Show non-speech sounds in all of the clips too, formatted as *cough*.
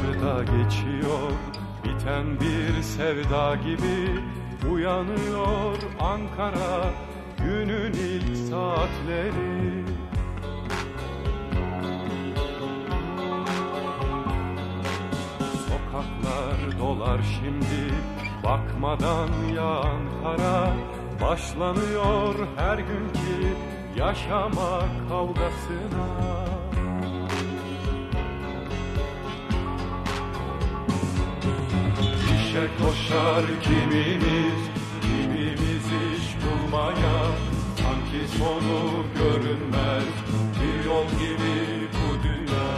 Sokaklarda geçiyor biten bir sevda gibi Uyanıyor Ankara günün ilk saatleri. Sokaklar dolar şimdi bakmadan ya Ankara Başlanıyor her günkü yaşama kavgasına İşe koşar kimimiz, kimimiz iş bulmaya Sanki sonu görünmez bir yol gibi bu dünya.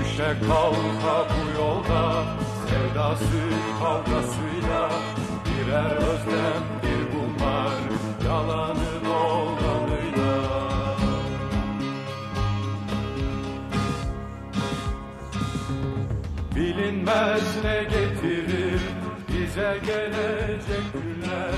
Düşe kalka bu yolda sevdası kavgasıyla. Birer özlem bir bunlar yalanı dolanıyla Bilinmez ne getirir bize gelecek günler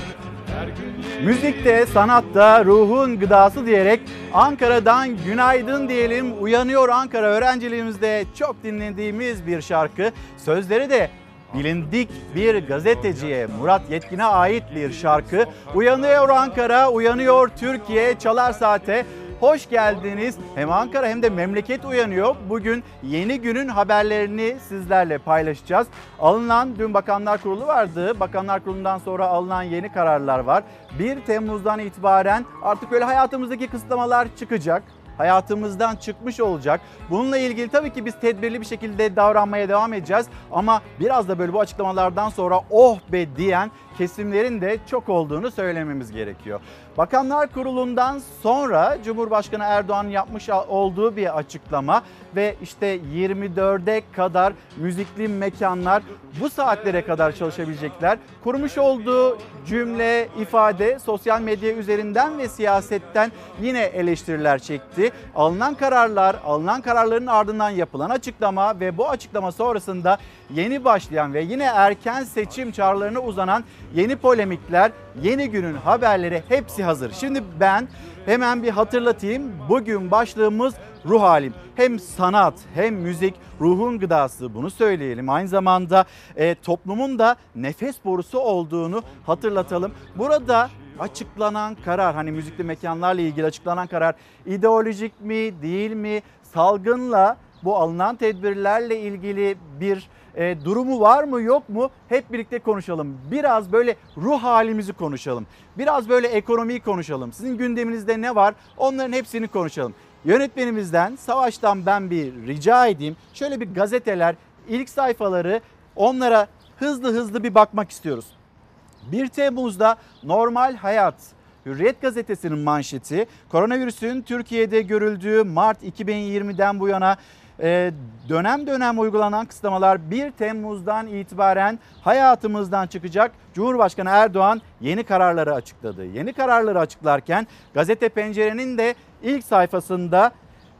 Müzikte, sanatta ruhun gıdası diyerek Ankara'dan günaydın diyelim. Uyanıyor Ankara öğrenciliğimizde çok dinlediğimiz bir şarkı. Sözleri de bilindik bir gazeteciye Murat Yetkin'e ait bir şarkı. Uyanıyor Ankara, uyanıyor Türkiye çalar saate. Hoş geldiniz. Hem Ankara hem de memleket uyanıyor. Bugün yeni günün haberlerini sizlerle paylaşacağız. Alınan dün Bakanlar Kurulu vardı. Bakanlar Kurulu'ndan sonra alınan yeni kararlar var. 1 Temmuz'dan itibaren artık böyle hayatımızdaki kısıtlamalar çıkacak hayatımızdan çıkmış olacak. Bununla ilgili tabii ki biz tedbirli bir şekilde davranmaya devam edeceğiz. Ama biraz da böyle bu açıklamalardan sonra oh be diyen kesimlerin de çok olduğunu söylememiz gerekiyor. Bakanlar Kurulu'ndan sonra Cumhurbaşkanı Erdoğan yapmış olduğu bir açıklama ve işte 24'e kadar müzikli mekanlar bu saatlere kadar çalışabilecekler. Kurmuş olduğu cümle, ifade sosyal medya üzerinden ve siyasetten yine eleştiriler çekti. Alınan kararlar, alınan kararların ardından yapılan açıklama ve bu açıklama sonrasında yeni başlayan ve yine erken seçim çağrılarına uzanan yeni polemikler, yeni günün haberleri hepsi hazır. Şimdi ben hemen bir hatırlatayım. Bugün başlığımız ruh halim. Hem sanat hem müzik ruhun gıdası bunu söyleyelim. Aynı zamanda e, toplumun da nefes borusu olduğunu hatırlatalım. Burada açıklanan karar hani müzikli mekanlarla ilgili açıklanan karar ideolojik mi değil mi salgınla bu alınan tedbirlerle ilgili bir e, durumu var mı yok mu hep birlikte konuşalım. Biraz böyle ruh halimizi konuşalım. Biraz böyle ekonomiyi konuşalım. Sizin gündeminizde ne var onların hepsini konuşalım. Yönetmenimizden Savaş'tan ben bir rica edeyim. Şöyle bir gazeteler ilk sayfaları onlara hızlı hızlı bir bakmak istiyoruz. 1 Temmuz'da normal hayat Hürriyet gazetesinin manşeti koronavirüsün Türkiye'de görüldüğü Mart 2020'den bu yana e, dönem dönem uygulanan kısıtlamalar 1 Temmuz'dan itibaren hayatımızdan çıkacak. Cumhurbaşkanı Erdoğan yeni kararları açıkladı. Yeni kararları açıklarken gazete Pencere'nin de ilk sayfasında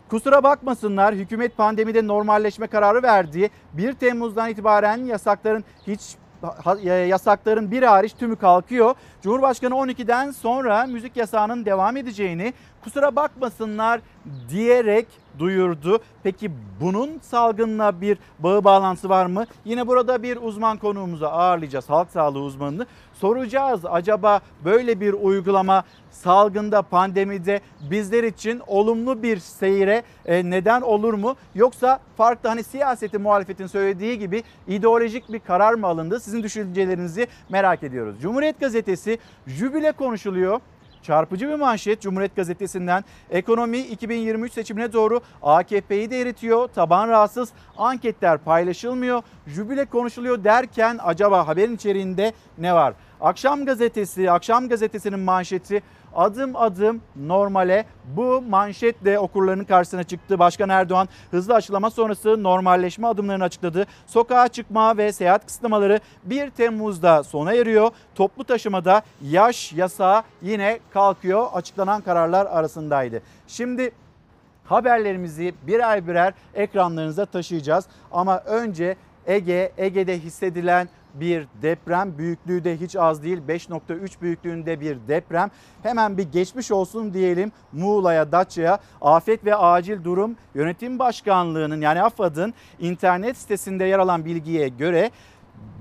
Kusura bakmasınlar hükümet pandemide normalleşme kararı verdi. 1 Temmuz'dan itibaren yasakların hiç yasakların bir hariç tümü kalkıyor. Cumhurbaşkanı 12'den sonra müzik yasağının devam edeceğini kusura bakmasınlar diyerek duyurdu. Peki bunun salgınla bir bağı bağlantısı var mı? Yine burada bir uzman konuğumuzu ağırlayacağız. Halk sağlığı uzmanını. Soracağız acaba böyle bir uygulama salgında, pandemide bizler için olumlu bir seyre e, neden olur mu? Yoksa farklı hani siyaseti muhalefetin söylediği gibi ideolojik bir karar mı alındı? Sizin düşüncelerinizi merak ediyoruz. Cumhuriyet Gazetesi jübile konuşuluyor. Çarpıcı bir manşet Cumhuriyet Gazetesi'nden. Ekonomi 2023 seçimine doğru AKP'yi de eritiyor. Taban rahatsız anketler paylaşılmıyor. Jübile konuşuluyor derken acaba haberin içeriğinde ne var? Akşam gazetesi, akşam gazetesinin manşeti adım adım normale bu manşetle okurların karşısına çıktı. Başkan Erdoğan hızlı açıklama sonrası normalleşme adımlarını açıkladı. Sokağa çıkma ve seyahat kısıtlamaları 1 Temmuz'da sona eriyor. Toplu taşımada yaş yasağı yine kalkıyor. Açıklanan kararlar arasındaydı. Şimdi haberlerimizi birer birer ekranlarınıza taşıyacağız. Ama önce Ege, Ege'de hissedilen bir deprem. Büyüklüğü de hiç az değil. 5.3 büyüklüğünde bir deprem. Hemen bir geçmiş olsun diyelim Muğla'ya, Datça'ya. Afet ve Acil Durum Yönetim Başkanlığı'nın yani AFAD'ın internet sitesinde yer alan bilgiye göre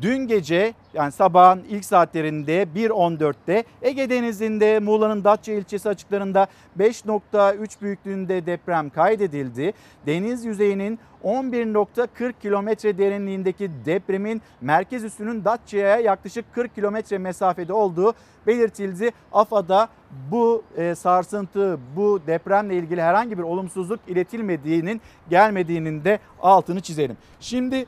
Dün gece yani sabahın ilk saatlerinde 1.14'te Ege Denizi'nde Muğla'nın Datça ilçesi açıklarında 5.3 büyüklüğünde deprem kaydedildi. Deniz yüzeyinin 11.40 kilometre derinliğindeki depremin merkez üssünün Datça'ya yaklaşık 40 kilometre mesafede olduğu belirtildi. AFAD'a bu e, sarsıntı, bu depremle ilgili herhangi bir olumsuzluk iletilmediğinin, gelmediğinin de altını çizelim. Şimdi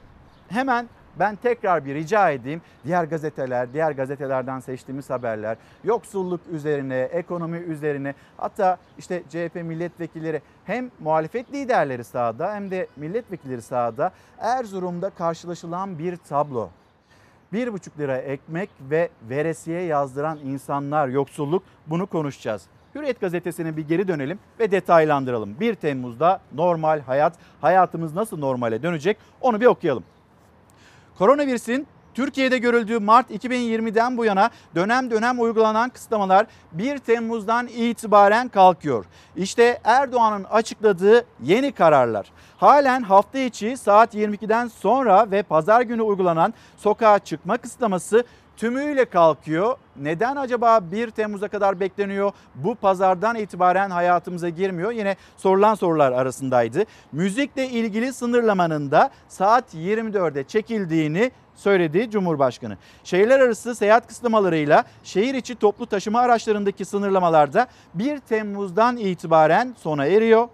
hemen ben tekrar bir rica edeyim. Diğer gazeteler, diğer gazetelerden seçtiğimiz haberler, yoksulluk üzerine, ekonomi üzerine hatta işte CHP milletvekilleri hem muhalefet liderleri sahada hem de milletvekilleri sahada Erzurum'da karşılaşılan bir tablo. Bir buçuk lira ekmek ve veresiye yazdıran insanlar yoksulluk bunu konuşacağız. Hürriyet gazetesine bir geri dönelim ve detaylandıralım. 1 Temmuz'da normal hayat, hayatımız nasıl normale dönecek onu bir okuyalım. Koronavirüsün Türkiye'de görüldüğü Mart 2020'den bu yana dönem dönem uygulanan kısıtlamalar 1 Temmuz'dan itibaren kalkıyor. İşte Erdoğan'ın açıkladığı yeni kararlar. Halen hafta içi saat 22'den sonra ve pazar günü uygulanan sokağa çıkma kısıtlaması tümüyle kalkıyor. Neden acaba 1 Temmuz'a kadar bekleniyor? Bu pazardan itibaren hayatımıza girmiyor. Yine sorulan sorular arasındaydı. Müzikle ilgili sınırlamanın da saat 24'e çekildiğini söyledi Cumhurbaşkanı. Şehirler arası seyahat kısıtlamalarıyla şehir içi toplu taşıma araçlarındaki sınırlamalarda 1 Temmuz'dan itibaren sona eriyor.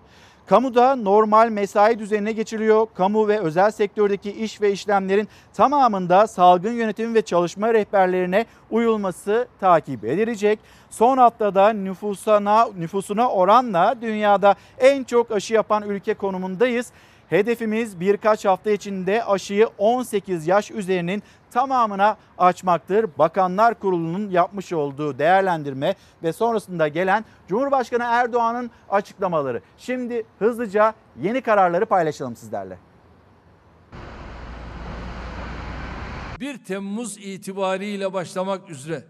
Kamuda normal mesai düzenine geçiliyor. Kamu ve özel sektördeki iş ve işlemlerin tamamında salgın yönetimi ve çalışma rehberlerine uyulması takip edilecek. Son haftada nüfusuna, nüfusuna oranla dünyada en çok aşı yapan ülke konumundayız. Hedefimiz birkaç hafta içinde aşıyı 18 yaş üzerinin tamamına açmaktır. Bakanlar Kurulu'nun yapmış olduğu değerlendirme ve sonrasında gelen Cumhurbaşkanı Erdoğan'ın açıklamaları. Şimdi hızlıca yeni kararları paylaşalım sizlerle. 1 Temmuz itibariyle başlamak üzere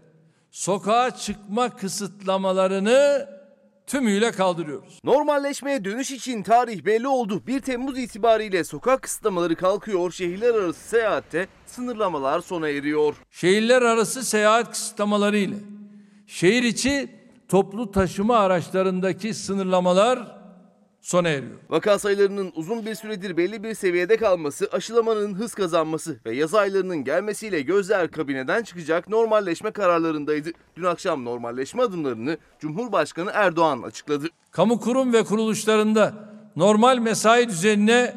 sokağa çıkma kısıtlamalarını tümüyle kaldırıyoruz. Normalleşmeye dönüş için tarih belli oldu. 1 Temmuz itibariyle sokak kısıtlamaları kalkıyor. Şehirler arası seyahatte sınırlamalar sona eriyor. Şehirler arası seyahat kısıtlamaları ile şehir içi toplu taşıma araçlarındaki sınırlamalar sona eriyor. Vaka sayılarının uzun bir süredir belli bir seviyede kalması, aşılamanın hız kazanması ve yaz aylarının gelmesiyle gözler kabineden çıkacak normalleşme kararlarındaydı. Dün akşam normalleşme adımlarını Cumhurbaşkanı Erdoğan açıkladı. Kamu kurum ve kuruluşlarında normal mesai düzenine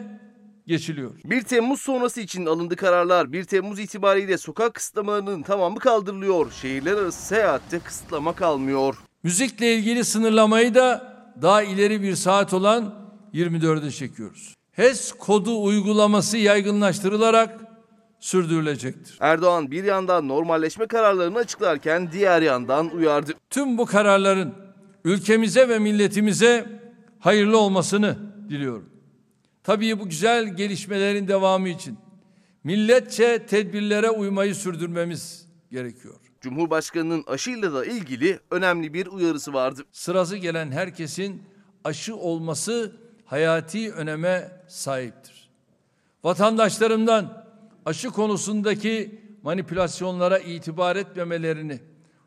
geçiliyor. 1 Temmuz sonrası için alındı kararlar. 1 Temmuz itibariyle sokak kısıtlamalarının tamamı kaldırılıyor. Şehirler arası seyahatte kısıtlama kalmıyor. Müzikle ilgili sınırlamayı da daha ileri bir saat olan 24'e çekiyoruz. HES kodu uygulaması yaygınlaştırılarak sürdürülecektir. Erdoğan bir yandan normalleşme kararlarını açıklarken diğer yandan uyardı. Tüm bu kararların ülkemize ve milletimize hayırlı olmasını diliyorum. Tabii bu güzel gelişmelerin devamı için milletçe tedbirlere uymayı sürdürmemiz gerekiyor. Cumhurbaşkanının aşıyla da ilgili önemli bir uyarısı vardı. Sırası gelen herkesin aşı olması hayati öneme sahiptir. Vatandaşlarımdan aşı konusundaki manipülasyonlara itibar etmemelerini,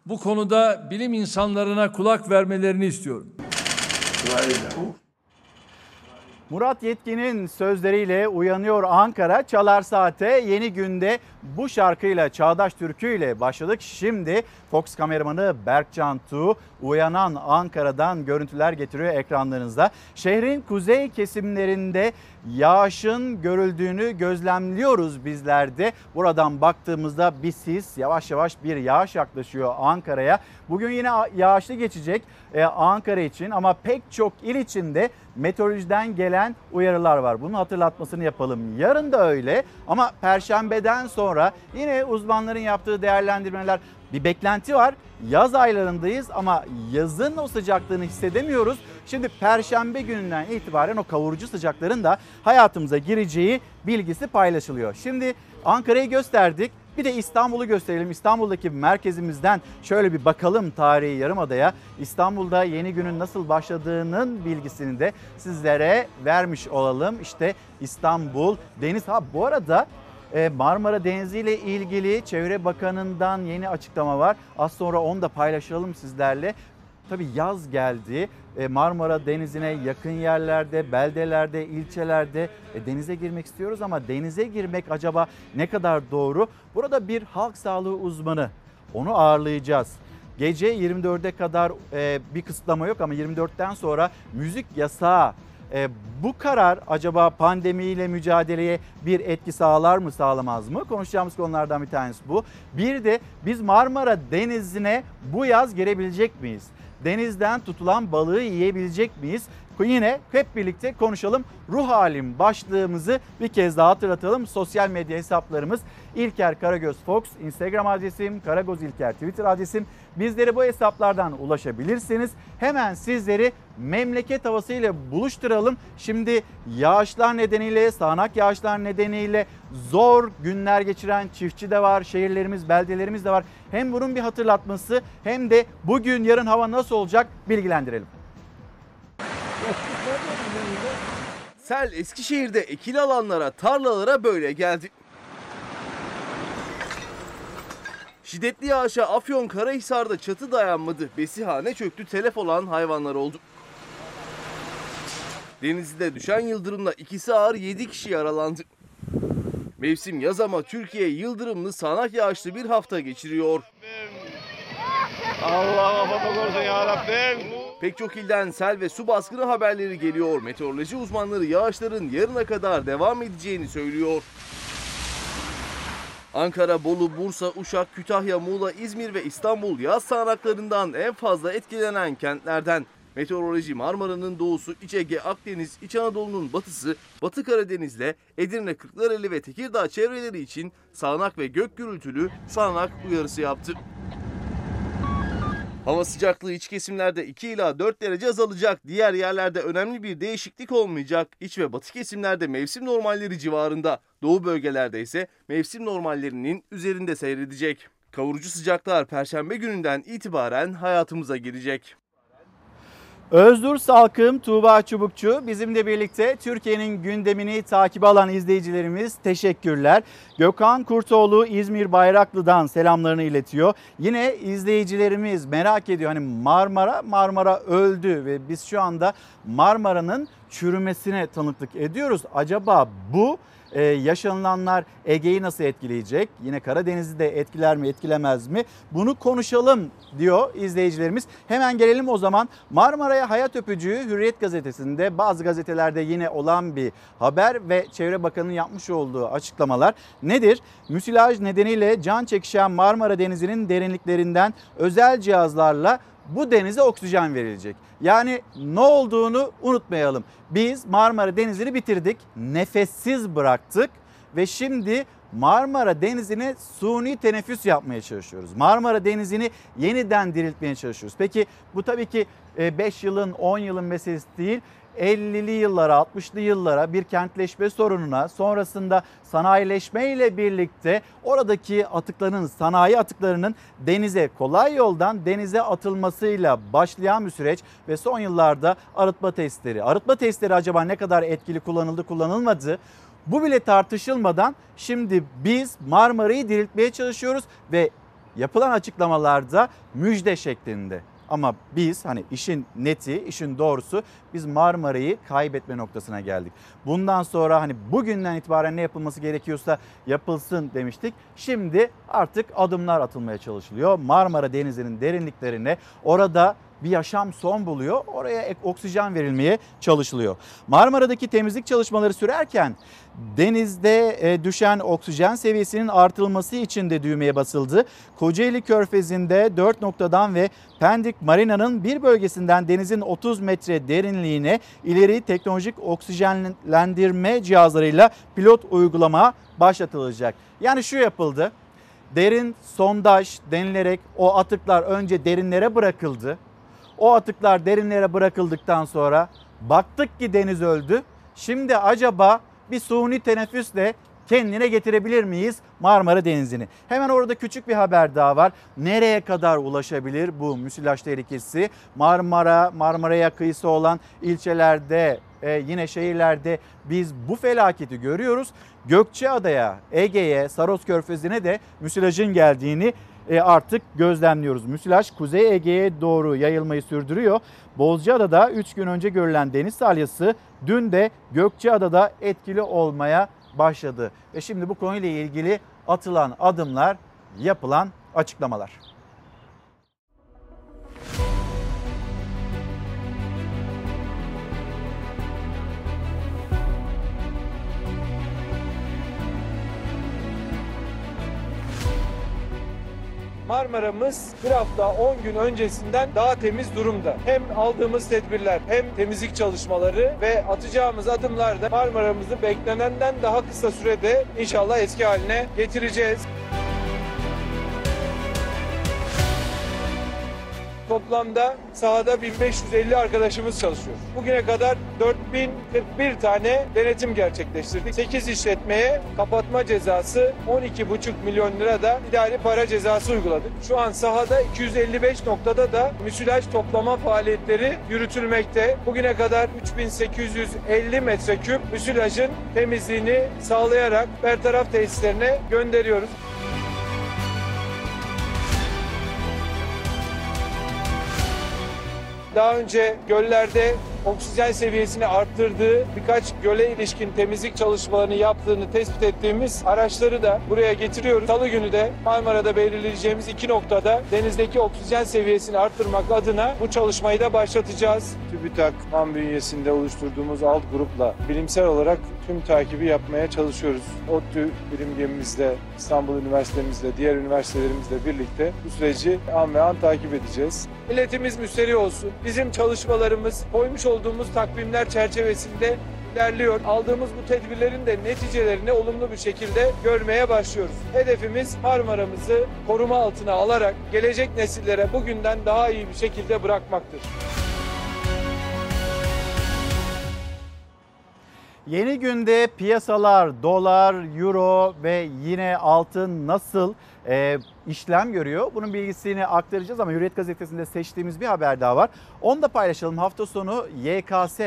bu konuda bilim insanlarına kulak vermelerini istiyorum. Murat Yetkin'in sözleriyle uyanıyor Ankara. Çalar Saat'e yeni günde bu şarkıyla Çağdaş Türkü ile başladık. Şimdi Fox kameramanı Berkcan Tuğ uyanan Ankara'dan görüntüler getiriyor ekranlarınızda. Şehrin kuzey kesimlerinde yağışın görüldüğünü gözlemliyoruz bizler de. Buradan baktığımızda bir sis yavaş yavaş bir yağış yaklaşıyor Ankara'ya. Bugün yine yağışlı geçecek e, Ankara için ama pek çok il içinde meteorolojiden gelen uyarılar var. Bunun hatırlatmasını yapalım. Yarın da öyle ama perşembeden sonra yine uzmanların yaptığı değerlendirmeler bir beklenti var. Yaz aylarındayız ama yazın o sıcaklığını hissedemiyoruz. Şimdi perşembe gününden itibaren o kavurucu sıcakların da hayatımıza gireceği bilgisi paylaşılıyor. Şimdi Ankara'yı gösterdik. Bir de İstanbul'u gösterelim. İstanbul'daki merkezimizden şöyle bir bakalım tarihi Yarımada'ya. İstanbul'da yeni günün nasıl başladığının bilgisini de sizlere vermiş olalım. İşte İstanbul Deniz. Ha bu arada Marmara Denizi ile ilgili Çevre Bakanı'ndan yeni açıklama var. Az sonra onu da paylaşalım sizlerle. Tabii yaz geldi. E, Marmara Denizi'ne yakın yerlerde, beldelerde, ilçelerde e, denize girmek istiyoruz ama denize girmek acaba ne kadar doğru? Burada bir halk sağlığı uzmanı onu ağırlayacağız. Gece 24'e kadar e, bir kısıtlama yok ama 24'ten sonra müzik yasağı e, bu karar acaba pandemiyle mücadeleye bir etki sağlar mı sağlamaz mı? Konuşacağımız konulardan bir tanesi bu. Bir de biz Marmara Denizi'ne bu yaz girebilecek miyiz? denizden tutulan balığı yiyebilecek miyiz? Yine hep birlikte konuşalım. Ruh halim başlığımızı bir kez daha hatırlatalım. Sosyal medya hesaplarımız İlker Karagöz Fox, Instagram adresim, Karagöz İlker Twitter adresim. Bizlere bu hesaplardan ulaşabilirsiniz. Hemen sizleri memleket havasıyla buluşturalım. Şimdi yağışlar nedeniyle, sağanak yağışlar nedeniyle zor günler geçiren çiftçi de var, şehirlerimiz, beldelerimiz de var. Hem bunun bir hatırlatması hem de bugün yarın hava nasıl olacak bilgilendirelim. Sel Eskişehir'de ekili alanlara, tarlalara böyle geldi. Şiddetli yağışa Afyon Karahisar'da çatı dayanmadı. Besihane çöktü, telef olan hayvanlar oldu. Denizli'de düşen yıldırımla ikisi ağır 7 kişi yaralandı. Mevsim yaz ama Türkiye yıldırımlı sağanak yağışlı bir hafta geçiriyor. Allah kafamı korusun ya Rabbim. Pek çok ilden sel ve su baskını haberleri geliyor. Meteoroloji uzmanları yağışların yarına kadar devam edeceğini söylüyor. Ankara, Bolu, Bursa, Uşak, Kütahya, Muğla, İzmir ve İstanbul yaz sağanaklarından en fazla etkilenen kentlerden. Meteoroloji Marmara'nın doğusu, İç Ege, Akdeniz, İç Anadolu'nun batısı, Batı Karadeniz'le Edirne, Kırklareli ve Tekirdağ çevreleri için sağanak ve gök gürültülü sağanak uyarısı yaptı. Hava sıcaklığı iç kesimlerde 2 ila 4 derece azalacak. Diğer yerlerde önemli bir değişiklik olmayacak. İç ve batı kesimlerde mevsim normalleri civarında. Doğu bölgelerde ise mevsim normallerinin üzerinde seyredecek. Kavurucu sıcaklar perşembe gününden itibaren hayatımıza girecek. Özdur Salkım, Tuğba Çubukçu bizimle birlikte Türkiye'nin gündemini takip alan izleyicilerimiz teşekkürler. Gökhan Kurtoğlu İzmir Bayraklı'dan selamlarını iletiyor. Yine izleyicilerimiz merak ediyor hani Marmara, Marmara öldü ve biz şu anda Marmara'nın çürümesine tanıklık ediyoruz. Acaba bu ee, yaşanılanlar Ege'yi nasıl etkileyecek? Yine Karadeniz'i de etkiler mi etkilemez mi? Bunu konuşalım diyor izleyicilerimiz. Hemen gelelim o zaman Marmara'ya hayat öpücüğü Hürriyet gazetesinde bazı gazetelerde yine olan bir haber ve Çevre Bakanı'nın yapmış olduğu açıklamalar nedir? Müsilaj nedeniyle can çekişen Marmara Denizi'nin derinliklerinden özel cihazlarla bu denize oksijen verilecek. Yani ne olduğunu unutmayalım. Biz Marmara Denizi'ni bitirdik, nefessiz bıraktık ve şimdi Marmara Denizi'ne suni teneffüs yapmaya çalışıyoruz. Marmara Denizi'ni yeniden diriltmeye çalışıyoruz. Peki bu tabii ki 5 e, yılın 10 yılın meselesi değil. 50'li yıllara 60'lı yıllara bir kentleşme sorununa sonrasında sanayileşme ile birlikte oradaki atıkların sanayi atıklarının denize kolay yoldan denize atılmasıyla başlayan bir süreç ve son yıllarda arıtma testleri. Arıtma testleri acaba ne kadar etkili kullanıldı kullanılmadı bu bile tartışılmadan şimdi biz Marmara'yı diriltmeye çalışıyoruz ve yapılan açıklamalarda müjde şeklinde. Ama biz hani işin neti, işin doğrusu biz Marmara'yı kaybetme noktasına geldik. Bundan sonra hani bugünden itibaren ne yapılması gerekiyorsa yapılsın demiştik. Şimdi artık adımlar atılmaya çalışılıyor. Marmara Denizi'nin derinliklerine orada bir yaşam son buluyor. Oraya ek oksijen verilmeye çalışılıyor. Marmara'daki temizlik çalışmaları sürerken denizde e, düşen oksijen seviyesinin artırılması için de düğmeye basıldı. Kocaeli Körfezi'nde 4 noktadan ve Pendik Marina'nın bir bölgesinden denizin 30 metre derinliğine ileri teknolojik oksijenlendirme cihazlarıyla pilot uygulama başlatılacak. Yani şu yapıldı. Derin sondaj denilerek o atıklar önce derinlere bırakıldı. O atıklar derinlere bırakıldıktan sonra baktık ki deniz öldü. Şimdi acaba bir suni teneffüsle kendine getirebilir miyiz Marmara Denizi'ni? Hemen orada küçük bir haber daha var. Nereye kadar ulaşabilir bu müsilaj tehlikesi? Marmara, Marmara'ya kıyısı olan ilçelerde e, yine şehirlerde biz bu felaketi görüyoruz. Gökçeada'ya, Ege'ye, Saros Körfezi'ne de müsilajın geldiğini artık gözlemliyoruz. Müsilaj Kuzey Ege'ye doğru yayılmayı sürdürüyor. Bozcaada'da 3 gün önce görülen deniz salyası dün de Gökçeada'da etkili olmaya başladı. Ve şimdi bu konuyla ilgili atılan adımlar, yapılan açıklamalar. Marmara'mız bir hafta 10 gün öncesinden daha temiz durumda. Hem aldığımız tedbirler hem temizlik çalışmaları ve atacağımız adımlarda Marmara'mızı beklenenden daha kısa sürede inşallah eski haline getireceğiz. Toplamda sahada 1550 arkadaşımız çalışıyor. Bugüne kadar 4041 tane denetim gerçekleştirdik. 8 işletmeye kapatma cezası 12,5 milyon lira da idari para cezası uyguladık. Şu an sahada 255 noktada da müsilaj toplama faaliyetleri yürütülmekte. Bugüne kadar 3850 metreküp müsilajın temizliğini sağlayarak bertaraf tesislerine gönderiyoruz. Daha önce göllerde oksijen seviyesini arttırdığı, birkaç göle ilişkin temizlik çalışmalarını yaptığını tespit ettiğimiz araçları da buraya getiriyoruz. Salı günü de Marmara'da belirleyeceğimiz iki noktada denizdeki oksijen seviyesini arttırmak adına bu çalışmayı da başlatacağız. TÜBİTAK MAN bünyesinde oluşturduğumuz alt grupla bilimsel olarak tüm takibi yapmaya çalışıyoruz. ODTÜ bilim gemimizle, İstanbul Üniversitemizle, diğer üniversitelerimizle birlikte bu süreci an ve an takip edeceğiz. Milletimiz müsterih olsun. Bizim çalışmalarımız koymuş olduğumuz takvimler çerçevesinde ilerliyor. Aldığımız bu tedbirlerin de neticelerini olumlu bir şekilde görmeye başlıyoruz. Hedefimiz Marmara'mızı koruma altına alarak gelecek nesillere bugünden daha iyi bir şekilde bırakmaktır. Yeni günde piyasalar dolar, euro ve yine altın nasıl e, işlem görüyor? Bunun bilgisini aktaracağız ama Hürriyet Gazetesi'nde seçtiğimiz bir haber daha var. Onu da paylaşalım. Hafta sonu YKS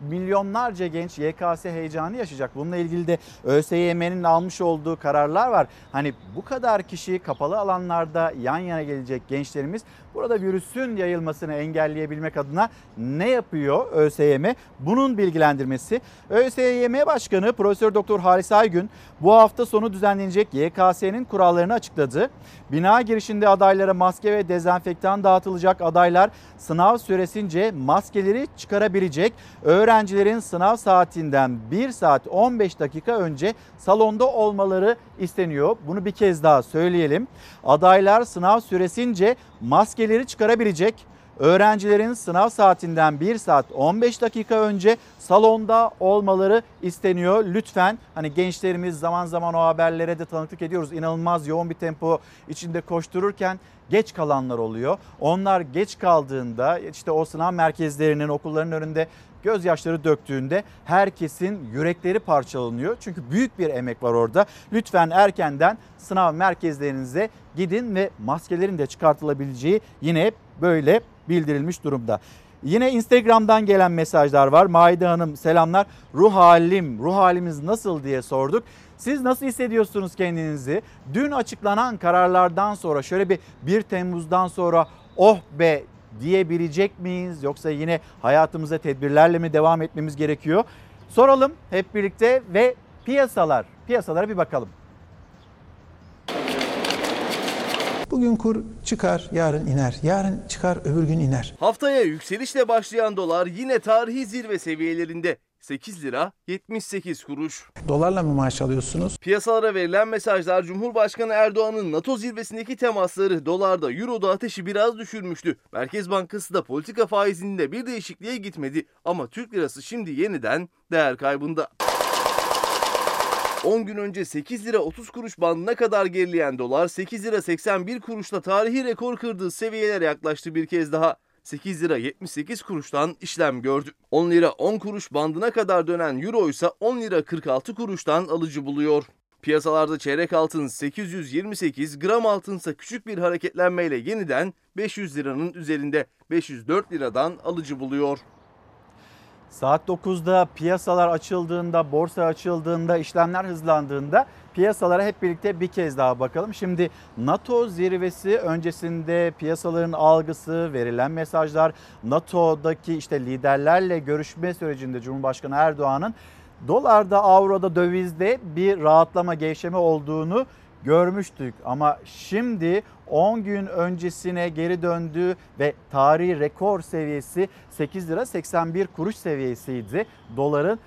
milyonlarca genç YKS heyecanı yaşayacak. Bununla ilgili de ÖSYM'nin almış olduğu kararlar var. Hani bu kadar kişi kapalı alanlarda yan yana gelecek gençlerimiz burada virüsün yayılmasını engelleyebilmek adına ne yapıyor ÖSYM? Bunun bilgilendirmesi. ÖSYM Başkanı Profesör Doktor Halis Aygün bu hafta sonu düzenlenecek YKS'nin kurallarını açıkladı. Bina girişinde adaylara maske ve dezenfektan dağıtılacak. Adaylar sınav süresince maskeleri çıkarabilecek. Öğrencilerin sınav saatinden 1 saat 15 dakika önce salonda olmaları isteniyor. Bunu bir kez daha söyleyelim. Adaylar sınav süresince maskeleri çıkarabilecek. Öğrencilerin sınav saatinden 1 saat 15 dakika önce salonda olmaları isteniyor. Lütfen hani gençlerimiz zaman zaman o haberlere de tanıklık ediyoruz. İnanılmaz yoğun bir tempo içinde koştururken geç kalanlar oluyor. Onlar geç kaldığında işte o sınav merkezlerinin okulların önünde gözyaşları döktüğünde herkesin yürekleri parçalanıyor. Çünkü büyük bir emek var orada. Lütfen erkenden sınav merkezlerinize gidin ve maskelerin de çıkartılabileceği yine böyle bildirilmiş durumda. Yine Instagram'dan gelen mesajlar var. Maide Hanım selamlar. Ruh halim, ruh halimiz nasıl diye sorduk. Siz nasıl hissediyorsunuz kendinizi? Dün açıklanan kararlardan sonra şöyle bir 1 Temmuz'dan sonra oh be diyebilecek miyiz? Yoksa yine hayatımıza tedbirlerle mi devam etmemiz gerekiyor? Soralım hep birlikte ve piyasalar, piyasalara bir bakalım. Bugün kur çıkar, yarın iner. Yarın çıkar, öbür gün iner. Haftaya yükselişle başlayan dolar yine tarihi zirve seviyelerinde. 8 lira 78 kuruş. Dolarla mı maaş alıyorsunuz? Piyasalara verilen mesajlar Cumhurbaşkanı Erdoğan'ın NATO zirvesindeki temasları dolarda, euroda ateşi biraz düşürmüştü. Merkez Bankası da politika faizinde bir değişikliğe gitmedi ama Türk lirası şimdi yeniden değer kaybında. 10 gün önce 8 lira 30 kuruş bandına kadar gerileyen dolar 8 lira 81 kuruşla tarihi rekor kırdığı seviyelere yaklaştı bir kez daha. 8 lira 78 kuruştan işlem gördü. 10 lira 10 kuruş bandına kadar dönen euro ise 10 lira 46 kuruştan alıcı buluyor. Piyasalarda çeyrek altın 828, gram altınsa küçük bir hareketlenmeyle yeniden 500 liranın üzerinde 504 liradan alıcı buluyor. Saat 9'da piyasalar açıldığında, borsa açıldığında, işlemler hızlandığında piyasalara hep birlikte bir kez daha bakalım. Şimdi NATO zirvesi öncesinde piyasaların algısı, verilen mesajlar, NATO'daki işte liderlerle görüşme sürecinde Cumhurbaşkanı Erdoğan'ın dolarda, avroda, dövizde bir rahatlama, gevşeme olduğunu görmüştük ama şimdi 10 gün öncesine geri döndü ve tarihi rekor seviyesi 8 lira 81 kuruş seviyesiydi. Doların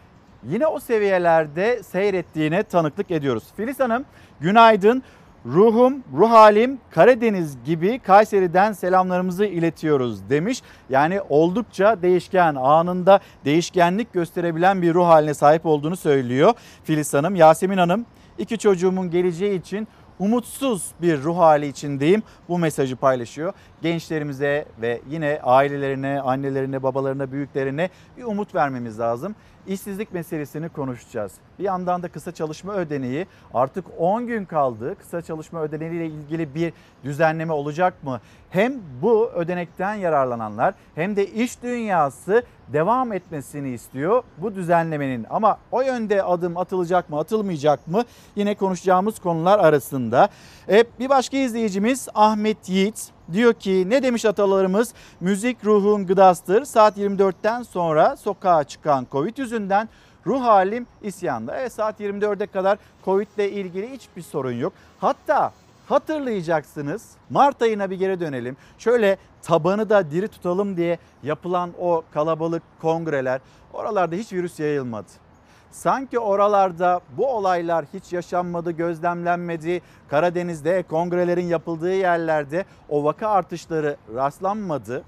yine o seviyelerde seyrettiğine tanıklık ediyoruz. Filiz Hanım günaydın. Ruhum, ruh halim Karadeniz gibi Kayseri'den selamlarımızı iletiyoruz demiş. Yani oldukça değişken, anında değişkenlik gösterebilen bir ruh haline sahip olduğunu söylüyor Filiz Hanım. Yasemin Hanım iki çocuğumun geleceği için umutsuz bir ruh hali içindeyim. Bu mesajı paylaşıyor. Gençlerimize ve yine ailelerine, annelerine, babalarına, büyüklerine bir umut vermemiz lazım. İşsizlik meselesini konuşacağız. Bir yandan da kısa çalışma ödeneği artık 10 gün kaldı. Kısa çalışma ödeneği ile ilgili bir düzenleme olacak mı? Hem bu ödenekten yararlananlar hem de iş dünyası devam etmesini istiyor bu düzenlemenin. Ama o yönde adım atılacak mı atılmayacak mı yine konuşacağımız konular arasında. E, bir başka izleyicimiz Ahmet Yiğit diyor ki ne demiş atalarımız müzik ruhun gıdasıdır. Saat 24'ten sonra sokağa çıkan Covid yüzünden ruh halim isyanda. Evet saat 24'e kadar Covid ile ilgili hiçbir sorun yok. Hatta hatırlayacaksınız Mart ayına bir geri dönelim. Şöyle tabanı da diri tutalım diye yapılan o kalabalık kongreler oralarda hiç virüs yayılmadı. Sanki oralarda bu olaylar hiç yaşanmadı, gözlemlenmedi. Karadeniz'de kongrelerin yapıldığı yerlerde o vaka artışları rastlanmadı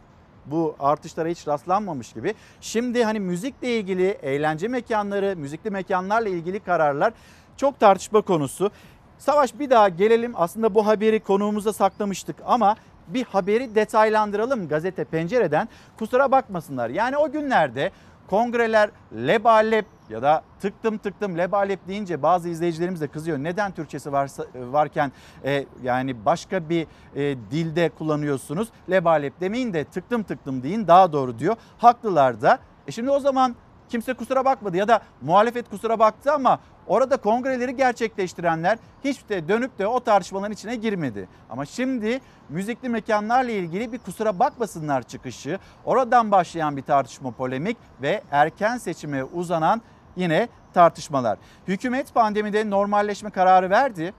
bu artışlara hiç rastlanmamış gibi. Şimdi hani müzikle ilgili eğlence mekanları, müzikli mekanlarla ilgili kararlar çok tartışma konusu. Savaş bir daha gelelim aslında bu haberi konuğumuza saklamıştık ama bir haberi detaylandıralım gazete pencereden kusura bakmasınlar. Yani o günlerde kongreler lebalep ya da tıktım tıktım lebalep deyince bazı izleyicilerimiz de kızıyor. Neden Türkçesi varsa, varken e, yani başka bir e, dilde kullanıyorsunuz? Lebalep demeyin de tıktım tıktım deyin daha doğru diyor. Haklılar da. E şimdi o zaman kimse kusura bakmadı ya da muhalefet kusura baktı ama orada kongreleri gerçekleştirenler hiç de dönüp de o tartışmaların içine girmedi. Ama şimdi müzikli mekanlarla ilgili bir kusura bakmasınlar çıkışı, oradan başlayan bir tartışma polemik ve erken seçime uzanan yine tartışmalar. Hükümet pandemide normalleşme kararı verdi.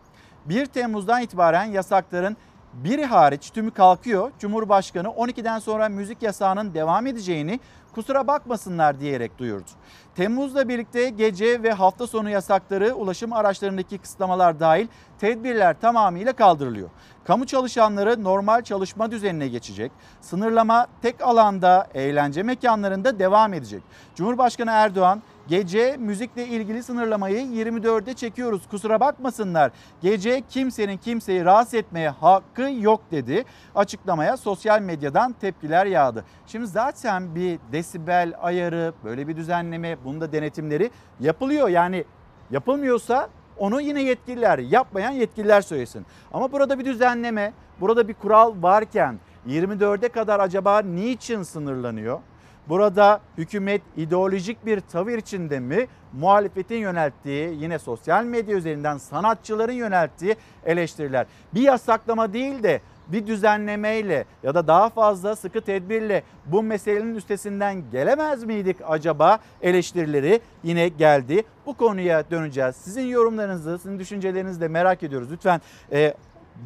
1 Temmuz'dan itibaren yasakların biri hariç tümü kalkıyor. Cumhurbaşkanı 12'den sonra müzik yasağının devam edeceğini kusura bakmasınlar diyerek duyurdu. Temmuz'la birlikte gece ve hafta sonu yasakları, ulaşım araçlarındaki kısıtlamalar dahil tedbirler tamamıyla kaldırılıyor. Kamu çalışanları normal çalışma düzenine geçecek. Sınırlama tek alanda eğlence mekanlarında devam edecek. Cumhurbaşkanı Erdoğan Gece müzikle ilgili sınırlamayı 24'e çekiyoruz. Kusura bakmasınlar. Gece kimsenin kimseyi rahatsız etmeye hakkı yok dedi. Açıklamaya sosyal medyadan tepkiler yağdı. Şimdi zaten bir desibel ayarı, böyle bir düzenleme, bunda denetimleri yapılıyor. Yani yapılmıyorsa onu yine yetkililer, yapmayan yetkililer söylesin. Ama burada bir düzenleme, burada bir kural varken 24'e kadar acaba niçin sınırlanıyor? Burada hükümet ideolojik bir tavır içinde mi? Muhalefetin yönelttiği yine sosyal medya üzerinden sanatçıların yönelttiği eleştiriler. Bir yasaklama değil de bir düzenlemeyle ya da daha fazla sıkı tedbirle bu meselenin üstesinden gelemez miydik acaba eleştirileri yine geldi. Bu konuya döneceğiz. Sizin yorumlarınızı, sizin düşüncelerinizi de merak ediyoruz. Lütfen e,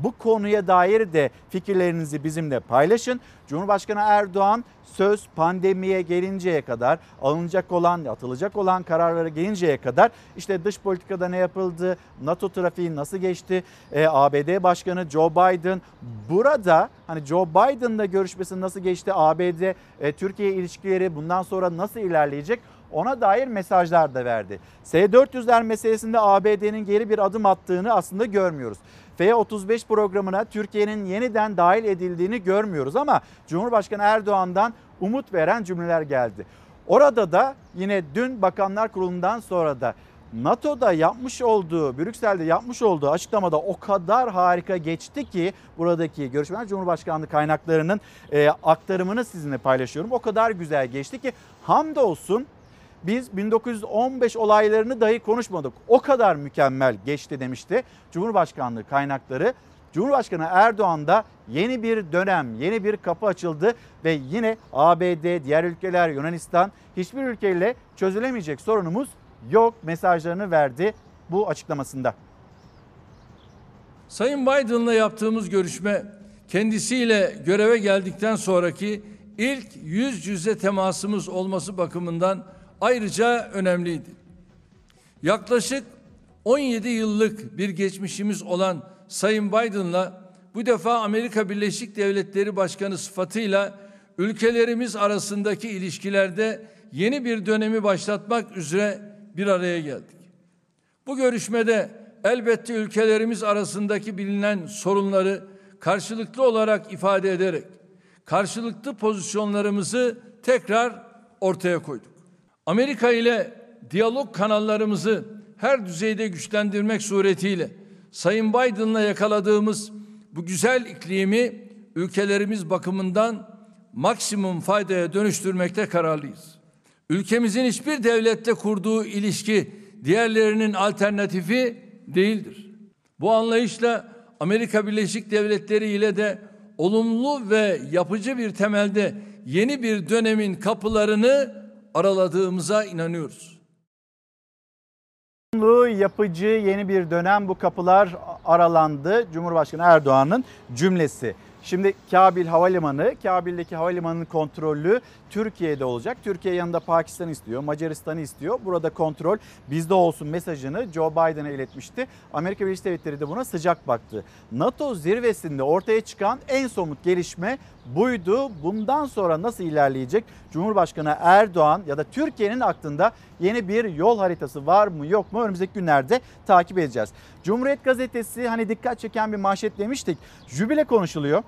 bu konuya dair de fikirlerinizi bizimle paylaşın. Cumhurbaşkanı Erdoğan söz pandemiye gelinceye kadar alınacak olan, atılacak olan kararlara gelinceye kadar işte dış politikada ne yapıldı, NATO trafiği nasıl geçti, e, ABD Başkanı Joe Biden burada hani Joe Biden'la görüşmesi nasıl geçti, ABD e, Türkiye ilişkileri bundan sonra nasıl ilerleyecek ona dair mesajlar da verdi. S-400'ler meselesinde ABD'nin geri bir adım attığını aslında görmüyoruz. F-35 programına Türkiye'nin yeniden dahil edildiğini görmüyoruz ama Cumhurbaşkanı Erdoğan'dan umut veren cümleler geldi. Orada da yine dün Bakanlar Kurulu'ndan sonra da NATO'da yapmış olduğu, Brüksel'de yapmış olduğu açıklamada o kadar harika geçti ki buradaki görüşmeler Cumhurbaşkanlığı kaynaklarının e, aktarımını sizinle paylaşıyorum. O kadar güzel geçti ki hamdolsun biz 1915 olaylarını dahi konuşmadık. O kadar mükemmel geçti demişti Cumhurbaşkanlığı kaynakları. Cumhurbaşkanı Erdoğan da yeni bir dönem, yeni bir kapı açıldı ve yine ABD, diğer ülkeler, Yunanistan hiçbir ülkeyle çözülemeyecek sorunumuz yok mesajlarını verdi bu açıklamasında. Sayın Biden'la yaptığımız görüşme kendisiyle göreve geldikten sonraki ilk yüz yüze temasımız olması bakımından ayrıca önemliydi. Yaklaşık 17 yıllık bir geçmişimiz olan Sayın Biden'la bu defa Amerika Birleşik Devletleri Başkanı sıfatıyla ülkelerimiz arasındaki ilişkilerde yeni bir dönemi başlatmak üzere bir araya geldik. Bu görüşmede elbette ülkelerimiz arasındaki bilinen sorunları karşılıklı olarak ifade ederek karşılıklı pozisyonlarımızı tekrar ortaya koyduk. Amerika ile diyalog kanallarımızı her düzeyde güçlendirmek suretiyle Sayın Biden'la yakaladığımız bu güzel iklimi ülkelerimiz bakımından maksimum faydaya dönüştürmekte kararlıyız. Ülkemizin hiçbir devlette kurduğu ilişki diğerlerinin alternatifi değildir. Bu anlayışla Amerika Birleşik Devletleri ile de olumlu ve yapıcı bir temelde yeni bir dönemin kapılarını araladığımıza inanıyoruz. Yapıcı yeni bir dönem bu kapılar aralandı. Cumhurbaşkanı Erdoğan'ın cümlesi. Şimdi Kabil Havalimanı, Kabil'deki havalimanının kontrolü Türkiye'de olacak. Türkiye yanında Pakistan istiyor, Macaristan'ı istiyor. Burada kontrol bizde olsun mesajını Joe Biden'a iletmişti. Amerika Birleşik Devletleri de buna sıcak baktı. NATO zirvesinde ortaya çıkan en somut gelişme buydu. Bundan sonra nasıl ilerleyecek? Cumhurbaşkanı Erdoğan ya da Türkiye'nin aklında yeni bir yol haritası var mı yok mu önümüzdeki günlerde takip edeceğiz. Cumhuriyet Gazetesi hani dikkat çeken bir manşet demiştik. Jübile konuşuluyor.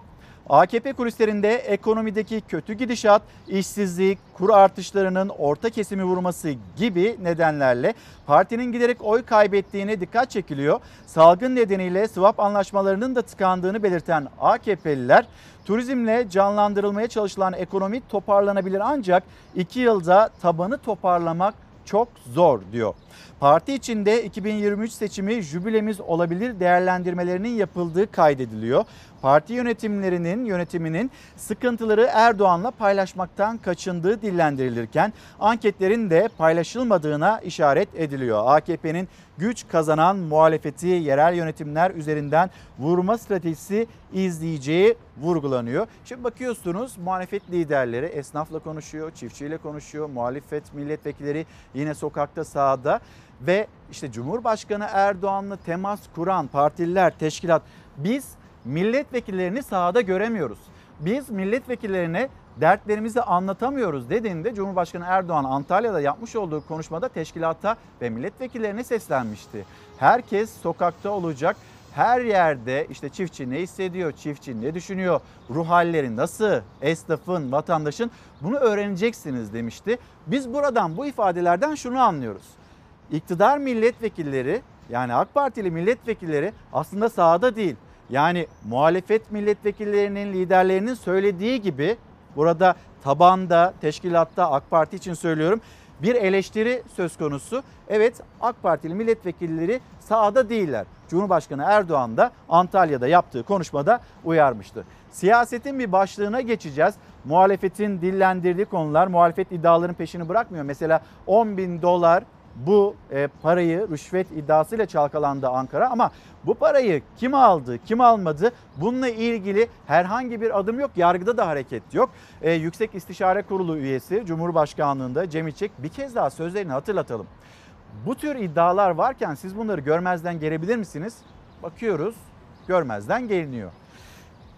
AKP kulislerinde ekonomideki kötü gidişat, işsizlik, kur artışlarının orta kesimi vurması gibi nedenlerle partinin giderek oy kaybettiğine dikkat çekiliyor. Salgın nedeniyle swap anlaşmalarının da tıkandığını belirten AKP'liler turizmle canlandırılmaya çalışılan ekonomi toparlanabilir ancak 2 yılda tabanı toparlamak çok zor diyor. Parti içinde 2023 seçimi jübilemiz olabilir değerlendirmelerinin yapıldığı kaydediliyor. Parti yönetimlerinin yönetiminin sıkıntıları Erdoğan'la paylaşmaktan kaçındığı dillendirilirken anketlerin de paylaşılmadığına işaret ediliyor. AKP'nin güç kazanan muhalefeti yerel yönetimler üzerinden vurma stratejisi izleyeceği vurgulanıyor. Şimdi bakıyorsunuz muhalefet liderleri esnafla konuşuyor, çiftçiyle konuşuyor, muhalefet milletvekilleri yine sokakta sahada ve işte Cumhurbaşkanı Erdoğan'la temas kuran partililer, teşkilat biz milletvekillerini sahada göremiyoruz. Biz milletvekillerine dertlerimizi anlatamıyoruz dediğinde Cumhurbaşkanı Erdoğan Antalya'da yapmış olduğu konuşmada teşkilata ve milletvekillerine seslenmişti. Herkes sokakta olacak. Her yerde işte çiftçi ne hissediyor, çiftçi ne düşünüyor, ruh halleri nasıl, esnafın, vatandaşın bunu öğreneceksiniz demişti. Biz buradan bu ifadelerden şunu anlıyoruz. İktidar milletvekilleri yani AK Partili milletvekilleri aslında sahada değil. Yani muhalefet milletvekillerinin liderlerinin söylediği gibi burada tabanda, teşkilatta AK Parti için söylüyorum bir eleştiri söz konusu. Evet AK Partili milletvekilleri sahada değiller. Cumhurbaşkanı Erdoğan da Antalya'da yaptığı konuşmada uyarmıştı. Siyasetin bir başlığına geçeceğiz. Muhalefetin dillendirdiği konular muhalefet iddiaların peşini bırakmıyor. Mesela 10 bin dolar bu e, parayı rüşvet iddiasıyla çalkalandı Ankara ama bu parayı kim aldı, kim almadı bununla ilgili herhangi bir adım yok. Yargıda da hareket yok. E, Yüksek İstişare Kurulu üyesi Cumhurbaşkanlığında Cem İçek bir kez daha sözlerini hatırlatalım. Bu tür iddialar varken siz bunları görmezden gelebilir misiniz? Bakıyoruz görmezden geliniyor.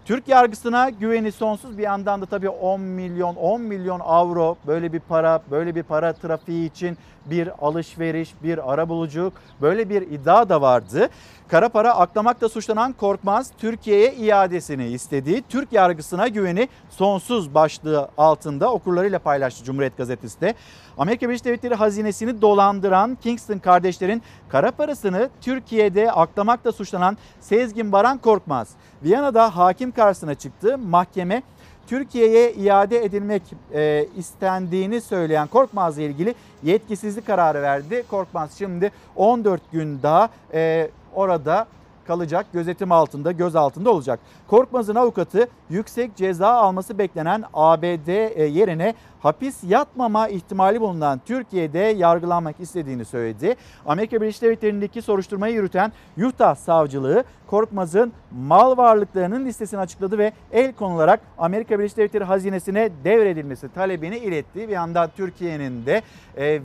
Türk yargısına güveni sonsuz bir yandan da tabii 10 milyon 10 milyon avro böyle bir para böyle bir para trafiği için bir alışveriş bir arabuluculuk böyle bir iddia da vardı. Kara para aklamakla suçlanan Korkmaz Türkiye'ye iadesini istediği Türk yargısına güveni sonsuz başlığı altında okurlarıyla paylaştı Cumhuriyet Gazetesi de. Amerika Birleşik Devletleri hazinesini dolandıran Kingston kardeşlerin kara parasını Türkiye'de aklamakla suçlanan Sezgin Baran Korkmaz Viyana'da hakim karşısına çıktı. Mahkeme Türkiye'ye iade edilmek e, istendiğini söyleyen Korkmaz'la ilgili yetkisizlik kararı verdi. Korkmaz şimdi 14 gün daha e, orada kalacak, gözetim altında, göz altında olacak. Korkmaz'ın avukatı yüksek ceza alması beklenen ABD e, yerine hapis yatmama ihtimali bulunan Türkiye'de yargılanmak istediğini söyledi. Amerika Birleşik Devletleri'ndeki soruşturmayı yürüten Utah Savcılığı Korkmaz'ın mal varlıklarının listesini açıkladı ve el konularak Amerika Birleşik Devletleri hazinesine devredilmesi talebini iletti. Bir yandan Türkiye'nin de e,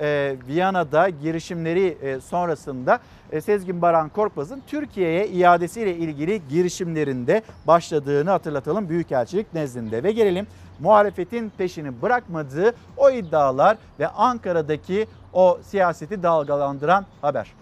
e, Viyana'da girişimleri e, sonrasında e, Sezgin Baran Korkmaz'ın Türkiye'ye iadesiyle ilgili girişimlerinde başladığını hatırlatalım Büyükelçilik nezdinde. Ve gelelim muhalefetin peşini bırakmadığı o iddialar ve Ankara'daki o siyaseti dalgalandıran haber.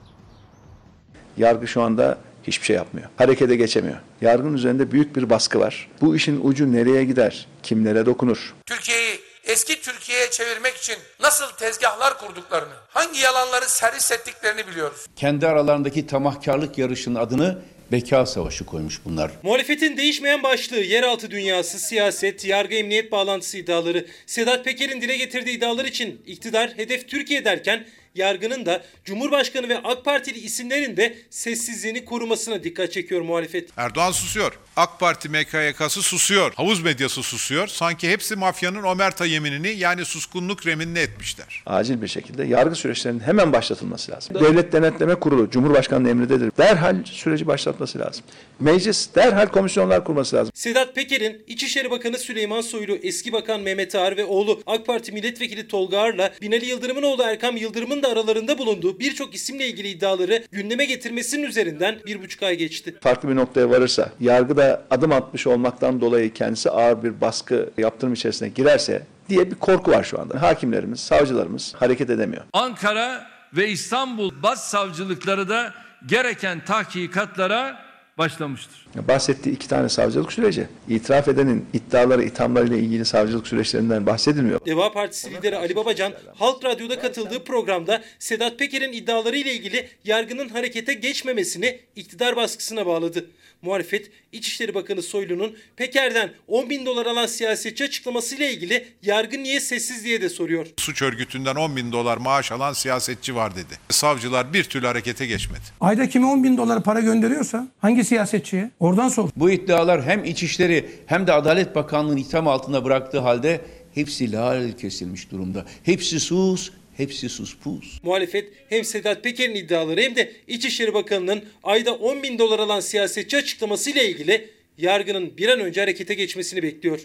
Yargı şu anda hiçbir şey yapmıyor. Harekete geçemiyor. Yargının üzerinde büyük bir baskı var. Bu işin ucu nereye gider? Kimlere dokunur? Türkiye'yi eski Türkiye'ye çevirmek için nasıl tezgahlar kurduklarını, hangi yalanları servis ettiklerini biliyoruz. Kendi aralarındaki tamahkarlık yarışının adını beka savaşı koymuş bunlar. Muhalefetin değişmeyen başlığı yeraltı dünyası, siyaset, yargı emniyet bağlantısı iddiaları. Sedat Peker'in dile getirdiği iddialar için iktidar hedef Türkiye derken yargının da Cumhurbaşkanı ve AK Partili isimlerin de sessizliğini korumasına dikkat çekiyor muhalefet. Erdoğan susuyor. AK Parti MKYK'sı susuyor. Havuz medyası susuyor. Sanki hepsi mafyanın omerta yeminini yani suskunluk reminini etmişler. Acil bir şekilde yargı süreçlerinin hemen başlatılması lazım. Devlet Denetleme Kurulu Cumhurbaşkanı'nın emrindedir. Derhal süreci başlatması lazım. Meclis derhal komisyonlar kurması lazım. Sedat Peker'in İçişleri Bakanı Süleyman Soylu, eski bakan Mehmet Ağar ve oğlu AK Parti Milletvekili Tolga Ağar'la Binali Yıldırım'ın oğlu Erkam Yıldırım'ın da aralarında bulunduğu birçok isimle ilgili iddiaları gündeme getirmesinin üzerinden bir buçuk ay geçti. Farklı bir noktaya varırsa, yargıda adım atmış olmaktan dolayı kendisi ağır bir baskı yaptırım içerisine girerse diye bir korku var şu anda. Hakimlerimiz, savcılarımız hareket edemiyor. Ankara ve İstanbul Başsavcılıkları da gereken tahkikatlara başlamıştır. Bahsettiği iki tane savcılık süreci. İtiraf edenin iddiaları, ithamlarıyla ilgili savcılık süreçlerinden bahsedilmiyor. Deva Partisi lideri Ali Babacan, Halk Radyo'da katıldığı programda Sedat Peker'in iddiaları ile ilgili yargının harekete geçmemesini iktidar baskısına bağladı. Muhalefet, İçişleri Bakanı Soylu'nun Peker'den 10 bin dolar alan siyasetçi açıklamasıyla ilgili yargı niye sessiz diye de soruyor. Suç örgütünden 10 bin dolar maaş alan siyasetçi var dedi. Savcılar bir türlü harekete geçmedi. Ayda kime 10 bin dolar para gönderiyorsa hangi siyasetçiye oradan sor. Bu iddialar hem İçişleri hem de Adalet Bakanlığı'nın itham altında bıraktığı halde hepsi lal kesilmiş durumda. Hepsi sus, hepsi sus pus. Muhalefet hem Sedat Peker'in iddiaları hem de İçişleri Bakanı'nın ayda 10 bin dolar alan siyasetçi açıklamasıyla ilgili yargının bir an önce harekete geçmesini bekliyor.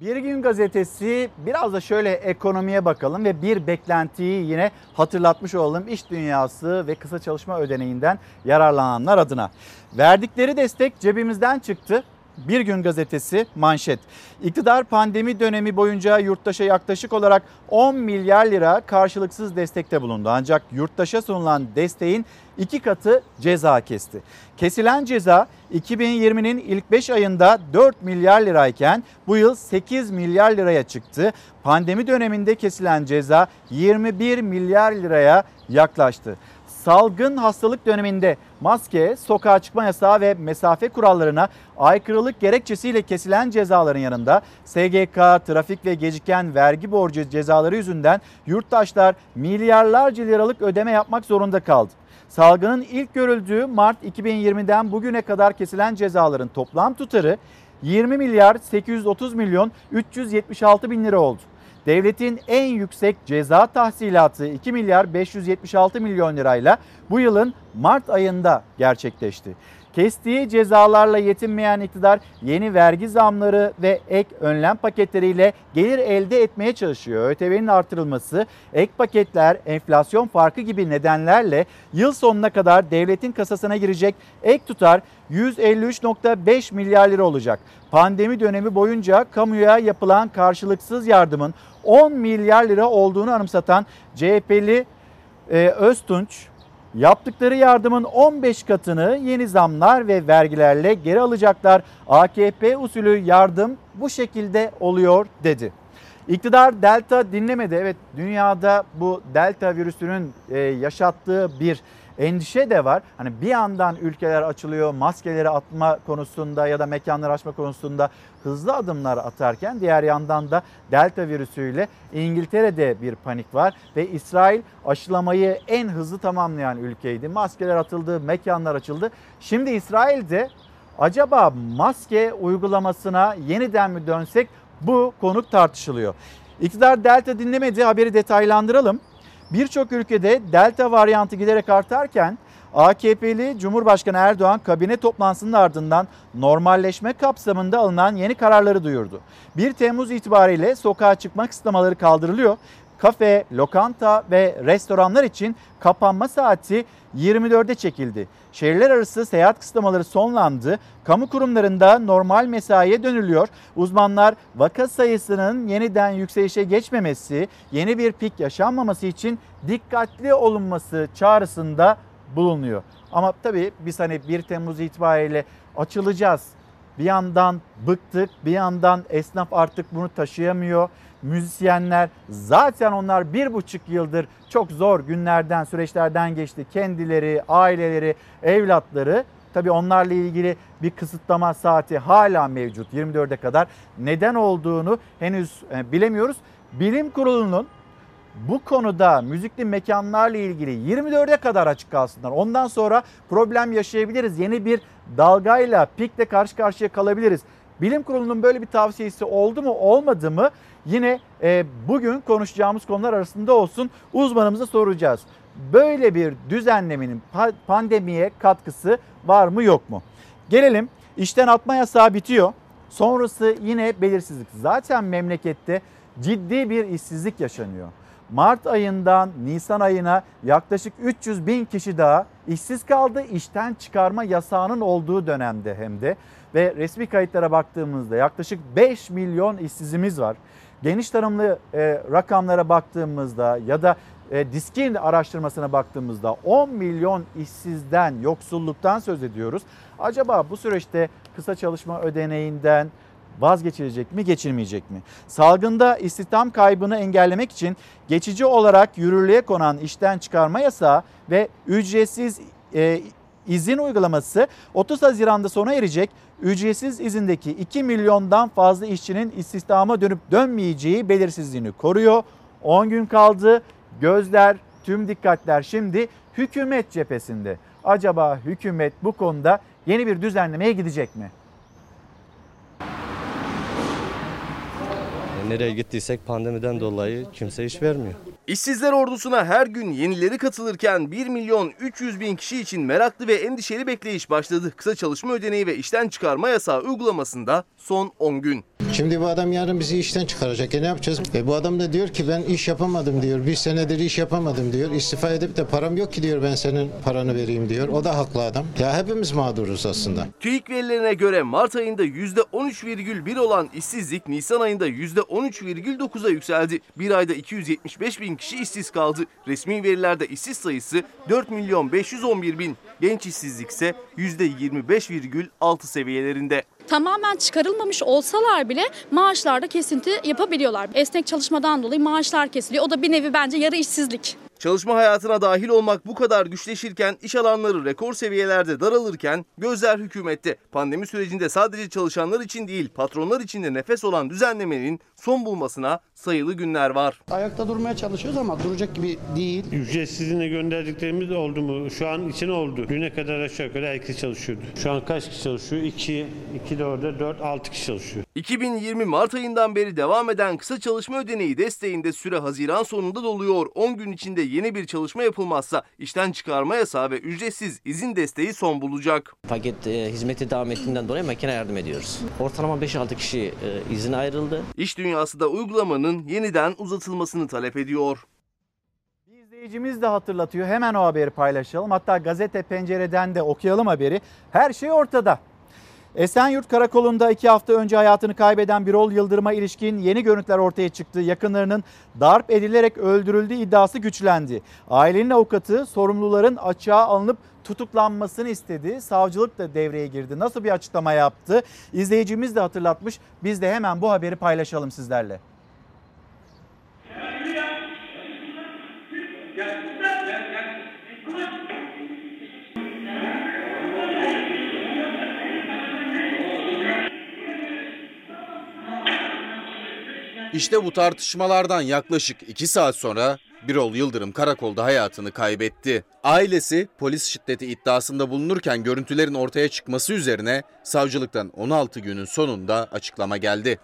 Bir Gün Gazetesi biraz da şöyle ekonomiye bakalım ve bir beklentiyi yine hatırlatmış olalım iş dünyası ve kısa çalışma ödeneğinden yararlananlar adına. Verdikleri destek cebimizden çıktı. Bir Gün Gazetesi manşet. İktidar pandemi dönemi boyunca yurttaşa yaklaşık olarak 10 milyar lira karşılıksız destekte bulundu. Ancak yurttaşa sunulan desteğin iki katı ceza kesti. Kesilen ceza 2020'nin ilk 5 ayında 4 milyar lirayken bu yıl 8 milyar liraya çıktı. Pandemi döneminde kesilen ceza 21 milyar liraya yaklaştı salgın hastalık döneminde maske, sokağa çıkma yasağı ve mesafe kurallarına aykırılık gerekçesiyle kesilen cezaların yanında SGK, trafik ve geciken vergi borcu cezaları yüzünden yurttaşlar milyarlarca liralık ödeme yapmak zorunda kaldı. Salgının ilk görüldüğü Mart 2020'den bugüne kadar kesilen cezaların toplam tutarı 20 milyar 830 milyon 376 bin lira oldu. Devletin en yüksek ceza tahsilatı 2 milyar 576 milyon lirayla bu yılın Mart ayında gerçekleşti. Kestiği cezalarla yetinmeyen iktidar yeni vergi zamları ve ek önlem paketleriyle gelir elde etmeye çalışıyor. ÖTV'nin artırılması, ek paketler, enflasyon farkı gibi nedenlerle yıl sonuna kadar devletin kasasına girecek ek tutar 153.5 milyar lira olacak. Pandemi dönemi boyunca kamuya yapılan karşılıksız yardımın 10 milyar lira olduğunu anımsatan CHP'li e, Öztunç Yaptıkları yardımın 15 katını yeni zamlar ve vergilerle geri alacaklar. AKP usulü yardım bu şekilde oluyor dedi. İktidar Delta dinlemedi. Evet dünyada bu Delta virüsünün e, yaşattığı bir endişe de var. Hani bir yandan ülkeler açılıyor, maskeleri atma konusunda ya da mekanları açma konusunda hızlı adımlar atarken diğer yandan da delta virüsüyle İngiltere'de bir panik var ve İsrail aşılamayı en hızlı tamamlayan ülkeydi. Maskeler atıldı, mekanlar açıldı. Şimdi İsrail'de acaba maske uygulamasına yeniden mi dönsek bu konuk tartışılıyor. İktidar Delta dinlemedi haberi detaylandıralım. Birçok ülkede delta varyantı giderek artarken AKP'li Cumhurbaşkanı Erdoğan kabine toplantısının ardından normalleşme kapsamında alınan yeni kararları duyurdu. 1 Temmuz itibariyle sokağa çıkma kısıtlamaları kaldırılıyor. Kafe, lokanta ve restoranlar için kapanma saati 24'e çekildi. Şehirler arası seyahat kısıtlamaları sonlandı. Kamu kurumlarında normal mesaiye dönülüyor. Uzmanlar vaka sayısının yeniden yükselişe geçmemesi, yeni bir pik yaşanmaması için dikkatli olunması çağrısında bulunuyor. Ama tabii biz hani 1 Temmuz itibariyle açılacağız. Bir yandan bıktık, bir yandan esnaf artık bunu taşıyamıyor müzisyenler zaten onlar bir buçuk yıldır çok zor günlerden, süreçlerden geçti. Kendileri, aileleri, evlatları tabii onlarla ilgili bir kısıtlama saati hala mevcut 24'e kadar. Neden olduğunu henüz e, bilemiyoruz. Bilim kurulunun bu konuda müzikli mekanlarla ilgili 24'e kadar açık kalsınlar. Ondan sonra problem yaşayabiliriz. Yeni bir dalgayla, pikle karşı karşıya kalabiliriz. Bilim kurulunun böyle bir tavsiyesi oldu mu olmadı mı yine e, bugün konuşacağımız konular arasında olsun uzmanımıza soracağız. Böyle bir düzenlemenin pandemiye katkısı var mı yok mu? Gelelim işten atma yasağı bitiyor. Sonrası yine belirsizlik. Zaten memlekette ciddi bir işsizlik yaşanıyor. Mart ayından Nisan ayına yaklaşık 300 bin kişi daha işsiz kaldı. İşten çıkarma yasağının olduğu dönemde hem de ve resmi kayıtlara baktığımızda yaklaşık 5 milyon işsizimiz var. Geniş tanımlı e, rakamlara baktığımızda ya da e, Diskin araştırmasına baktığımızda 10 milyon işsizden, yoksulluktan söz ediyoruz. Acaba bu süreçte kısa çalışma ödeneğinden vazgeçilecek mi, geçilmeyecek mi? Salgında istihdam kaybını engellemek için geçici olarak yürürlüğe konan işten çıkarma yasağı ve ücretsiz e, izin uygulaması 30 Haziran'da sona erecek. Ücretsiz izindeki 2 milyondan fazla işçinin istihdama dönüp dönmeyeceği belirsizliğini koruyor. 10 gün kaldı. Gözler, tüm dikkatler şimdi hükümet cephesinde. Acaba hükümet bu konuda yeni bir düzenlemeye gidecek mi? Nereye gittiysek pandemiden dolayı kimse iş vermiyor. İşsizler ordusuna her gün yenileri katılırken 1 milyon 300 bin kişi için meraklı ve endişeli bekleyiş başladı. Kısa çalışma ödeneği ve işten çıkarma yasağı uygulamasında son 10 gün. Şimdi bu adam yarın bizi işten çıkaracak. E ne yapacağız? E bu adam da diyor ki ben iş yapamadım diyor. Bir senedir iş yapamadım diyor. İstifa edip de param yok ki diyor ben senin paranı vereyim diyor. O da haklı adam. Ya hepimiz mağduruz aslında. TÜİK verilerine göre Mart ayında %13,1 olan işsizlik Nisan ayında %13,9'a yükseldi. Bir ayda 275 bin kişi işsiz kaldı. Resmi verilerde işsiz sayısı 4 milyon 511 bin. Genç işsizlik ise %25,6 seviyelerinde tamamen çıkarılmamış olsalar bile maaşlarda kesinti yapabiliyorlar. Esnek çalışmadan dolayı maaşlar kesiliyor. O da bir nevi bence yarı işsizlik. Çalışma hayatına dahil olmak bu kadar güçleşirken, iş alanları rekor seviyelerde daralırken gözler hükümette. Pandemi sürecinde sadece çalışanlar için değil, patronlar için de nefes olan düzenlemenin son bulmasına sayılı günler var. Ayakta durmaya çalışıyoruz ama duracak gibi değil. Ücretsizliğine gönderdiklerimiz oldu mu? Şu an için oldu. Düne kadar aşağı yukarı herkes çalışıyordu. Şu an kaç kişi çalışıyor? 2, 2 de orada 4, 6 kişi çalışıyor. 2020 Mart ayından beri devam eden kısa çalışma ödeneği desteğinde süre Haziran sonunda doluyor. 10 gün içinde yeni bir çalışma yapılmazsa işten çıkarma yasağı ve ücretsiz izin desteği son bulacak. Paket e, hizmeti devam ettiğinden dolayı makine yardım ediyoruz. Ortalama 5-6 kişi e, izin ayrıldı. İş dünyası da uygulamanın yeniden uzatılmasını talep ediyor. İzleyicimiz de hatırlatıyor. Hemen o haberi paylaşalım. Hatta gazete pencereden de okuyalım haberi. Her şey ortada. Esenyurt Karakolu'nda iki hafta önce hayatını kaybeden Birol Yıldırım'a ilişkin yeni görüntüler ortaya çıktı. Yakınlarının darp edilerek öldürüldüğü iddiası güçlendi. Ailenin avukatı sorumluların açığa alınıp tutuklanmasını istedi. Savcılık da devreye girdi. Nasıl bir açıklama yaptı? İzleyicimiz de hatırlatmış. Biz de hemen bu haberi paylaşalım sizlerle. İşte bu tartışmalardan yaklaşık 2 saat sonra Birol Yıldırım karakolda hayatını kaybetti. Ailesi polis şiddeti iddiasında bulunurken görüntülerin ortaya çıkması üzerine savcılıktan 16 günün sonunda açıklama geldi.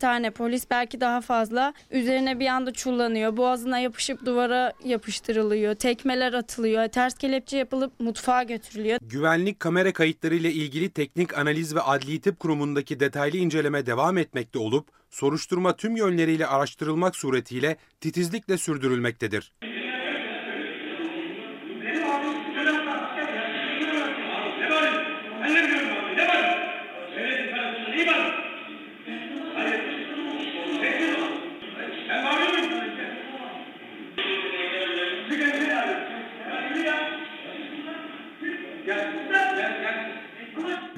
Tane polis belki daha fazla üzerine bir anda çullanıyor. Boğazına yapışıp duvara yapıştırılıyor. Tekmeler atılıyor. Ters kelepçe yapılıp mutfağa götürülüyor. Güvenlik kamera kayıtları ile ilgili teknik analiz ve adli tıp kurumundaki detaylı inceleme devam etmekte olup soruşturma tüm yönleriyle araştırılmak suretiyle titizlikle sürdürülmektedir.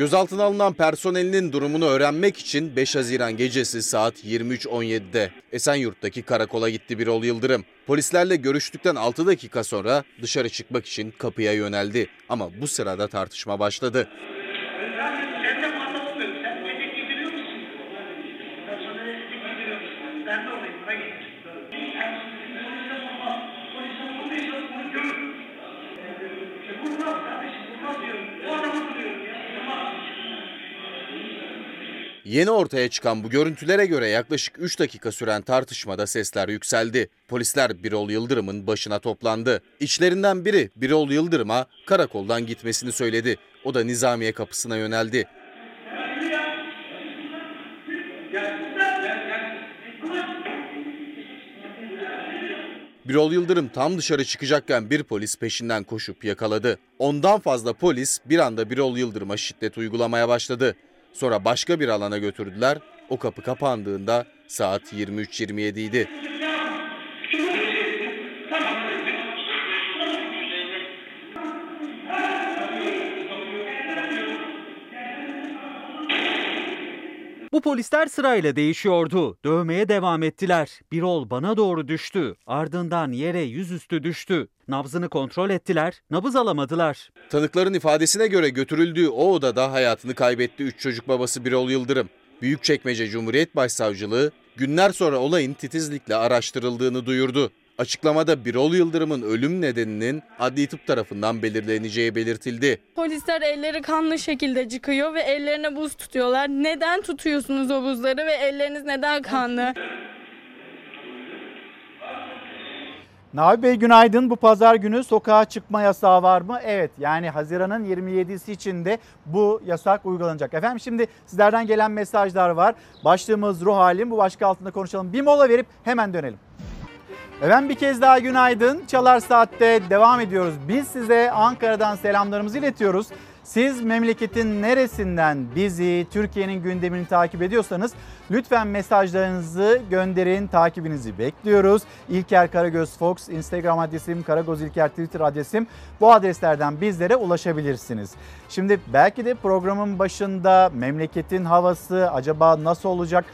Gözaltına alınan personelinin durumunu öğrenmek için 5 Haziran gecesi saat 23.17'de Esenyurt'taki karakola gitti Birol Yıldırım. Polislerle görüştükten 6 dakika sonra dışarı çıkmak için kapıya yöneldi. Ama bu sırada tartışma başladı. Yeni ortaya çıkan bu görüntülere göre yaklaşık 3 dakika süren tartışmada sesler yükseldi. Polisler Birol Yıldırım'ın başına toplandı. İçlerinden biri Birol Yıldırım'a karakoldan gitmesini söyledi. O da Nizamiye kapısına yöneldi. Birol Yıldırım tam dışarı çıkacakken bir polis peşinden koşup yakaladı. Ondan fazla polis bir anda Birol Yıldırım'a şiddet uygulamaya başladı. Sonra başka bir alana götürdüler. O kapı kapandığında saat 23.27 idi. Bu polisler sırayla değişiyordu. Dövmeye devam ettiler. Birol bana doğru düştü. Ardından yere yüzüstü düştü. Nabzını kontrol ettiler. Nabız alamadılar. Tanıkların ifadesine göre götürüldüğü o odada hayatını kaybetti 3 çocuk babası Birol Yıldırım. Büyükçekmece Cumhuriyet Başsavcılığı günler sonra olayın titizlikle araştırıldığını duyurdu. Açıklamada Birol Yıldırım'ın ölüm nedeninin adli tıp tarafından belirleneceği belirtildi. Polisler elleri kanlı şekilde çıkıyor ve ellerine buz tutuyorlar. Neden tutuyorsunuz o buzları ve elleriniz neden kanlı? Nabi Bey günaydın. Bu pazar günü sokağa çıkma yasağı var mı? Evet yani Haziran'ın 27'si için de bu yasak uygulanacak. Efendim şimdi sizlerden gelen mesajlar var. Başlığımız ruh halim. Bu başlık altında konuşalım. Bir mola verip hemen dönelim. Efendim bir kez daha günaydın. Çalar Saat'te devam ediyoruz. Biz size Ankara'dan selamlarımızı iletiyoruz. Siz memleketin neresinden bizi, Türkiye'nin gündemini takip ediyorsanız lütfen mesajlarınızı gönderin, takibinizi bekliyoruz. İlker Karagöz Fox, Instagram adresim, Karagöz İlker Twitter adresim. Bu adreslerden bizlere ulaşabilirsiniz. Şimdi belki de programın başında memleketin havası acaba nasıl olacak?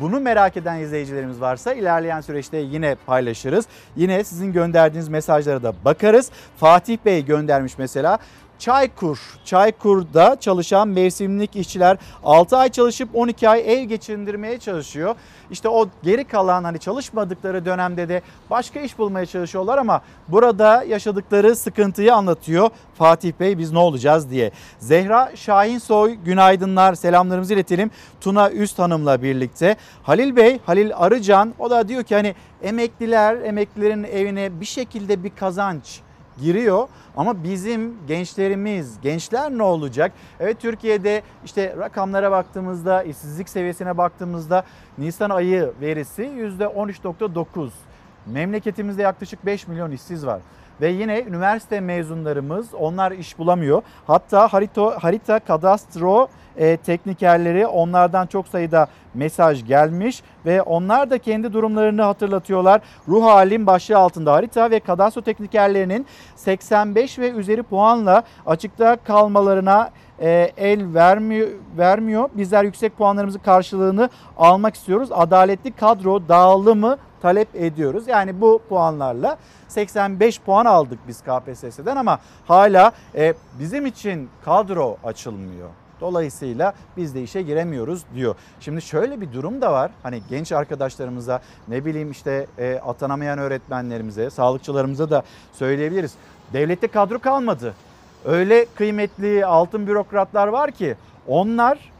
Bunu merak eden izleyicilerimiz varsa ilerleyen süreçte yine paylaşırız. Yine sizin gönderdiğiniz mesajlara da bakarız. Fatih Bey göndermiş mesela. Çaykur, Çaykur'da çalışan mevsimlik işçiler 6 ay çalışıp 12 ay ev geçindirmeye çalışıyor. İşte o geri kalan hani çalışmadıkları dönemde de başka iş bulmaya çalışıyorlar ama burada yaşadıkları sıkıntıyı anlatıyor Fatih Bey biz ne olacağız diye. Zehra Şahinsoy günaydınlar selamlarımızı iletelim Tuna Üst Hanım'la birlikte. Halil Bey, Halil Arıcan o da diyor ki hani emekliler, emeklilerin evine bir şekilde bir kazanç giriyor ama bizim gençlerimiz, gençler ne olacak? Evet Türkiye'de işte rakamlara baktığımızda, işsizlik seviyesine baktığımızda Nisan ayı verisi %13.9. Memleketimizde yaklaşık 5 milyon işsiz var. Ve yine üniversite mezunlarımız onlar iş bulamıyor. Hatta harita, harita kadastro e, teknikerleri onlardan çok sayıda mesaj gelmiş ve onlar da kendi durumlarını hatırlatıyorlar. Ruh halim başlığı altında harita ve kadastro teknikerlerinin 85 ve üzeri puanla açıkta kalmalarına e, el vermiyor, vermiyor. Bizler yüksek puanlarımızın karşılığını almak istiyoruz. Adaletli kadro dağılımı talep ediyoruz. Yani bu puanlarla 85 puan aldık biz KPSS'den ama hala e, bizim için kadro açılmıyor. Dolayısıyla biz de işe giremiyoruz diyor. Şimdi şöyle bir durum da var. Hani genç arkadaşlarımıza ne bileyim işte e, atanamayan öğretmenlerimize, sağlıkçılarımıza da söyleyebiliriz. Devlette kadro kalmadı. Öyle kıymetli altın bürokratlar var ki onlar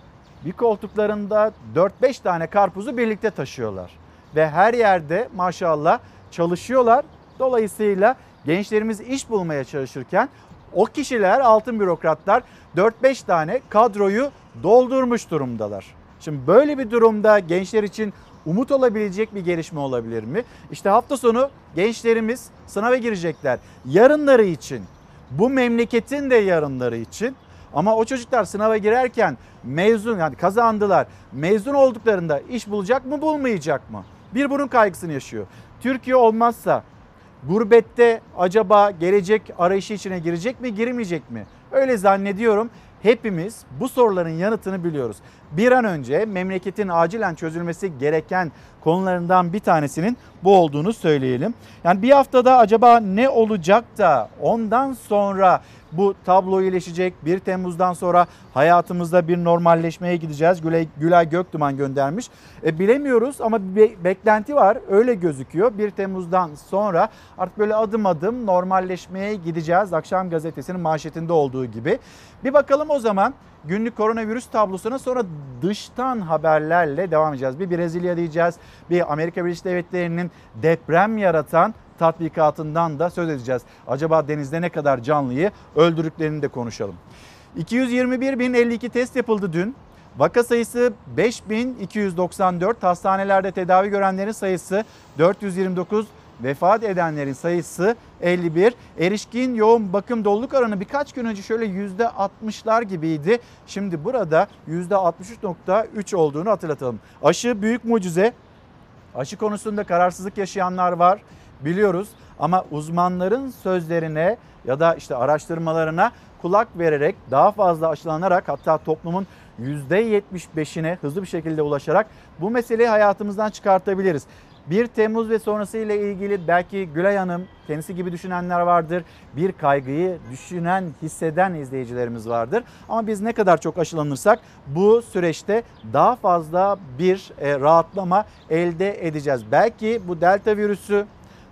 bir koltuklarında 4-5 tane karpuzu birlikte taşıyorlar. Ve her yerde maşallah çalışıyorlar. Dolayısıyla gençlerimiz iş bulmaya çalışırken o kişiler altın bürokratlar 4-5 tane kadroyu doldurmuş durumdalar. Şimdi böyle bir durumda gençler için umut olabilecek bir gelişme olabilir mi? İşte hafta sonu gençlerimiz sınava girecekler. Yarınları için, bu memleketin de yarınları için ama o çocuklar sınava girerken mezun yani kazandılar. Mezun olduklarında iş bulacak mı bulmayacak mı? Bir bunun kaygısını yaşıyor. Türkiye olmazsa gurbette acaba gelecek arayışı içine girecek mi girmeyecek mi? Öyle zannediyorum. Hepimiz bu soruların yanıtını biliyoruz. Bir an önce memleketin acilen çözülmesi gereken konularından bir tanesinin bu olduğunu söyleyelim. Yani bir haftada acaba ne olacak da ondan sonra bu tablo iyileşecek. 1 Temmuz'dan sonra hayatımızda bir normalleşmeye gideceğiz. Gülay, Gülay Göktuman göndermiş. E, bilemiyoruz ama bir beklenti var. Öyle gözüküyor. 1 Temmuz'dan sonra artık böyle adım adım normalleşmeye gideceğiz. Akşam gazetesinin manşetinde olduğu gibi. Bir bakalım o zaman günlük koronavirüs tablosuna sonra dıştan haberlerle devam edeceğiz. Bir Brezilya diyeceğiz. Bir Amerika Birleşik Devletleri'nin deprem yaratan tatbikatından da söz edeceğiz. Acaba denizde ne kadar canlıyı öldürdüklerini de konuşalım. 221.052 test yapıldı dün. Vaka sayısı 5294. Hastanelerde tedavi görenlerin sayısı 429 vefat edenlerin sayısı 51. Erişkin yoğun bakım doluluk oranı birkaç gün önce şöyle %60'lar gibiydi. Şimdi burada %63.3 olduğunu hatırlatalım. Aşı büyük mucize. Aşı konusunda kararsızlık yaşayanlar var biliyoruz ama uzmanların sözlerine ya da işte araştırmalarına kulak vererek daha fazla aşılanarak hatta toplumun %75'ine hızlı bir şekilde ulaşarak bu meseleyi hayatımızdan çıkartabiliriz. 1 Temmuz ve sonrası ile ilgili belki Gülay Hanım kendisi gibi düşünenler vardır. Bir kaygıyı düşünen, hisseden izleyicilerimiz vardır. Ama biz ne kadar çok aşılanırsak bu süreçte daha fazla bir e, rahatlama elde edeceğiz. Belki bu delta virüsü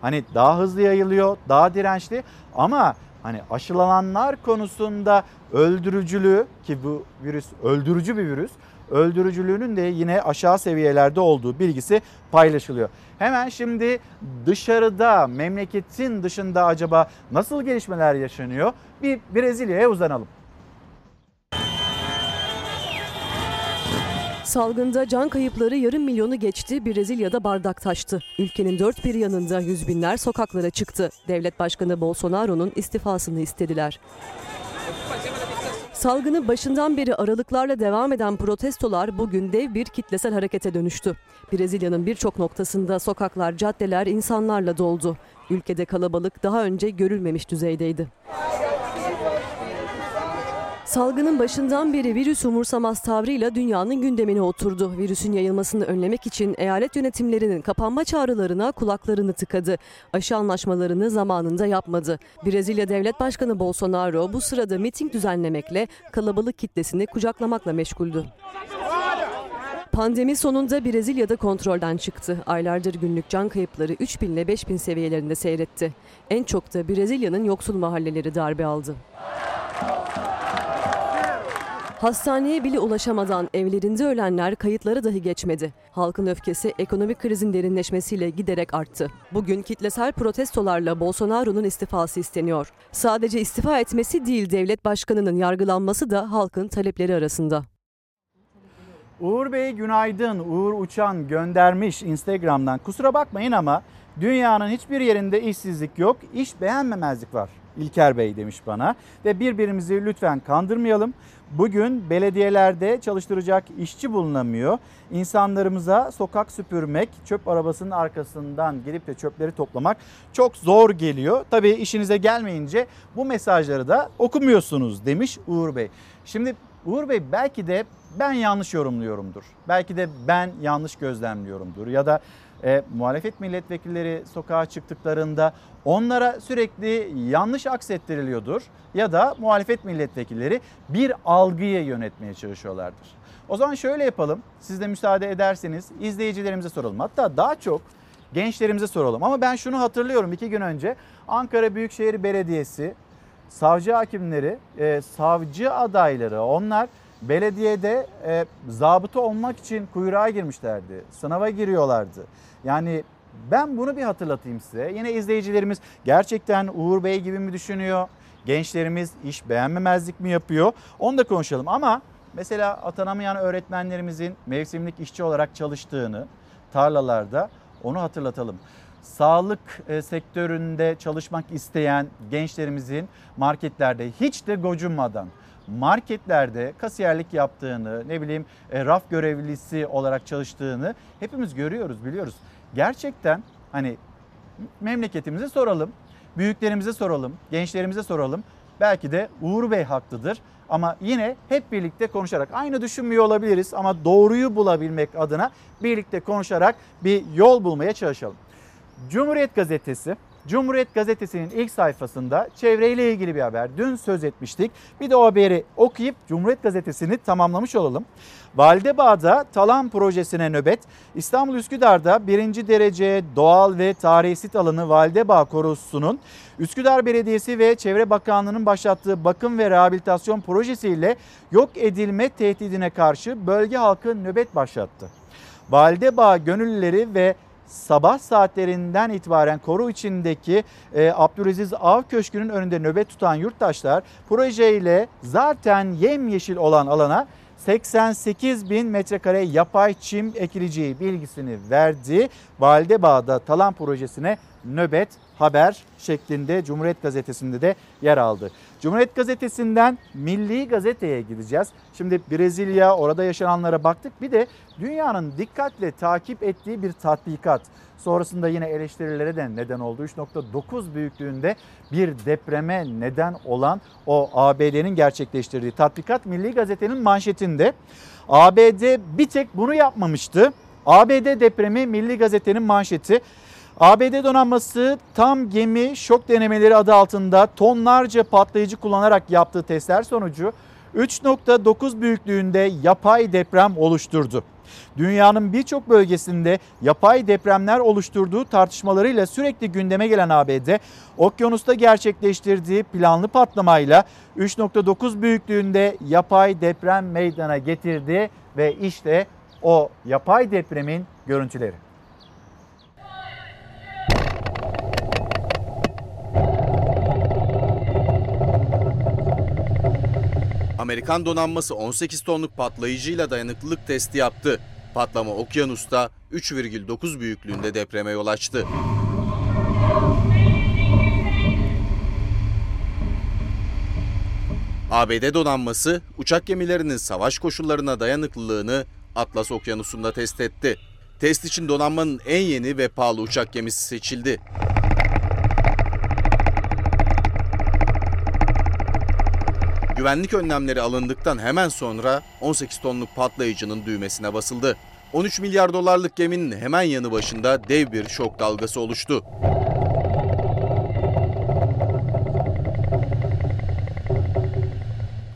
hani daha hızlı yayılıyor, daha dirençli ama hani aşılananlar konusunda öldürücülüğü ki bu virüs öldürücü bir virüs öldürücülüğünün de yine aşağı seviyelerde olduğu bilgisi paylaşılıyor. Hemen şimdi dışarıda memleketin dışında acaba nasıl gelişmeler yaşanıyor? Bir Brezilya'ya uzanalım. Salgında can kayıpları yarım milyonu geçti, Brezilya'da bardak taştı. Ülkenin dört bir yanında yüz binler sokaklara çıktı. Devlet Başkanı Bolsonaro'nun istifasını istediler. Salgının başından beri aralıklarla devam eden protestolar bugün dev bir kitlesel harekete dönüştü. Brezilya'nın birçok noktasında sokaklar, caddeler insanlarla doldu. Ülkede kalabalık daha önce görülmemiş düzeydeydi. Salgının başından beri virüs umursamaz tavrıyla dünyanın gündemine oturdu. Virüsün yayılmasını önlemek için eyalet yönetimlerinin kapanma çağrılarına kulaklarını tıkadı. Aşı anlaşmalarını zamanında yapmadı. Brezilya Devlet Başkanı Bolsonaro bu sırada miting düzenlemekle kalabalık kitlesini kucaklamakla meşguldü. Pandemi sonunda Brezilya'da kontrolden çıktı. Aylardır günlük can kayıpları 3000 ile 5000 seviyelerinde seyretti. En çok da Brezilya'nın yoksul mahalleleri darbe aldı. Hastaneye bile ulaşamadan evlerinde ölenler kayıtları dahi geçmedi. Halkın öfkesi ekonomik krizin derinleşmesiyle giderek arttı. Bugün kitlesel protestolarla Bolsonaro'nun istifası isteniyor. Sadece istifa etmesi değil devlet başkanının yargılanması da halkın talepleri arasında. Uğur Bey günaydın. Uğur Uçan göndermiş Instagram'dan. Kusura bakmayın ama dünyanın hiçbir yerinde işsizlik yok, iş beğenmemezlik var. İlker Bey demiş bana ve birbirimizi lütfen kandırmayalım. Bugün belediyelerde çalıştıracak işçi bulunamıyor. İnsanlarımıza sokak süpürmek, çöp arabasının arkasından gelip de çöpleri toplamak çok zor geliyor. Tabii işinize gelmeyince bu mesajları da okumuyorsunuz demiş Uğur Bey. Şimdi Uğur Bey belki de ben yanlış yorumluyorumdur. Belki de ben yanlış gözlemliyorumdur ya da e, muhalefet milletvekilleri sokağa çıktıklarında onlara sürekli yanlış aksettiriliyordur ya da muhalefet milletvekilleri bir algıyı yönetmeye çalışıyorlardır. O zaman şöyle yapalım. Siz de müsaade ederseniz izleyicilerimize soralım. Hatta daha çok gençlerimize soralım. Ama ben şunu hatırlıyorum iki gün önce Ankara Büyükşehir Belediyesi savcı hakimleri, e, savcı adayları onlar belediyede e, zabıta olmak için kuyruğa girmişlerdi. Sınava giriyorlardı. Yani ben bunu bir hatırlatayım size. Yine izleyicilerimiz gerçekten Uğur Bey gibi mi düşünüyor? Gençlerimiz iş beğenmemezlik mi yapıyor? Onu da konuşalım ama mesela atanamayan öğretmenlerimizin mevsimlik işçi olarak çalıştığını tarlalarda onu hatırlatalım. Sağlık e, sektöründe çalışmak isteyen gençlerimizin marketlerde hiç de gocunmadan marketlerde kasiyerlik yaptığını, ne bileyim e, raf görevlisi olarak çalıştığını hepimiz görüyoruz, biliyoruz. Gerçekten hani memleketimize soralım, büyüklerimize soralım, gençlerimize soralım. Belki de Uğur Bey haklıdır ama yine hep birlikte konuşarak aynı düşünmüyor olabiliriz ama doğruyu bulabilmek adına birlikte konuşarak bir yol bulmaya çalışalım. Cumhuriyet Gazetesi Cumhuriyet Gazetesi'nin ilk sayfasında çevreyle ilgili bir haber. Dün söz etmiştik. Bir de o haberi okuyup Cumhuriyet Gazetesi'ni tamamlamış olalım. Validebağ'da talan projesine nöbet, İstanbul Üsküdar'da birinci derece doğal ve tarihi sit alanı Validebağ Korusu'nun Üsküdar Belediyesi ve Çevre Bakanlığı'nın başlattığı bakım ve rehabilitasyon projesiyle yok edilme tehdidine karşı bölge halkı nöbet başlattı. Validebağ gönüllüleri ve sabah saatlerinden itibaren koru içindeki e, Abdülaziz Av Köşkü'nün önünde nöbet tutan yurttaşlar projeyle zaten yemyeşil olan alana 88 bin metrekare yapay çim ekileceği bilgisini verdi. Validebağ'da talan projesine nöbet haber şeklinde Cumhuriyet Gazetesi'nde de yer aldı. Cumhuriyet Gazetesi'nden Milli Gazete'ye gideceğiz. Şimdi Brezilya orada yaşananlara baktık. Bir de dünyanın dikkatle takip ettiği bir tatbikat. Sonrasında yine eleştirilere de neden oldu. 3.9 büyüklüğünde bir depreme neden olan o ABD'nin gerçekleştirdiği tatbikat Milli Gazete'nin manşetinde. ABD bir tek bunu yapmamıştı. ABD depremi Milli Gazete'nin manşeti. ABD donanması tam gemi şok denemeleri adı altında tonlarca patlayıcı kullanarak yaptığı testler sonucu 3.9 büyüklüğünde yapay deprem oluşturdu. Dünyanın birçok bölgesinde yapay depremler oluşturduğu tartışmalarıyla sürekli gündeme gelen ABD, okyanusta gerçekleştirdiği planlı patlamayla 3.9 büyüklüğünde yapay deprem meydana getirdi ve işte o yapay depremin görüntüleri. Amerikan donanması 18 tonluk patlayıcıyla dayanıklılık testi yaptı. Patlama okyanusta 3,9 büyüklüğünde depreme yol açtı. ABD donanması uçak gemilerinin savaş koşullarına dayanıklılığını Atlas Okyanusu'nda test etti. Test için donanmanın en yeni ve pahalı uçak gemisi seçildi. Güvenlik önlemleri alındıktan hemen sonra 18 tonluk patlayıcının düğmesine basıldı. 13 milyar dolarlık geminin hemen yanı başında dev bir şok dalgası oluştu.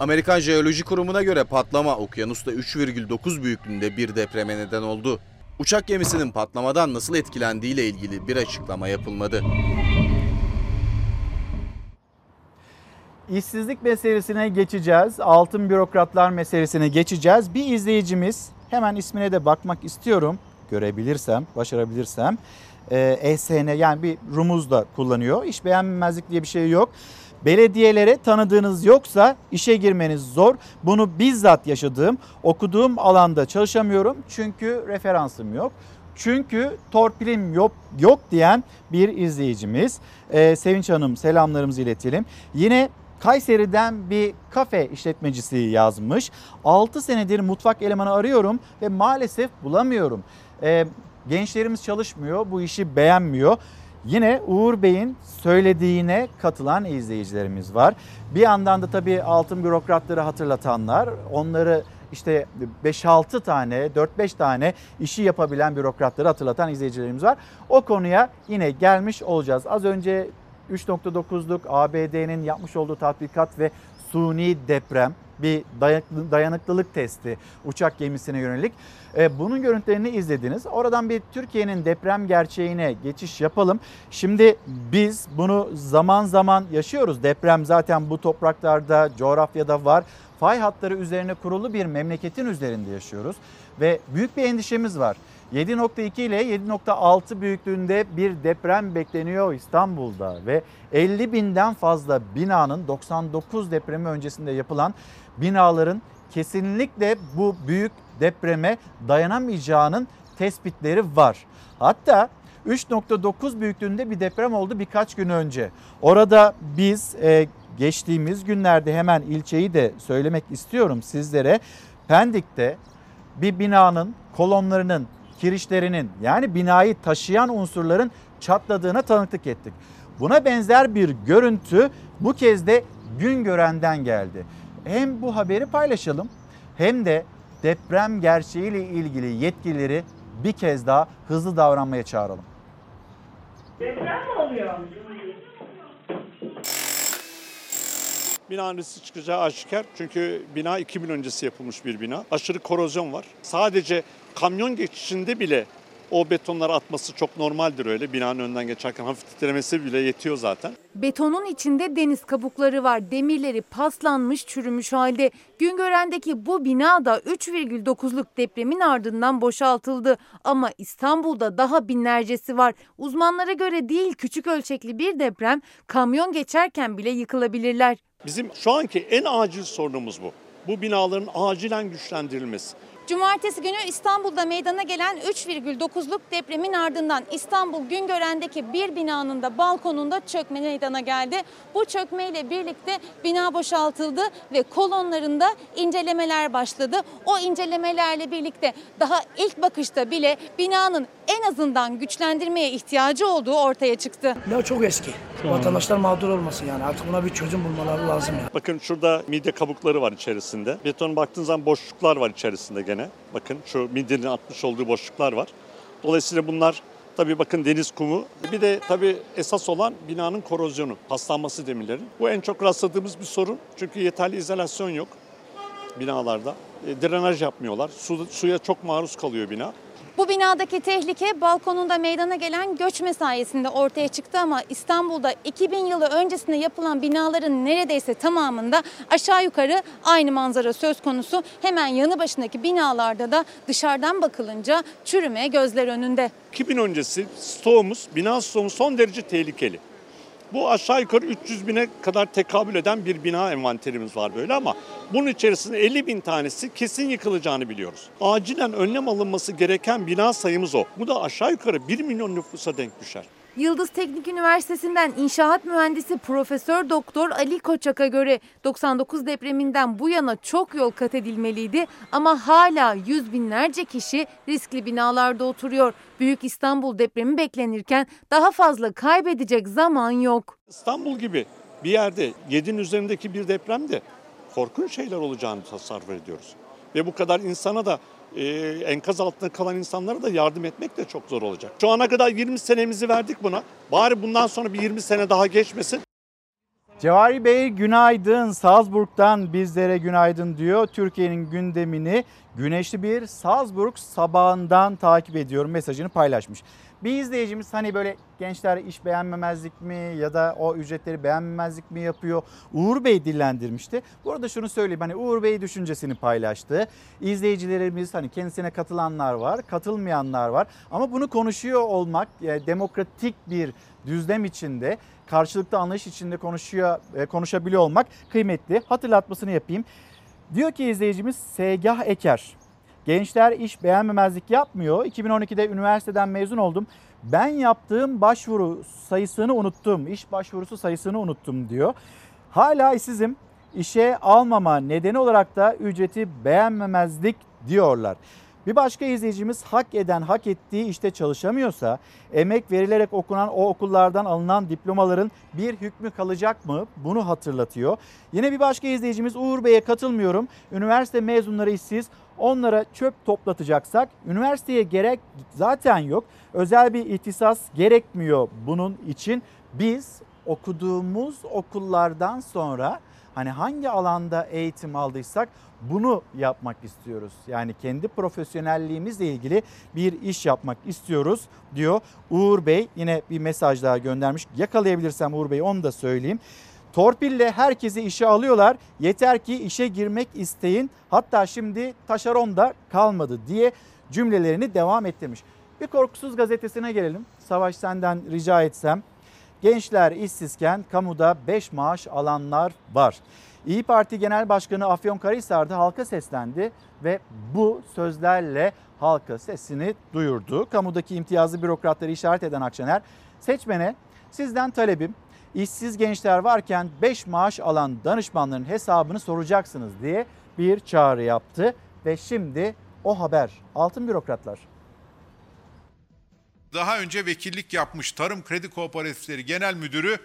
Amerikan Jeoloji Kurumu'na göre patlama okyanusta 3,9 büyüklüğünde bir depreme neden oldu. Uçak gemisinin patlamadan nasıl etkilendiği ile ilgili bir açıklama yapılmadı. İşsizlik meselesine geçeceğiz. Altın bürokratlar meselesine geçeceğiz. Bir izleyicimiz hemen ismine de bakmak istiyorum. Görebilirsem, başarabilirsem. Ee, ESN yani bir rumuz da kullanıyor. İş beğenmemezlik diye bir şey yok. Belediyelere tanıdığınız yoksa işe girmeniz zor. Bunu bizzat yaşadığım, okuduğum alanda çalışamıyorum çünkü referansım yok. Çünkü torpilim yok, yok diyen bir izleyicimiz. Ee, Sevinç Hanım selamlarımızı iletelim. Yine Kayseri'den bir kafe işletmecisi yazmış. 6 senedir mutfak elemanı arıyorum ve maalesef bulamıyorum. Ee, gençlerimiz çalışmıyor, bu işi beğenmiyor. Yine Uğur Bey'in söylediğine katılan izleyicilerimiz var. Bir yandan da tabii altın bürokratları hatırlatanlar, onları işte 5-6 tane, 4-5 tane işi yapabilen bürokratları hatırlatan izleyicilerimiz var. O konuya yine gelmiş olacağız. Az önce 3.9'luk ABD'nin yapmış olduğu tatbikat ve suni deprem bir dayanıklılık testi uçak gemisine yönelik. E, bunun görüntülerini izlediniz. Oradan bir Türkiye'nin deprem gerçeğine geçiş yapalım. Şimdi biz bunu zaman zaman yaşıyoruz. Deprem zaten bu topraklarda, coğrafyada var. Fay hatları üzerine kurulu bir memleketin üzerinde yaşıyoruz ve büyük bir endişemiz var. 7.2 ile 7.6 büyüklüğünde bir deprem bekleniyor İstanbul'da ve 50 binden fazla binanın 99 depremi öncesinde yapılan binaların kesinlikle bu büyük depreme dayanamayacağının tespitleri var. Hatta 3.9 büyüklüğünde bir deprem oldu birkaç gün önce. Orada biz e, geçtiğimiz günlerde hemen ilçeyi de söylemek istiyorum sizlere. Pendik'te bir binanın kolonlarının, kirişlerinin yani binayı taşıyan unsurların çatladığına tanıklık ettik. Buna benzer bir görüntü bu kez de Güngören'den geldi. Hem bu haberi paylaşalım hem de deprem gerçeğiyle ilgili yetkilileri bir kez daha hızlı davranmaya çağıralım. Deprem mi oluyor? Binanın riski çıkacağı aşikar. Çünkü bina 2000 öncesi yapılmış bir bina. Aşırı korozyon var. Sadece kamyon geçişinde bile o betonları atması çok normaldir öyle. Binanın önünden geçerken hafif titremesi bile yetiyor zaten. Betonun içinde deniz kabukları var. Demirleri paslanmış, çürümüş halde. Güngören'deki bu bina da 3,9'luk depremin ardından boşaltıldı. Ama İstanbul'da daha binlercesi var. Uzmanlara göre değil küçük ölçekli bir deprem kamyon geçerken bile yıkılabilirler. Bizim şu anki en acil sorunumuz bu. Bu binaların acilen güçlendirilmesi. Cumartesi günü İstanbul'da meydana gelen 3,9'luk depremin ardından İstanbul Güngören'deki bir binanın da balkonunda çökme meydana geldi. Bu çökmeyle birlikte bina boşaltıldı ve kolonlarında incelemeler başladı. O incelemelerle birlikte daha ilk bakışta bile binanın en azından güçlendirmeye ihtiyacı olduğu ortaya çıktı. Ya çok eski. Vatandaşlar mağdur olmasın yani artık buna bir çözüm bulmaları lazım ya. Bakın şurada midye kabukları var içerisinde. Beton baktığınız zaman boşluklar var içerisinde gene. Bakın şu midyenin atmış olduğu boşluklar var. Dolayısıyla bunlar tabii bakın deniz kumu. Bir de tabii esas olan binanın korozyonu, paslanması demirlerin. Bu en çok rastladığımız bir sorun. Çünkü yeterli izolasyon yok binalarda. E, drenaj yapmıyorlar. Su, suya çok maruz kalıyor bina. Bu binadaki tehlike balkonunda meydana gelen göçme sayesinde ortaya çıktı ama İstanbul'da 2000 yılı öncesinde yapılan binaların neredeyse tamamında aşağı yukarı aynı manzara söz konusu. Hemen yanı başındaki binalarda da dışarıdan bakılınca çürüme gözler önünde. 2000 öncesi stoğumuz, bina stoğumuz son derece tehlikeli. Bu aşağı yukarı 300 bine kadar tekabül eden bir bina envanterimiz var böyle ama bunun içerisinde 50 bin tanesi kesin yıkılacağını biliyoruz. Acilen önlem alınması gereken bina sayımız o. Bu da aşağı yukarı 1 milyon nüfusa denk düşer. Yıldız Teknik Üniversitesi'nden inşaat mühendisi Profesör Doktor Ali Koçak'a göre 99 depreminden bu yana çok yol kat edilmeliydi ama hala yüz binlerce kişi riskli binalarda oturuyor. Büyük İstanbul depremi beklenirken daha fazla kaybedecek zaman yok. İstanbul gibi bir yerde 7'nin üzerindeki bir depremde korkunç şeyler olacağını tasarruf ediyoruz. Ve bu kadar insana da e, enkaz altında kalan insanlara da yardım etmek de çok zor olacak. Şu ana kadar 20 senemizi verdik buna. Bari bundan sonra bir 20 sene daha geçmesin. Cevari Bey günaydın. Salzburg'dan bizlere günaydın diyor. Türkiye'nin gündemini güneşli bir Salzburg sabahından takip ediyorum mesajını paylaşmış. Bir izleyicimiz hani böyle gençler iş beğenmemezlik mi ya da o ücretleri beğenmemezlik mi yapıyor? Uğur Bey dillendirmişti. Bu arada şunu söyleyeyim hani Uğur Bey düşüncesini paylaştı. İzleyicilerimiz hani kendisine katılanlar var, katılmayanlar var. Ama bunu konuşuyor olmak e, demokratik bir düzlem içinde karşılıklı anlayış içinde konuşuyor e, konuşabiliyor olmak kıymetli. Hatırlatmasını yapayım. Diyor ki izleyicimiz Segah Eker. Gençler iş beğenmemezlik yapmıyor. 2012'de üniversiteden mezun oldum. Ben yaptığım başvuru sayısını unuttum. İş başvurusu sayısını unuttum diyor. Hala işsizim. İşe almama nedeni olarak da ücreti beğenmemezlik diyorlar. Bir başka izleyicimiz hak eden hak ettiği işte çalışamıyorsa emek verilerek okunan o okullardan alınan diplomaların bir hükmü kalacak mı? Bunu hatırlatıyor. Yine bir başka izleyicimiz Uğur Bey'e katılmıyorum. Üniversite mezunları işsiz. Onlara çöp toplatacaksak üniversiteye gerek zaten yok. Özel bir ihtisas gerekmiyor bunun için. Biz okuduğumuz okullardan sonra hani hangi alanda eğitim aldıysak bunu yapmak istiyoruz. Yani kendi profesyonelliğimizle ilgili bir iş yapmak istiyoruz diyor Uğur Bey. Yine bir mesaj daha göndermiş. Yakalayabilirsem Uğur Bey onu da söyleyeyim. Torpille herkesi işe alıyorlar. Yeter ki işe girmek isteyin. Hatta şimdi taşeron da kalmadı diye cümlelerini devam ettirmiş. Bir Korkusuz gazetesine gelelim. Savaş senden rica etsem. Gençler işsizken kamuda 5 maaş alanlar var. İyi Parti Genel Başkanı Afyonkarahisar'da halka seslendi ve bu sözlerle halka sesini duyurdu. Kamudaki imtiyazlı bürokratları işaret eden Akşener, seçmene sizden talebim işsiz gençler varken 5 maaş alan danışmanların hesabını soracaksınız diye bir çağrı yaptı ve şimdi o haber altın bürokratlar. Daha önce vekillik yapmış Tarım Kredi Kooperatifleri Genel Müdürü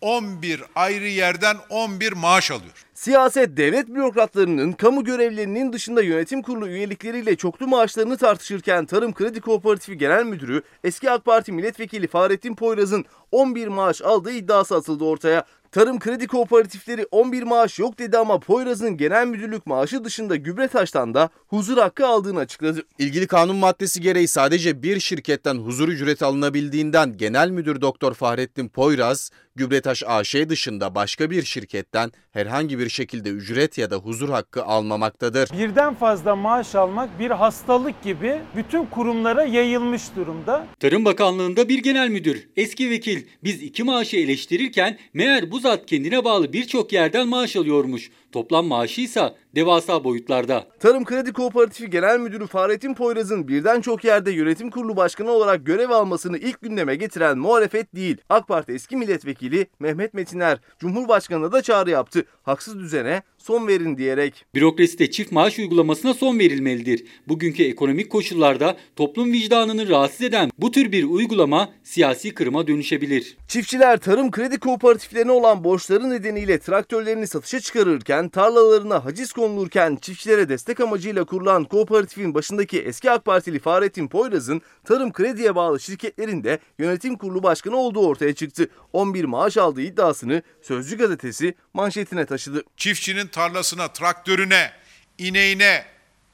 11 ayrı yerden 11 maaş alıyor. Siyaset devlet bürokratlarının kamu görevlilerinin dışında yönetim kurulu üyelikleriyle çoklu maaşlarını tartışırken Tarım Kredi Kooperatifi Genel Müdürü eski AK Parti Milletvekili Fahrettin Poyraz'ın 11 maaş aldığı iddiası atıldı ortaya. Tarım Kredi Kooperatifleri 11 maaş yok dedi ama Poyraz'ın genel müdürlük maaşı dışında Gübretaş'tan da huzur hakkı aldığını açıkladı. İlgili kanun maddesi gereği sadece bir şirketten huzur ücreti alınabildiğinden Genel Müdür Doktor Fahrettin Poyraz, Gübretaş AŞ dışında başka bir şirketten herhangi bir şekilde ücret ya da huzur hakkı almamaktadır. Birden fazla maaş almak bir hastalık gibi bütün kurumlara yayılmış durumda. Tarım Bakanlığı'nda bir genel müdür, eski vekil biz iki maaşı eleştirirken meğer bu zat kendine bağlı birçok yerden maaş alıyormuş. Toplam maaşı ise devasa boyutlarda. Tarım Kredi Kooperatifi Genel Müdürü Fahrettin Poyraz'ın birden çok yerde yönetim kurulu başkanı olarak görev almasını ilk gündeme getiren muhalefet değil. AK Parti eski milletvekili Mehmet Metiner Cumhurbaşkanı'na da çağrı yaptı. Haksız düzene son verin diyerek. Bürokraside çift maaş uygulamasına son verilmelidir. Bugünkü ekonomik koşullarda toplum vicdanını rahatsız eden bu tür bir uygulama siyasi kırıma dönüşebilir. Çiftçiler tarım kredi kooperatiflerine olan borçları nedeniyle traktörlerini satışa çıkarırken, tarlalarına haciz konulurken çiftçilere destek amacıyla kurulan kooperatifin başındaki eski AK Partili Fahrettin Poyraz'ın tarım krediye bağlı şirketlerinde yönetim kurulu başkanı olduğu ortaya çıktı. 11 maaş aldığı iddiasını Sözcü gazetesi manşetine taşıdı. Çiftçinin tarlasına, traktörüne, ineğine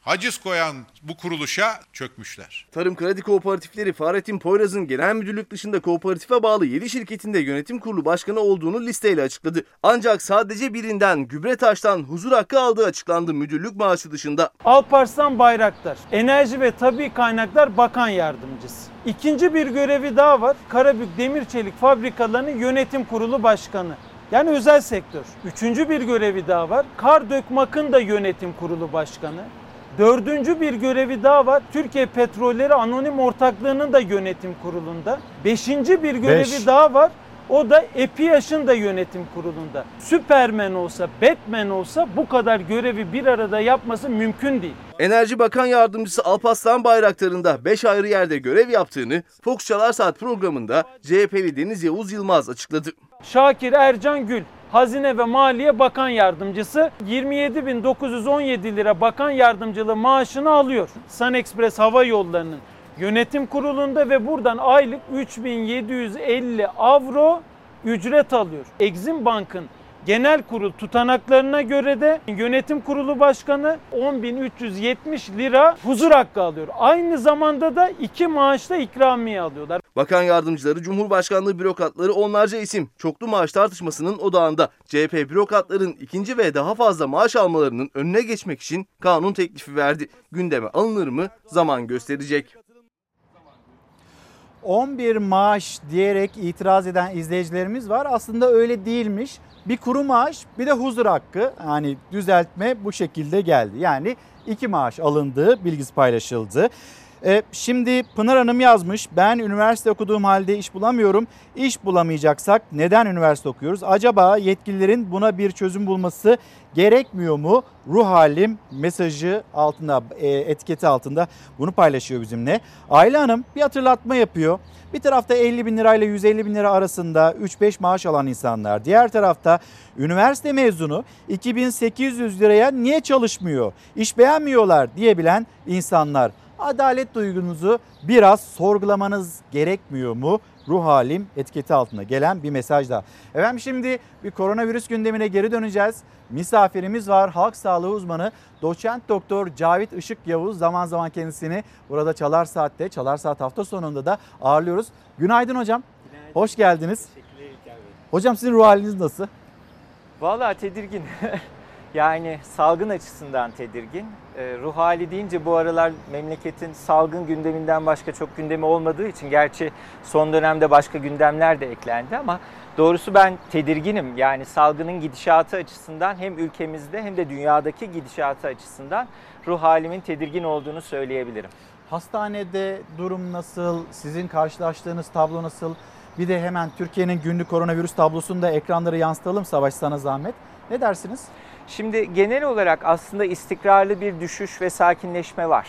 haciz koyan bu kuruluşa çökmüşler. Tarım Kredi Kooperatifleri Fahrettin Poyraz'ın genel müdürlük dışında kooperatife bağlı 7 şirketinde yönetim kurulu başkanı olduğunu listeyle açıkladı. Ancak sadece birinden Gübretaş'tan huzur hakkı aldığı açıklandı müdürlük maaşı dışında. Alparslan Bayraktar, Enerji ve Tabi Kaynaklar Bakan Yardımcısı. İkinci bir görevi daha var. Karabük Demir Çelik Fabrikalarının Yönetim Kurulu Başkanı. Yani özel sektör. Üçüncü bir görevi daha var. Kar Dökmak'ın da yönetim kurulu başkanı. Dördüncü bir görevi daha var. Türkiye Petrolleri Anonim Ortaklığı'nın da yönetim kurulunda. Beşinci bir görevi Beş. daha var. O da EPİAŞ'ın da yönetim kurulunda. Süpermen olsa, Batman olsa bu kadar görevi bir arada yapması mümkün değil. Enerji Bakan Yardımcısı Alparslan Bayraktar'ın da 5 ayrı yerde görev yaptığını Fox Çalar Saat programında CHP'li Deniz Yavuz Yılmaz açıkladı. Şakir Ercan Gül, Hazine ve Maliye Bakan Yardımcısı 27.917 lira bakan yardımcılığı maaşını alıyor. Sun Express Hava Yolları'nın yönetim kurulunda ve buradan aylık 3750 avro ücret alıyor. Exim Bank'ın genel kurul tutanaklarına göre de yönetim kurulu başkanı 10.370 lira huzur hakkı alıyor. Aynı zamanda da iki maaşla ikramiye alıyorlar. Bakan yardımcıları, Cumhurbaşkanlığı bürokratları onlarca isim çoklu maaş tartışmasının odağında. CHP bürokratların ikinci ve daha fazla maaş almalarının önüne geçmek için kanun teklifi verdi. Gündeme alınır mı zaman gösterecek. 11 maaş diyerek itiraz eden izleyicilerimiz var. Aslında öyle değilmiş. Bir kuru maaş bir de huzur hakkı. Yani düzeltme bu şekilde geldi. Yani iki maaş alındığı bilgisi paylaşıldı. Ee, şimdi Pınar Hanım yazmış. Ben üniversite okuduğum halde iş bulamıyorum. İş bulamayacaksak neden üniversite okuyoruz? Acaba yetkililerin buna bir çözüm bulması gerekmiyor mu? Ruh halim mesajı altında, e, etiketi altında bunu paylaşıyor bizimle. Ayla Hanım bir hatırlatma yapıyor. Bir tarafta 50 bin lirayla 150 bin lira arasında 3-5 maaş alan insanlar. Diğer tarafta üniversite mezunu 2800 liraya niye çalışmıyor, iş beğenmiyorlar diyebilen insanlar. Adalet duygunuzu biraz sorgulamanız gerekmiyor mu? Ruh halim etiketi altında gelen bir mesaj da. Efendim şimdi bir koronavirüs gündemine geri döneceğiz. Misafirimiz var halk sağlığı uzmanı doçent doktor Cavit Işık Yavuz zaman zaman kendisini burada Çalar Saat'te Çalar Saat hafta sonunda da ağırlıyoruz. Günaydın hocam. Hoş geldiniz. Hocam sizin ruh haliniz nasıl? Vallahi tedirgin. *laughs* yani salgın açısından tedirgin. Ee, ruh hali deyince bu aralar memleketin salgın gündeminden başka çok gündemi olmadığı için gerçi son dönemde başka gündemler de eklendi ama doğrusu ben tedirginim. Yani salgının gidişatı açısından hem ülkemizde hem de dünyadaki gidişatı açısından ruh halimin tedirgin olduğunu söyleyebilirim. Hastanede durum nasıl? Sizin karşılaştığınız tablo nasıl? Bir de hemen Türkiye'nin günlük koronavirüs tablosunu da ekranlara yansıtalım Savaş sana zahmet. Ne dersiniz? Şimdi genel olarak aslında istikrarlı bir düşüş ve sakinleşme var.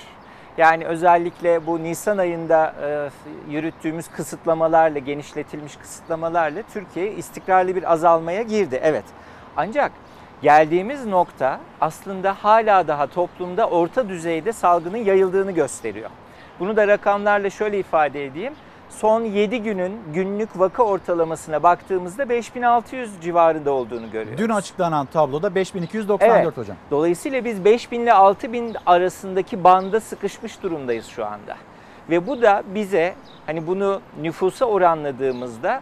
Yani özellikle bu Nisan ayında e, yürüttüğümüz kısıtlamalarla, genişletilmiş kısıtlamalarla Türkiye istikrarlı bir azalmaya girdi. Evet. Ancak geldiğimiz nokta aslında hala daha toplumda orta düzeyde salgının yayıldığını gösteriyor. Bunu da rakamlarla şöyle ifade edeyim. Son 7 günün günlük vaka ortalamasına baktığımızda 5600 civarında olduğunu görüyoruz. Dün açıklanan tabloda 5294 Evet. hocam. Dolayısıyla biz 5000 ile 6000 arasındaki banda sıkışmış durumdayız şu anda. Ve bu da bize hani bunu nüfusa oranladığımızda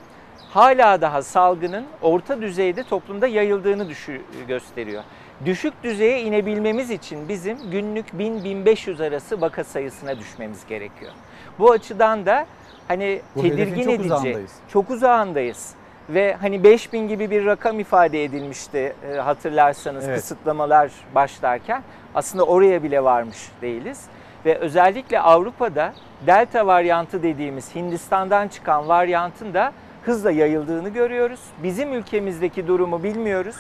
hala daha salgının orta düzeyde toplumda yayıldığını düşü- gösteriyor. Düşük düzeye inebilmemiz için bizim günlük 1000-1500 arası vaka sayısına düşmemiz gerekiyor. Bu açıdan da hani Bu tedirgin çok edici, uzağındayız. çok uzağındayız. Ve hani 5000 gibi bir rakam ifade edilmişti e, hatırlarsanız Evet. kısıtlamalar başlarken. Aslında oraya bile varmış değiliz. Ve özellikle Avrupa'da delta varyantı dediğimiz Hindistan'dan çıkan varyantın da hızla yayıldığını görüyoruz. Bizim ülkemizdeki durumu bilmiyoruz.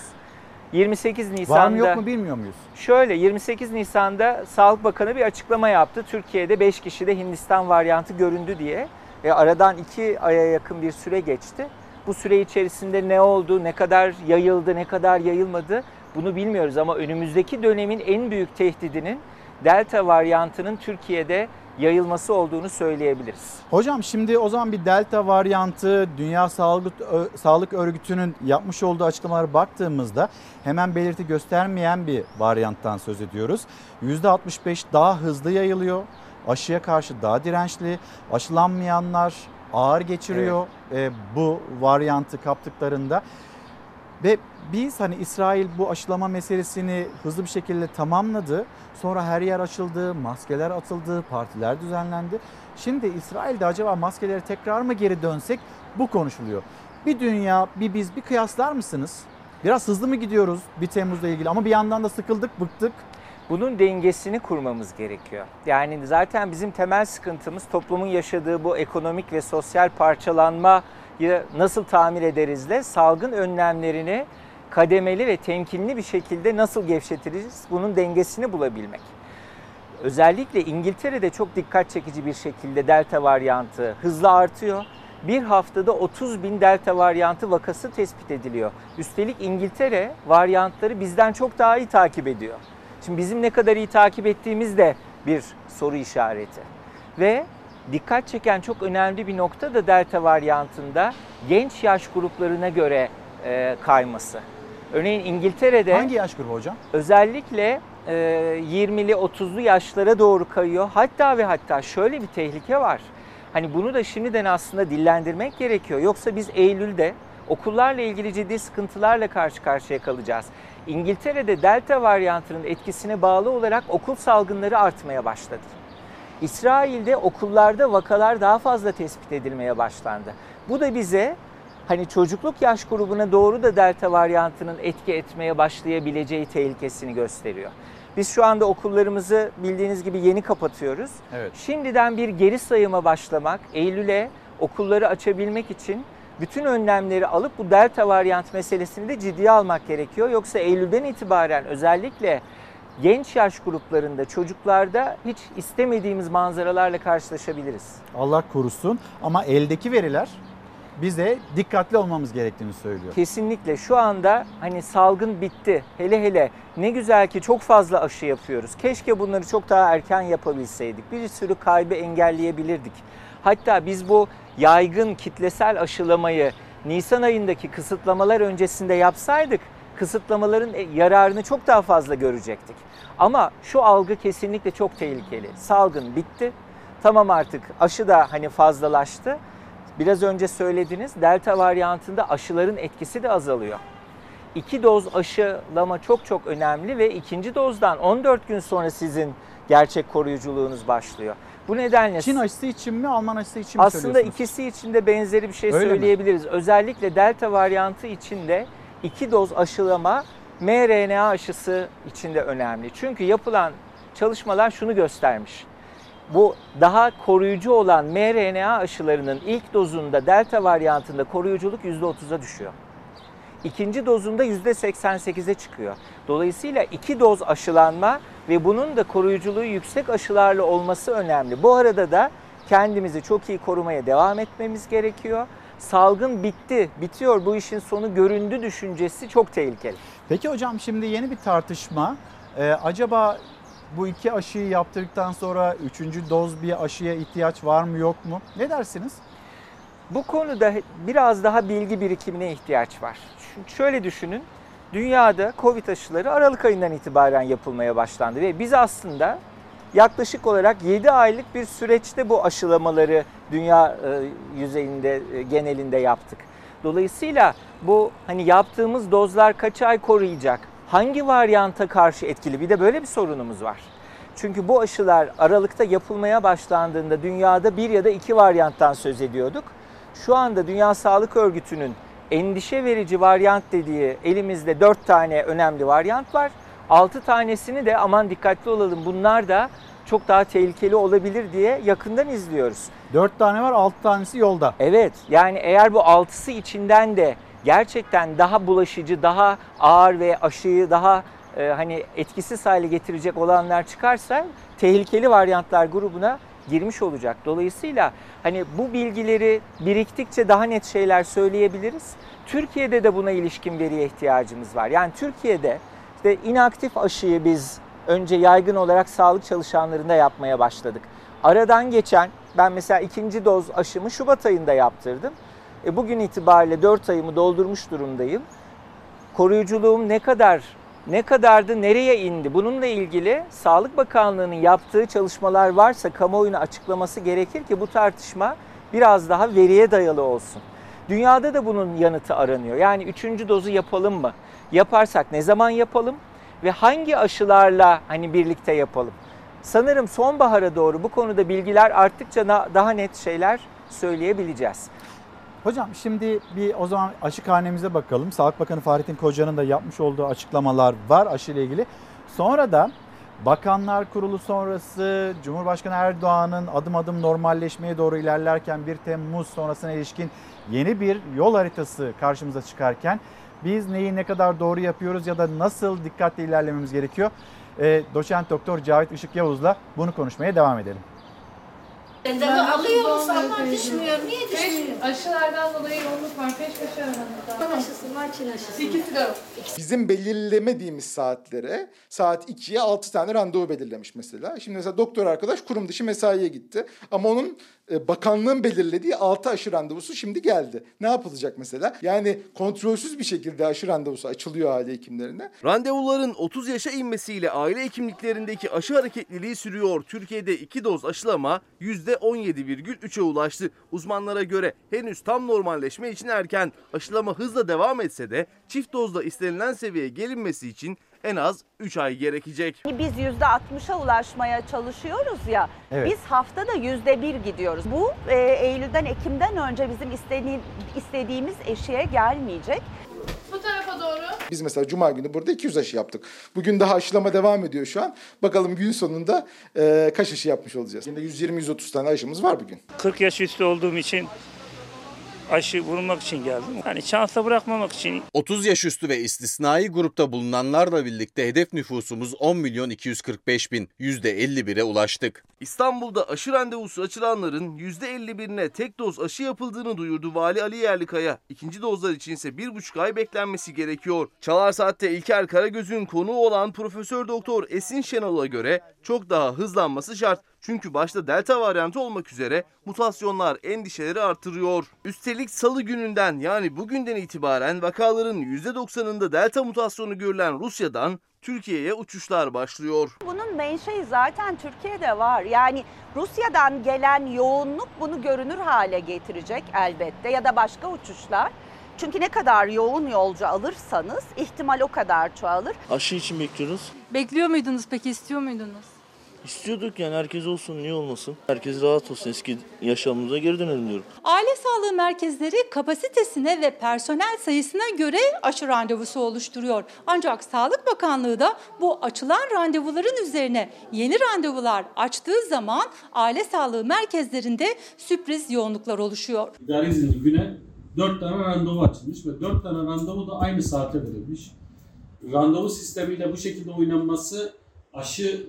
28 Nisan'da Var mı yok mu bilmiyor muyuz? Şöyle 28 Nisan'da Sağlık Bakanı bir açıklama yaptı. Türkiye'de 5 kişide Hindistan varyantı göründü diye. E, aradan 2 aya yakın bir süre geçti. Bu süre içerisinde ne oldu, ne kadar yayıldı, ne kadar yayılmadı bunu bilmiyoruz. Ama önümüzdeki dönemin en büyük tehdidinin Delta varyantının Türkiye'de yayılması olduğunu söyleyebiliriz. Hocam şimdi o zaman bir delta varyantı Dünya Sağlık Örgütü'nün yapmış olduğu açıklamalara baktığımızda hemen belirti göstermeyen bir varyanttan söz ediyoruz. %65 daha hızlı yayılıyor. Aşıya karşı daha dirençli. Aşılanmayanlar ağır geçiriyor e, bu varyantı kaptıklarında. Ve biz hani İsrail bu aşılama meselesini hızlı bir şekilde tamamladı. Sonra her yer açıldı, maskeler atıldı, partiler düzenlendi. Şimdi İsrail'de acaba maskelere tekrar mı geri dönsek bu konuşuluyor. Bir dünya, bir biz, bir kıyaslar mısınız? Biraz hızlı mı gidiyoruz 1 Temmuz'la ilgili ama bir yandan da sıkıldık, bıktık. Bunun dengesini kurmamız gerekiyor. Yani zaten bizim temel sıkıntımız toplumun yaşadığı bu ekonomik ve sosyal parçalanmayı nasıl tamir ederizle salgın önlemlerini kademeli ve temkinli bir şekilde nasıl gevşetiriz bunun dengesini bulabilmek. Özellikle İngiltere'de çok dikkat çekici bir şekilde delta varyantı hızla artıyor. Bir haftada 30 bin delta varyantı vakası tespit ediliyor. Üstelik İngiltere varyantları bizden çok daha iyi takip ediyor. Şimdi bizim ne kadar iyi takip ettiğimiz de bir soru işareti. Ve dikkat çeken çok önemli bir nokta da delta varyantında genç yaş gruplarına göre e, kayması. Örneğin İngiltere'de Hangi yaş grubu hocam? özellikle e, 20'li 30'lu yaşlara doğru kayıyor. Hatta ve hatta şöyle bir tehlike var. Hani bunu da şimdiden aslında dillendirmek gerekiyor. Yoksa biz Eylül'de okullarla ilgili ciddi sıkıntılarla karşı karşıya kalacağız. İngiltere'de delta varyantının etkisine bağlı olarak okul salgınları artmaya başladı. İsrail'de okullarda vakalar daha fazla tespit edilmeye başlandı. Bu da bize hani çocukluk yaş grubuna doğru da delta varyantının etki etmeye başlayabileceği tehlikesini gösteriyor. Biz şu anda okullarımızı bildiğiniz gibi yeni kapatıyoruz. Evet. Şimdiden bir geri sayıma başlamak, Eylül'e okulları açabilmek için bütün önlemleri alıp bu delta varyant meselesini de ciddiye almak gerekiyor. Yoksa Eylül'den itibaren özellikle genç yaş gruplarında, çocuklarda hiç istemediğimiz manzaralarla karşılaşabiliriz. Allah korusun ama eldeki veriler bize dikkatli olmamız gerektiğini söylüyor. Kesinlikle şu anda hani salgın bitti. Hele hele ne güzel ki çok fazla aşı yapıyoruz. Keşke bunları çok daha erken yapabilseydik. Bir sürü kaybı engelleyebilirdik. Hatta biz bu yaygın kitlesel aşılamayı Nisan ayındaki kısıtlamalar öncesinde yapsaydık kısıtlamaların e, yararını çok daha fazla görecektik. Ama şu algı kesinlikle çok tehlikeli. Salgın bitti. Tamam artık aşı da hani fazlalaştı. Biraz önce söylediniz delta varyantında aşıların etkisi de azalıyor. İki doz aşılama çok çok önemli ve ikinci dozdan 14 gün sonra sizin gerçek koruyuculuğunuz başlıyor. Bu nedenle Çin aşısı için mi Alman aşısı için mi aslında ikisi için de benzeri bir şey Öyle mi? söyleyebiliriz. Özellikle delta varyantı için de iki doz aşılama mRNA aşısı için de önemli. Çünkü yapılan çalışmalar şunu göstermiş. Bu daha koruyucu olan mRNA aşılarının ilk dozunda delta varyantında koruyuculuk %30'a düşüyor. İkinci dozunda %88'e çıkıyor. Dolayısıyla iki doz aşılanma ve bunun da koruyuculuğu yüksek aşılarla olması önemli. Bu arada da kendimizi çok iyi korumaya devam etmemiz gerekiyor. Salgın bitti, bitiyor bu işin sonu göründü düşüncesi çok tehlikeli. Peki hocam şimdi yeni bir tartışma. Ee, acaba bu iki aşıyı yaptırdıktan sonra üçüncü doz bir aşıya ihtiyaç var mı yok mu? Ne dersiniz? Bu konuda biraz daha bilgi birikimine ihtiyaç var. Şu- Şöyle düşünün. Dünyada Covid aşıları Aralık ayından itibaren yapılmaya başlandı ve biz aslında yaklaşık olarak 7 aylık bir süreçte bu aşılamaları dünya e, yüzeyinde e, genelinde yaptık. Dolayısıyla bu hani yaptığımız dozlar kaç ay koruyacak? Hangi varyanta karşı etkili? Bir de böyle bir sorunumuz var. Çünkü bu aşılar Aralık'ta yapılmaya başlandığında dünyada bir ya da iki varyanttan söz ediyorduk. Şu anda Dünya Sağlık Örgütü'nün endişe verici varyant dediği elimizde 4 tane önemli varyant var. 6 tanesini de aman dikkatli olalım bunlar da çok daha tehlikeli olabilir diye yakından izliyoruz. 4 tane var 6 tanesi yolda. Evet yani eğer bu altısı içinden de gerçekten daha bulaşıcı, daha ağır ve aşıyı daha e, hani etkisiz hale getirecek olanlar çıkarsa tehlikeli varyantlar grubuna girmiş olacak. Dolayısıyla hani bu bilgileri biriktikçe daha net şeyler söyleyebiliriz. Türkiye'de de buna ilişkin veriye ihtiyacımız var. Yani Türkiye'de işte inaktif aşıyı biz önce yaygın olarak sağlık çalışanlarında yapmaya başladık. Aradan geçen ben mesela ikinci doz aşımı Şubat ayında yaptırdım. E bugün itibariyle 4 ayımı doldurmuş durumdayım. Koruyuculuğum ne kadar ne kadardı, nereye indi? Bununla ilgili Sağlık Bakanlığı'nın yaptığı çalışmalar varsa kamuoyuna açıklaması gerekir ki bu tartışma biraz daha veriye dayalı olsun. Dünyada da bunun yanıtı aranıyor. Yani üçüncü dozu yapalım mı? Yaparsak ne zaman yapalım? Ve hangi aşılarla hani birlikte yapalım? Sanırım sonbahara doğru bu konuda bilgiler arttıkça daha net şeyler söyleyebileceğiz. Hocam şimdi bir o zaman aşıkhanemize bakalım. Sağlık Bakanı Fahrettin Koca'nın da yapmış olduğu açıklamalar var aşı ile ilgili. Sonra da Bakanlar Kurulu sonrası Cumhurbaşkanı Erdoğan'ın adım adım normalleşmeye doğru ilerlerken 1 Temmuz sonrasına ilişkin yeni bir yol haritası karşımıza çıkarken biz neyi ne kadar doğru yapıyoruz ya da nasıl dikkatli ilerlememiz gerekiyor? E, doçent doktor Cavit Işık Yavuz'la bunu konuşmaya devam edelim. Randevu alıyoruz ama düşmüyor. Niye düşmüyor? Aşılardan dolayı yoğunluk var. Peş peşe aranızda. Kan aşısı mı, Çin aşısı? İkisi de. Bizim belirlemediğimiz saatlere saat 2'ye 6 tane randevu belirlemiş mesela. Şimdi mesela doktor arkadaş kurum dışı mesaiye gitti. Ama onun bakanlığın belirlediği 6 aşı randevusu şimdi geldi. Ne yapılacak mesela? Yani kontrolsüz bir şekilde aşı randevusu açılıyor aile hekimlerine. Randevuların 30 yaşa inmesiyle aile hekimliklerindeki aşı hareketliliği sürüyor. Türkiye'de 2 doz aşılama %17,3'e ulaştı. Uzmanlara göre henüz tam normalleşme için erken. Aşılama hızla devam etse de çift dozla istenilen seviyeye gelinmesi için en az 3 ay gerekecek. Biz %60'a ulaşmaya çalışıyoruz ya. Evet. Biz haftada %1 gidiyoruz. Bu e, Eylül'den Ekim'den önce bizim istediği, istediğimiz eşiğe gelmeyecek. Bu tarafa doğru. Biz mesela cuma günü burada 200 aşı yaptık. Bugün daha aşılama devam ediyor şu an. Bakalım gün sonunda e, kaç aşı yapmış olacağız. Yine 120-130 tane aşımız var bugün. 40 yaş üstü olduğum için aşı vurulmak için geldim. Hani şansa bırakmamak için 30 yaş üstü ve istisnai grupta bulunanlarla birlikte hedef nüfusumuz 10 milyon 245 bin. %51'e ulaştık. İstanbul'da aşı randevusu açılanların %51'ine tek doz aşı yapıldığını duyurdu Vali Ali Yerlikaya. İkinci dozlar için ise 1,5 ay beklenmesi gerekiyor. Çalar Saat'te İlker Karagöz'ün konuğu olan Profesör Doktor Esin Şenol'a göre çok daha hızlanması şart. Çünkü başta delta varyantı olmak üzere mutasyonlar endişeleri artırıyor. Üstelik salı gününden yani bugünden itibaren vakaların %90'ında delta mutasyonu görülen Rusya'dan Türkiye'ye uçuşlar başlıyor. Bunun menşei zaten Türkiye'de var. Yani Rusya'dan gelen yoğunluk bunu görünür hale getirecek elbette ya da başka uçuşlar. Çünkü ne kadar yoğun yolcu alırsanız ihtimal o kadar çoğalır. Aşı için bekliyoruz. Bekliyor muydunuz peki istiyor muydunuz? İstiyorduk yani herkes olsun niye olmasın. Herkes rahat olsun eski yaşamımıza geri dönelim diyorum. Aile sağlığı merkezleri kapasitesine ve personel sayısına göre aşı randevusu oluşturuyor. Ancak Sağlık Bakanlığı da bu açılan randevuların üzerine yeni randevular açtığı zaman aile sağlığı merkezlerinde sürpriz yoğunluklar oluşuyor. İdari izinli güne 4 tane randevu açılmış ve 4 tane randevu da aynı saate verilmiş. Randevu sistemiyle bu şekilde oynanması aşı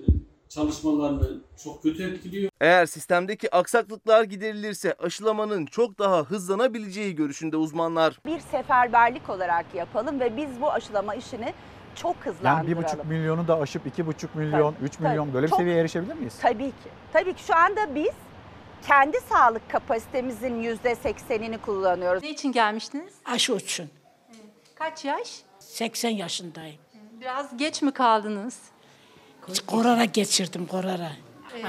çalışmalarını çok kötü etkiliyor. Eğer sistemdeki aksaklıklar giderilirse aşılamanın çok daha hızlanabileceği görüşünde uzmanlar. Bir seferberlik olarak yapalım ve biz bu aşılama işini çok Yani hızlandıralım. 1,5 milyonu da aşıp 2,5 milyon, Tabii, 3 milyon tabii. böyle bir Çok- seviyeye erişebilir miyiz? Tabii ki. Tabii ki şu anda biz kendi sağlık kapasitemizin %80'ini kullanıyoruz. Ne için gelmiştiniz? Aşı için. Kaç yaş? 80 yaşındayım. Biraz geç mi kaldınız? Korara geçirdim korara.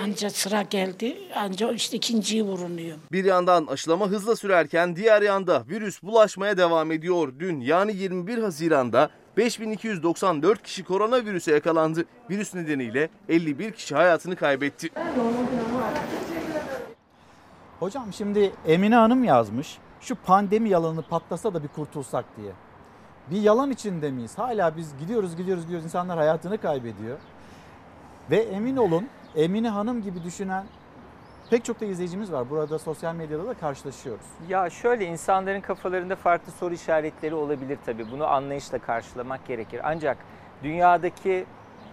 Anca sıra geldi. Anca işte ikinciyi vurunuyorum. Bir yandan aşılama hızla sürerken diğer yanda virüs bulaşmaya devam ediyor. Dün yani 21 Haziran'da 5294 kişi koronavirüse yakalandı. Virüs nedeniyle 51 kişi hayatını kaybetti. Hocam şimdi Emine Hanım yazmış. Şu pandemi yalanını patlasa da bir kurtulsak diye. Bir yalan içinde miyiz? Hala biz gidiyoruz gidiyoruz gidiyoruz insanlar hayatını kaybediyor. Ve emin olun Emine Hanım gibi düşünen pek çok da izleyicimiz var. Burada sosyal medyada da karşılaşıyoruz. Ya şöyle insanların kafalarında farklı soru işaretleri olabilir tabii. Bunu anlayışla karşılamak gerekir. Ancak dünyadaki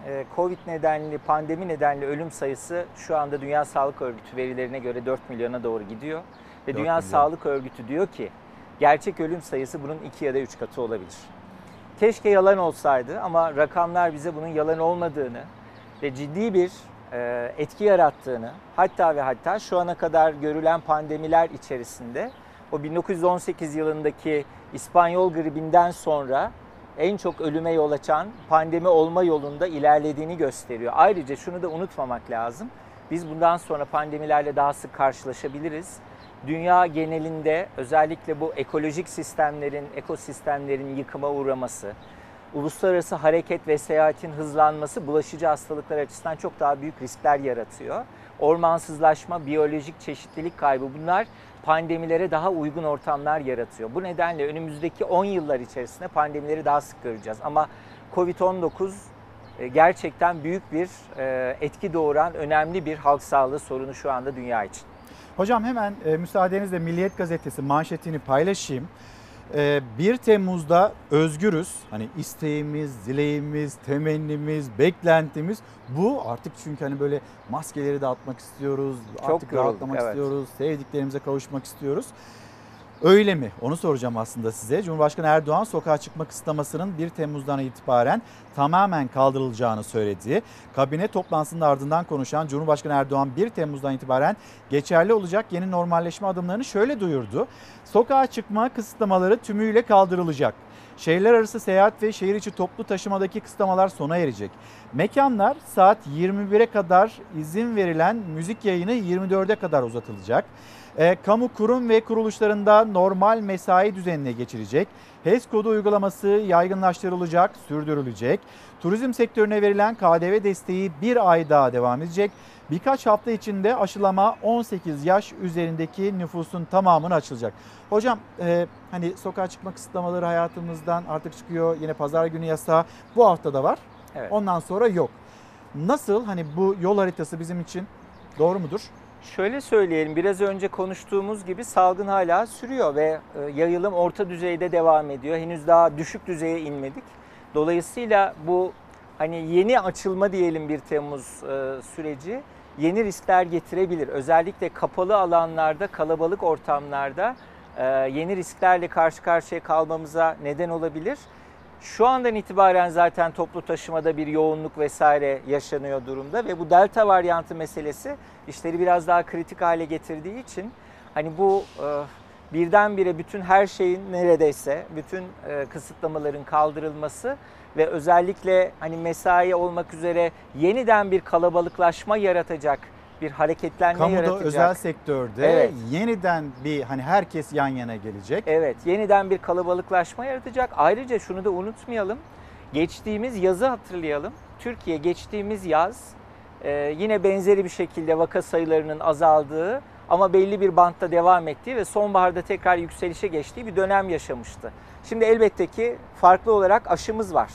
e, Covid nedenli, pandemi nedenli ölüm sayısı şu anda Dünya Sağlık Örgütü verilerine göre 4 milyona doğru gidiyor. Ve 4 Dünya milyon. Sağlık Örgütü diyor ki gerçek ölüm sayısı bunun 2 ya da 3 katı olabilir. Keşke yalan olsaydı ama rakamlar bize bunun yalan olmadığını ve ciddi bir e, etki yarattığını hatta ve hatta şu ana kadar görülen pandemiler içerisinde o 1918 yılındaki İspanyol gribinden sonra en çok ölüme yol açan pandemi olma yolunda ilerlediğini gösteriyor. Ayrıca şunu da unutmamak lazım. Biz bundan sonra pandemilerle daha sık karşılaşabiliriz. Dünya genelinde özellikle bu ekolojik sistemlerin, ekosistemlerin yıkıma uğraması, uluslararası hareket ve seyahatin hızlanması bulaşıcı hastalıklar açısından çok daha büyük riskler yaratıyor. Ormansızlaşma, biyolojik çeşitlilik kaybı bunlar pandemilere daha uygun ortamlar yaratıyor. Bu nedenle önümüzdeki 10 yıllar içerisinde pandemileri daha sık göreceğiz. Ama Covid-19 e, gerçekten büyük bir e, etki doğuran önemli bir halk sağlığı sorunu şu anda dünya için. Hocam hemen e, müsaadenizle Milliyet Gazetesi manşetini paylaşayım. E, 1 Temmuz'da özgürüz. Hani isteğimiz, dileğimiz, temennimiz, beklentimiz bu. Artık çünkü hani böyle maskeleri de atmak istiyoruz. Çok artık yorulduk, rahatlamak evet. istiyoruz. Sevdiklerimize kavuşmak istiyoruz. Öyle mi? Onu soracağım aslında size. Cumhurbaşkanı Erdoğan sokağa çıkma kısıtlamasının 1 Temmuz'dan itibaren tamamen kaldırılacağını söyledi. Kabine toplantısının ardından konuşan Cumhurbaşkanı Erdoğan 1 Temmuz'dan itibaren geçerli olacak yeni normalleşme adımlarını şöyle duyurdu. Sokağa çıkma kısıtlamaları tümüyle kaldırılacak. Şehirler arası seyahat ve şehir içi toplu taşımadaki kısıtlamalar sona erecek. Mekanlar saat 21'e kadar izin verilen müzik yayını 24'e kadar uzatılacak. E, kamu kurum ve kuruluşlarında normal mesai düzenine geçilecek. HES kodu uygulaması yaygınlaştırılacak, sürdürülecek. Turizm sektörüne verilen KDV desteği bir ay daha devam edecek. Birkaç hafta içinde aşılama 18 yaş üzerindeki nüfusun tamamına açılacak. Hocam e, hani sokağa çıkma kısıtlamaları hayatımızdan artık çıkıyor. Yine pazar günü yasağı bu hafta da var. Evet. Ondan sonra yok. Nasıl hani bu yol haritası bizim için doğru mudur? Şöyle söyleyelim biraz önce konuştuğumuz gibi salgın hala sürüyor ve e, yayılım orta düzeyde devam ediyor. Henüz daha düşük düzeye inmedik. Dolayısıyla bu hani yeni açılma diyelim 1 Temmuz e, süreci yeni riskler getirebilir. Özellikle kapalı alanlarda, kalabalık ortamlarda e, yeni risklerle karşı karşıya kalmamıza neden olabilir. Şu andan itibaren zaten toplu taşımada bir yoğunluk vesaire yaşanıyor durumda ve bu delta varyantı meselesi işleri biraz daha kritik hale getirdiği için hani bu e, birdenbire bütün her şeyin neredeyse bütün e, kısıtlamaların kaldırılması ve özellikle hani mesai olmak üzere yeniden bir kalabalıklaşma yaratacak bir hareketlenme Kamuda, yaratacak. özel sektörde Evet. yeniden bir hani herkes yan yana gelecek. Evet, yeniden bir kalabalıklaşma yaratacak. Ayrıca şunu da unutmayalım. Geçtiğimiz yazı hatırlayalım. Türkiye geçtiğimiz yaz e, yine benzeri bir şekilde vaka sayılarının azaldığı ama belli bir bantta devam ettiği ve sonbaharda tekrar yükselişe geçtiği bir dönem yaşamıştı. Şimdi elbette ki farklı olarak aşımız var.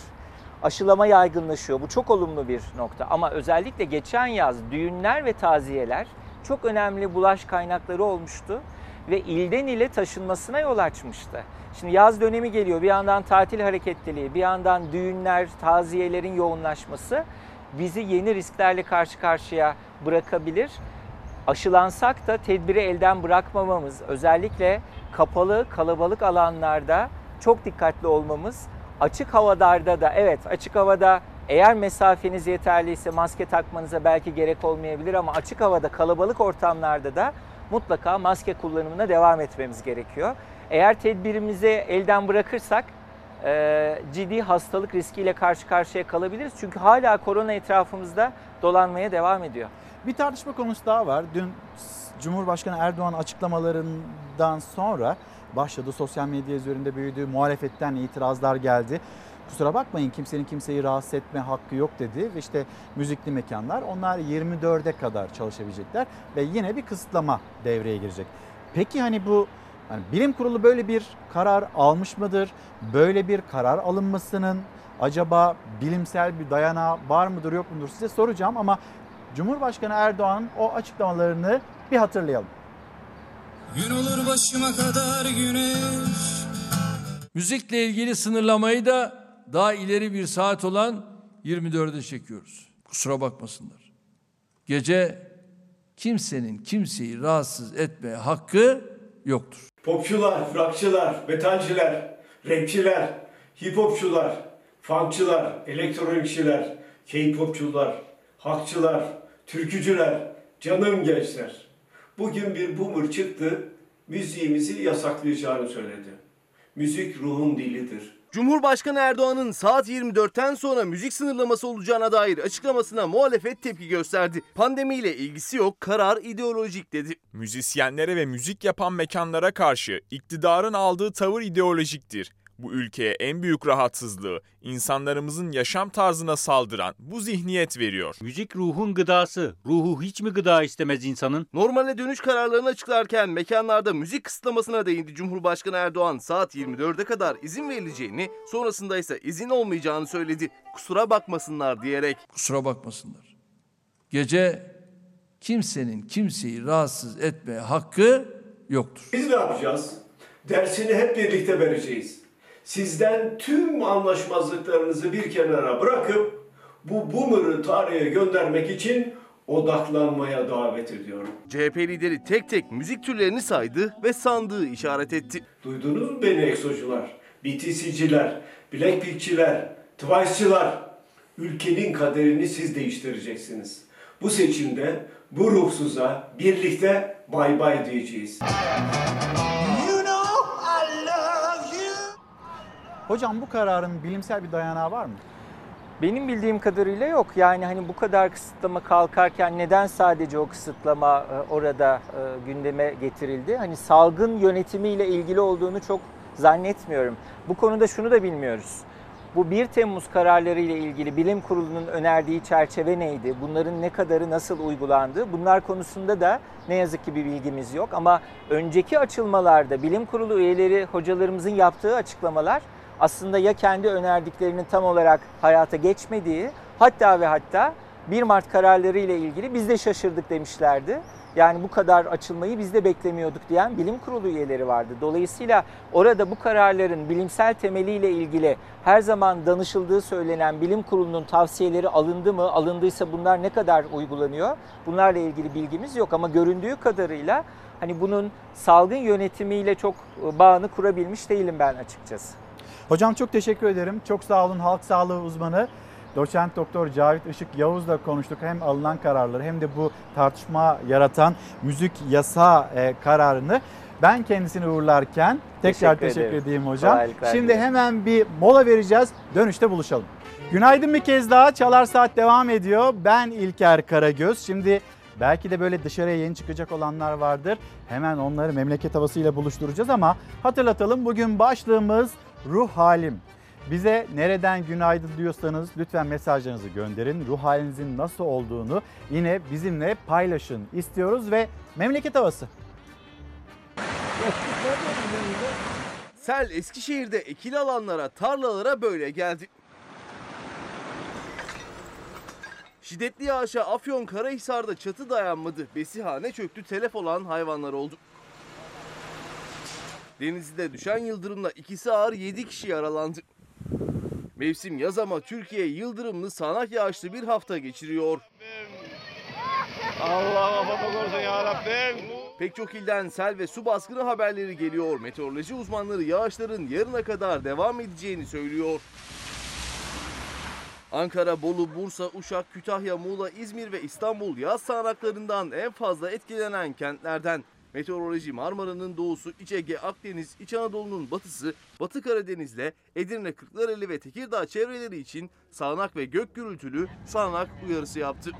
Aşılama yaygınlaşıyor. Bu çok olumlu bir nokta. Ama özellikle geçen yaz düğünler ve taziyeler çok önemli bulaş kaynakları olmuştu ve ilden ile taşınmasına yol açmıştı. Şimdi yaz dönemi geliyor. Bir yandan tatil hareketliliği, bir yandan düğünler, taziyelerin yoğunlaşması bizi yeni risklerle karşı karşıya bırakabilir. Aşılansak da tedbiri elden bırakmamamız, özellikle kapalı, kalabalık alanlarda çok dikkatli olmamız, açık havalarda da evet açık havada eğer mesafeniz yeterliyse maske takmanıza belki gerek olmayabilir ama açık havada kalabalık ortamlarda da mutlaka maske kullanımına devam etmemiz gerekiyor. Eğer tedbirimizi elden bırakırsak e, ciddi hastalık riskiyle karşı karşıya kalabiliriz. Çünkü hala korona etrafımızda dolanmaya devam ediyor. Bir tartışma konusu daha var. Dün Cumhurbaşkanı Erdoğan açıklamalarından sonra başladı. Sosyal medya üzerinde büyüdü. Muhalefetten itirazlar geldi. Kusura bakmayın kimsenin kimseyi rahatsız etme hakkı yok dedi. Ve işte müzikli mekanlar onlar 24'e kadar çalışabilecekler. Ve yine bir kısıtlama devreye girecek. Peki hani bu hani bilim kurulu böyle bir karar almış mıdır? Böyle bir karar alınmasının acaba bilimsel bir dayanağı var mıdır yok mudur size soracağım ama Cumhurbaşkanı Erdoğan'ın o açıklamalarını bir hatırlayalım. Gün olur başıma kadar güneş. Müzikle ilgili sınırlamayı da daha ileri bir saat olan 24'e çekiyoruz. Kusura bakmasınlar. Gece kimsenin kimseyi rahatsız etmeye hakkı yoktur. Popçular, rockçılar, metalciler, rapçiler, hip hopçular, funkçılar, elektronikçiler, K-popçular, hakçılar, türkücüler, canım gençler. Bugün bir boomer çıktı, müziğimizi yasaklayacağını söyledi. Müzik ruhun dilidir. Cumhurbaşkanı Erdoğan'ın saat 24'ten sonra müzik sınırlaması olacağına dair açıklamasına muhalefet tepki gösterdi. Pandemiyle ilgisi yok, karar ideolojik dedi. Müzisyenlere ve müzik yapan mekanlara karşı iktidarın aldığı tavır ideolojiktir. Bu ülkeye en büyük rahatsızlığı insanlarımızın yaşam tarzına saldıran bu zihniyet veriyor. Müzik ruhun gıdası. Ruhu hiç mi gıda istemez insanın? Normale dönüş kararlarını açıklarken mekanlarda müzik kısıtlamasına değindi Cumhurbaşkanı Erdoğan saat 24'e kadar izin verileceğini sonrasında ise izin olmayacağını söyledi. Kusura bakmasınlar diyerek. Kusura bakmasınlar. Gece kimsenin kimseyi rahatsız etmeye hakkı yoktur. Biz ne yapacağız? Dersini hep birlikte vereceğiz. Sizden tüm anlaşmazlıklarınızı bir kenara bırakıp bu boomer'ı tarihe göndermek için odaklanmaya davet ediyorum. CHP lideri tek tek müzik türlerini saydı ve sandığı işaret etti. Duydunuz mu beni egzocular, BTC'ciler, Blackpink'çiler, Twice'çılar? Ülkenin kaderini siz değiştireceksiniz. Bu seçimde bu ruhsuza birlikte bay bay diyeceğiz. Hocam bu kararın bilimsel bir dayanağı var mı? Benim bildiğim kadarıyla yok. Yani hani bu kadar kısıtlama kalkarken neden sadece o kısıtlama e, orada e, gündeme getirildi? Hani salgın yönetimiyle ilgili olduğunu çok zannetmiyorum. Bu konuda şunu da bilmiyoruz. Bu 1 Temmuz kararları ile ilgili bilim kurulunun önerdiği çerçeve neydi? Bunların ne kadarı nasıl uygulandı? Bunlar konusunda da ne yazık ki bir bilgimiz yok. Ama önceki açılmalarda bilim kurulu üyeleri hocalarımızın yaptığı açıklamalar aslında ya kendi önerdiklerinin tam olarak hayata geçmediği hatta ve hatta 1 Mart kararları ile ilgili biz de şaşırdık demişlerdi. Yani bu kadar açılmayı biz de beklemiyorduk diyen bilim kurulu üyeleri vardı. Dolayısıyla orada bu kararların bilimsel temeliyle ilgili her zaman danışıldığı söylenen bilim kurulunun tavsiyeleri alındı mı? Alındıysa bunlar ne kadar uygulanıyor? Bunlarla ilgili bilgimiz yok ama göründüğü kadarıyla hani bunun salgın yönetimiyle çok bağını kurabilmiş değilim ben açıkçası. Hocam çok teşekkür ederim. Çok sağ olun halk sağlığı uzmanı. Doçent Doktor Cavit Işık Yavuz'la konuştuk. Hem alınan kararları hem de bu tartışma yaratan müzik yasa e, kararını. Ben kendisini uğurlarken tekrar Teşekkür teşekkür, ederim. edeyim hocam. Kolaylıklar Şimdi hemen bir mola vereceğiz. Dönüşte buluşalım. Günaydın bir kez daha. Çalar Saat devam ediyor. Ben İlker Karagöz. Şimdi belki de böyle dışarıya yeni çıkacak olanlar vardır. Hemen onları memleket havasıyla buluşturacağız ama hatırlatalım bugün başlığımız ruh halim. Bize nereden günaydın diyorsanız lütfen mesajlarınızı gönderin. Ruh halinizin nasıl olduğunu yine bizimle paylaşın istiyoruz ve memleket havası. Sel Eskişehir'de ekili alanlara, tarlalara böyle geldi. Şiddetli yağışa Afyon Karahisar'da çatı dayanmadı. Besihane çöktü, telef olan hayvanlar oldu. Denizli'de düşen yıldırımla ikisi ağır 7 kişi yaralandı. Mevsim yaz ama Türkiye yıldırımlı sağanak yağışlı bir hafta geçiriyor. Allah'ım affetme korusun ya Rabbim. Pek çok ilden sel ve su baskını haberleri geliyor. Meteoroloji uzmanları yağışların yarına kadar devam edeceğini söylüyor. Ankara, Bolu, Bursa, Uşak, Kütahya, Muğla, İzmir ve İstanbul yaz sağanaklarından en fazla etkilenen kentlerden. Meteoroloji Marmara'nın doğusu, İç Ege, Akdeniz, İç Anadolu'nun batısı, Batı Karadeniz'le Edirne, Kırklareli ve Tekirdağ çevreleri için sağanak ve gök gürültülü sağanak uyarısı yaptı.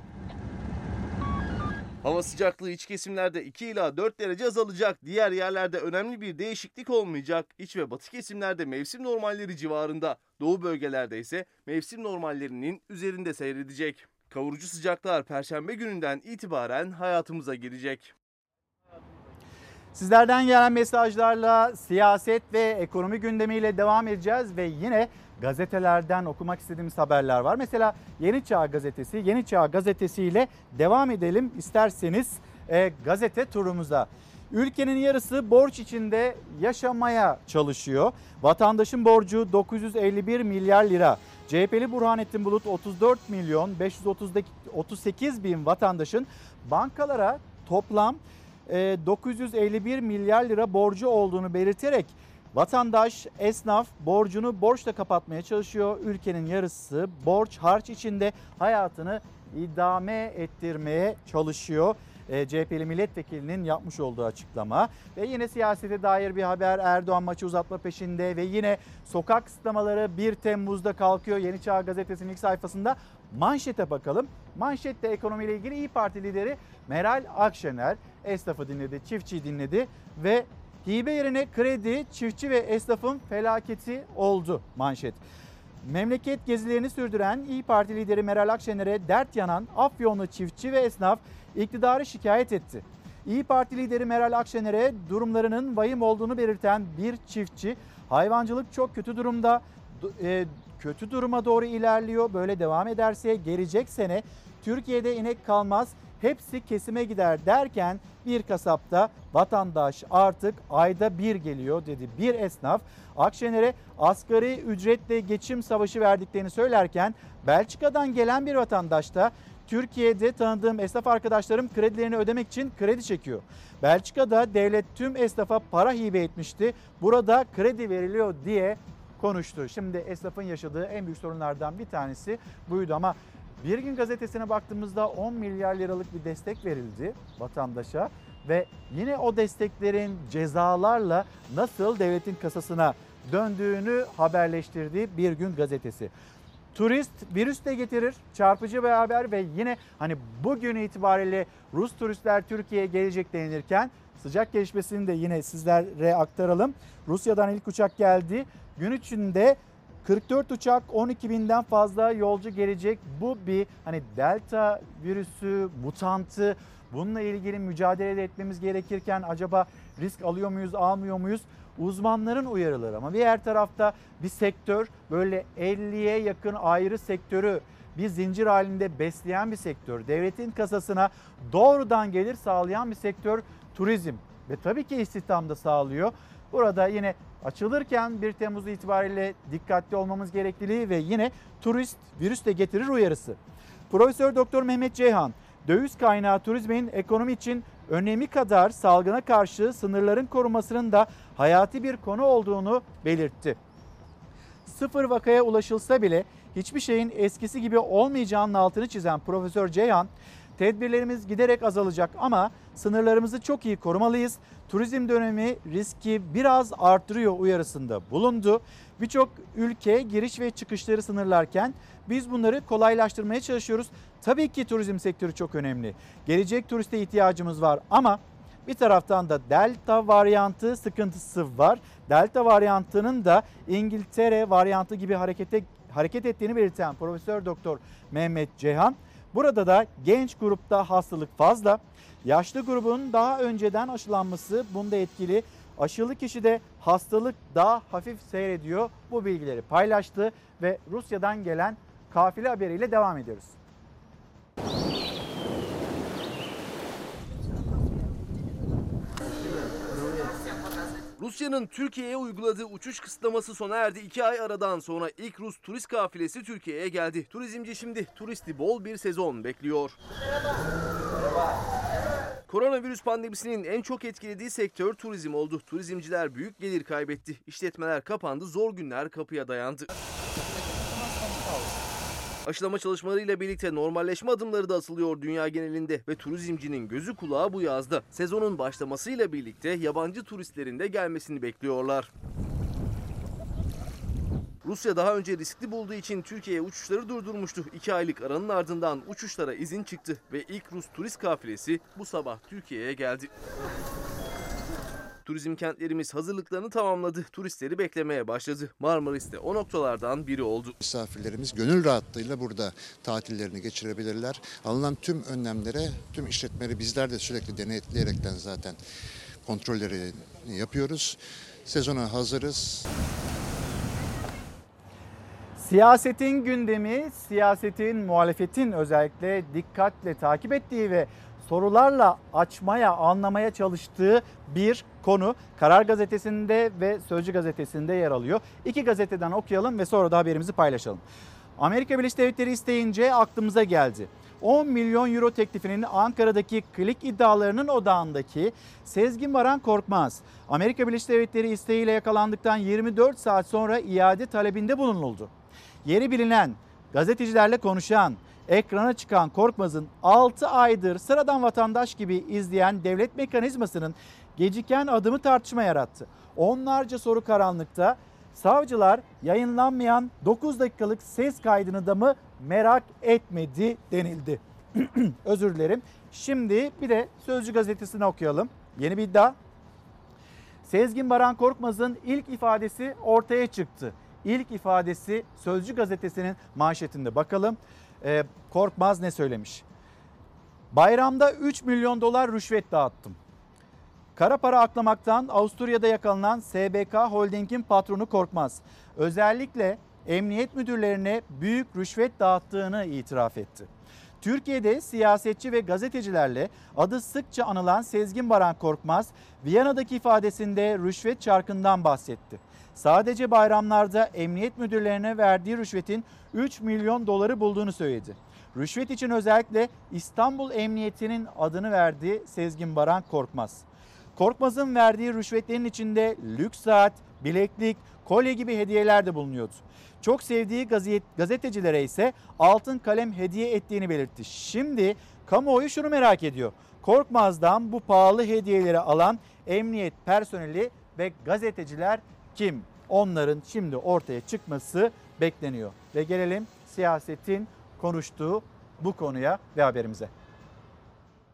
Hava sıcaklığı iç kesimlerde 2 ila 4 derece azalacak. Diğer yerlerde önemli bir değişiklik olmayacak. İç ve batı kesimlerde mevsim normalleri civarında. Doğu bölgelerde ise mevsim normallerinin üzerinde seyredecek. Kavurucu sıcaklar perşembe gününden itibaren hayatımıza girecek. Sizlerden gelen mesajlarla siyaset ve ekonomi gündemiyle devam edeceğiz ve yine gazetelerden okumak istediğimiz haberler var. Mesela Yeni Çağ Gazetesi, Yeni Çağ Gazetesi ile devam edelim isterseniz e, gazete turumuza. Ülkenin yarısı borç içinde yaşamaya çalışıyor. Vatandaşın borcu 951 milyar lira. CHP'li Burhanettin Bulut 34 milyon 538 bin vatandaşın bankalara toplam 951 milyar lira borcu olduğunu belirterek vatandaş, esnaf borcunu borçla kapatmaya çalışıyor. Ülkenin yarısı borç harç içinde hayatını idame ettirmeye çalışıyor. E, CHP'li milletvekilinin yapmış olduğu açıklama ve yine siyasete dair bir haber Erdoğan maçı uzatma peşinde ve yine sokak kısıtlamaları 1 Temmuz'da kalkıyor. Yeni Çağ Gazetesi'nin ilk sayfasında manşete bakalım. Manşette ekonomiyle ilgili İyi Parti lideri Meral Akşener esnafı dinledi, çiftçiyi dinledi ve Hibe yerine kredi, çiftçi ve esnafın felaketi oldu manşet. Memleket gezilerini sürdüren İyi Parti lideri Meral Akşener'e dert yanan Afyonlu çiftçi ve esnaf iktidarı şikayet etti. İyi Parti lideri Meral Akşener'e durumlarının vahim olduğunu belirten bir çiftçi hayvancılık çok kötü durumda e, kötü duruma doğru ilerliyor. Böyle devam ederse gelecek sene Türkiye'de inek kalmaz hepsi kesime gider derken bir kasapta vatandaş artık ayda bir geliyor dedi bir esnaf. Akşener'e asgari ücretle geçim savaşı verdiklerini söylerken Belçika'dan gelen bir vatandaş da Türkiye'de tanıdığım esnaf arkadaşlarım kredilerini ödemek için kredi çekiyor. Belçika'da devlet tüm esnafa para hibe etmişti. Burada kredi veriliyor diye konuştu. Şimdi esnafın yaşadığı en büyük sorunlardan bir tanesi buydu ama bir gün gazetesine baktığımızda 10 milyar liralık bir destek verildi vatandaşa ve yine o desteklerin cezalarla nasıl devletin kasasına döndüğünü haberleştirdiği Bir Gün Gazetesi. Turist virüs de getirir. Çarpıcı bir haber ve yine hani bugün itibariyle Rus turistler Türkiye'ye gelecek denilirken sıcak gelişmesini de yine sizlere aktaralım. Rusya'dan ilk uçak geldi. Gün içinde 44 uçak 12 binden fazla yolcu gelecek. Bu bir hani delta virüsü, mutantı bununla ilgili mücadele etmemiz gerekirken acaba risk alıyor muyuz, almıyor muyuz? Uzmanların uyarıları ama bir diğer tarafta bir sektör böyle 50'ye yakın ayrı sektörü bir zincir halinde besleyen bir sektör. Devletin kasasına doğrudan gelir sağlayan bir sektör turizm ve tabii ki istihdam da sağlıyor. Burada yine açılırken 1 Temmuz itibariyle dikkatli olmamız gerekliliği ve yine turist virüs de getirir uyarısı. Profesör Doktor Mehmet Ceyhan, döviz kaynağı turizmin ekonomi için önemi kadar salgına karşı sınırların korunmasının da hayati bir konu olduğunu belirtti. Sıfır vakaya ulaşılsa bile hiçbir şeyin eskisi gibi olmayacağının altını çizen Profesör Ceyhan, tedbirlerimiz giderek azalacak ama sınırlarımızı çok iyi korumalıyız. Turizm dönemi riski biraz artırıyor uyarısında bulundu. Birçok ülke giriş ve çıkışları sınırlarken biz bunları kolaylaştırmaya çalışıyoruz. Tabii ki turizm sektörü çok önemli. Gelecek turiste ihtiyacımız var ama bir taraftan da delta varyantı sıkıntısı var. Delta varyantının da İngiltere varyantı gibi harekete hareket ettiğini belirten Profesör Doktor Mehmet Ceyhan Burada da genç grupta hastalık fazla. Yaşlı grubun daha önceden aşılanması bunda etkili. Aşılı kişide hastalık daha hafif seyrediyor. Bu bilgileri paylaştı ve Rusya'dan gelen kafile haberiyle devam ediyoruz. Rusya'nın Türkiye'ye uyguladığı uçuş kısıtlaması sona erdi. İki ay aradan sonra ilk Rus turist kafilesi Türkiye'ye geldi. Turizmci şimdi turisti bol bir sezon bekliyor. Koronavirüs pandemisinin en çok etkilediği sektör turizm oldu. Turizmciler büyük gelir kaybetti. İşletmeler kapandı, zor günler kapıya dayandı. Aşılama çalışmalarıyla birlikte normalleşme adımları da atılıyor dünya genelinde ve turizmcinin gözü kulağı bu yazda. Sezonun başlamasıyla birlikte yabancı turistlerin de gelmesini bekliyorlar. Rusya daha önce riskli bulduğu için Türkiye'ye uçuşları durdurmuştu. İki aylık aranın ardından uçuşlara izin çıktı ve ilk Rus turist kafilesi bu sabah Türkiye'ye geldi. Turizm kentlerimiz hazırlıklarını tamamladı. Turistleri beklemeye başladı. Marmaris de o noktalardan biri oldu. Misafirlerimiz gönül rahatlığıyla burada tatillerini geçirebilirler. Alınan tüm önlemlere, tüm işletmeleri bizler de sürekli denetleyerekten zaten kontrolleri yapıyoruz. Sezona hazırız. Siyasetin gündemi, siyasetin, muhalefetin özellikle dikkatle takip ettiği ve sorularla açmaya, anlamaya çalıştığı bir konu Karar Gazetesi'nde ve Sözcü Gazetesi'nde yer alıyor. İki gazeteden okuyalım ve sonra da haberimizi paylaşalım. Amerika Birleşik Devletleri isteyince aklımıza geldi. 10 milyon euro teklifinin Ankara'daki klik iddialarının odağındaki Sezgin Baran Korkmaz. Amerika Birleşik Devletleri isteğiyle yakalandıktan 24 saat sonra iade talebinde bulunuldu. Yeri bilinen, gazetecilerle konuşan, ekrana çıkan Korkmaz'ın 6 aydır sıradan vatandaş gibi izleyen devlet mekanizmasının geciken adımı tartışma yarattı. Onlarca soru karanlıkta savcılar yayınlanmayan 9 dakikalık ses kaydını da mı merak etmedi denildi. *clears throat* Özür dilerim. Şimdi bir de Sözcü gazetesini okuyalım. Yeni bir iddia. Sezgin Baran Korkmaz'ın ilk ifadesi ortaya çıktı. İlk ifadesi Sözcü gazetesinin manşetinde. Bakalım e, Korkmaz ne söylemiş? Bayramda 3 milyon dolar rüşvet dağıttım. Kara para aklamaktan Avusturya'da yakalanan SBK Holding'in patronu Korkmaz. Özellikle emniyet müdürlerine büyük rüşvet dağıttığını itiraf etti. Türkiye'de siyasetçi ve gazetecilerle adı sıkça anılan Sezgin Baran Korkmaz, Viyana'daki ifadesinde rüşvet çarkından bahsetti. Sadece bayramlarda emniyet müdürlerine verdiği rüşvetin 3 milyon doları bulduğunu söyledi. Rüşvet için özellikle İstanbul Emniyeti'nin adını verdi Sezgin Baran Korkmaz. Korkmaz'ın verdiği rüşvetlerin içinde lüks saat, bileklik, kolye gibi hediyeler de bulunuyordu. Çok sevdiği gazetecilere ise altın kalem hediye ettiğini belirtti. Şimdi kamuoyu şunu merak ediyor. Korkmaz'dan bu pahalı hediyeleri alan emniyet personeli ve gazeteciler kim? Onların şimdi ortaya çıkması bekleniyor. Ve gelelim siyasetin konuştuğu bu konuya ve haberimize.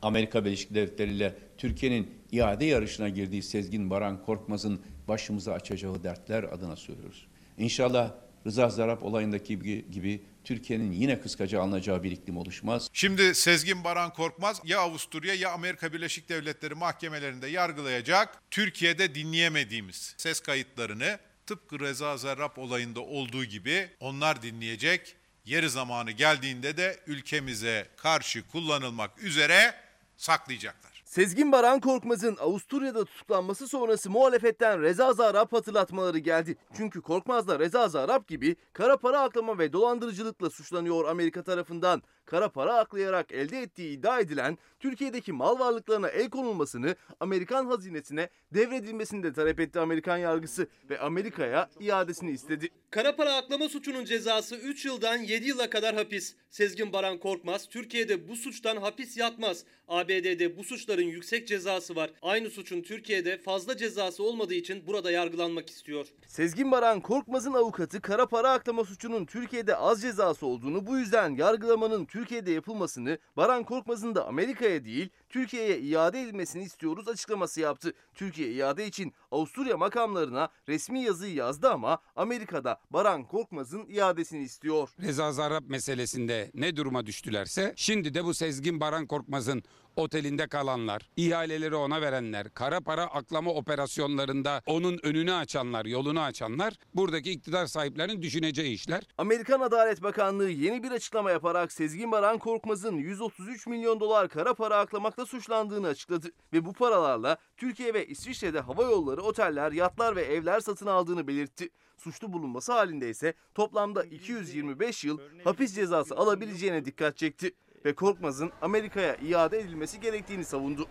Amerika Birleşik Devletleri ile Türkiye'nin iade yarışına girdiği Sezgin Baran Korkmaz'ın başımıza açacağı dertler adına söylüyoruz. İnşallah Rıza Zarap olayındaki gibi, Türkiye'nin yine kıskaca alınacağı bir iklim oluşmaz. Şimdi Sezgin Baran Korkmaz ya Avusturya ya Amerika Birleşik Devletleri mahkemelerinde yargılayacak Türkiye'de dinleyemediğimiz ses kayıtlarını tıpkı Reza Zarrab olayında olduğu gibi onlar dinleyecek. Yeri zamanı geldiğinde de ülkemize karşı kullanılmak üzere saklayacaklar. Sezgin Baran Korkmaz'ın Avusturya'da tutuklanması sonrası muhalefetten Reza Zarrab hatırlatmaları geldi. Çünkü Korkmaz da Reza Zarrab gibi kara para aklama ve dolandırıcılıkla suçlanıyor Amerika tarafından kara para aklayarak elde ettiği iddia edilen Türkiye'deki mal varlıklarına el konulmasını Amerikan hazinesine devredilmesini de talep etti Amerikan yargısı ve Amerika'ya iadesini istedi. Kara para aklama suçunun cezası 3 yıldan 7 yıla kadar hapis. Sezgin Baran Korkmaz Türkiye'de bu suçtan hapis yatmaz. ABD'de bu suçların yüksek cezası var. Aynı suçun Türkiye'de fazla cezası olmadığı için burada yargılanmak istiyor. Sezgin Baran Korkmaz'ın avukatı kara para aklama suçunun Türkiye'de az cezası olduğunu bu yüzden yargılamanın Türkiye'de yapılmasını Baran Korkmaz'ın da Amerika'ya değil Türkiye'ye iade edilmesini istiyoruz açıklaması yaptı. Türkiye iade için Avusturya makamlarına resmi yazıyı yazdı ama Amerika'da Baran Korkmaz'ın iadesini istiyor. Reza Zarrab meselesinde ne duruma düştülerse şimdi de bu Sezgin Baran Korkmaz'ın otelinde kalanlar, ihaleleri ona verenler, kara para aklama operasyonlarında onun önünü açanlar, yolunu açanlar buradaki iktidar sahiplerinin düşüneceği işler. Amerikan Adalet Bakanlığı yeni bir açıklama yaparak Sezgin Baran Korkmaz'ın 133 milyon dolar kara para aklamakla suçlandığını açıkladı ve bu paralarla Türkiye ve İsviçre'de hava yolları, oteller, yatlar ve evler satın aldığını belirtti. Suçlu bulunması halinde ise toplamda 225 yıl hapis cezası alabileceğine dikkat çekti ve Korkmaz'ın Amerika'ya iade edilmesi gerektiğini savundu.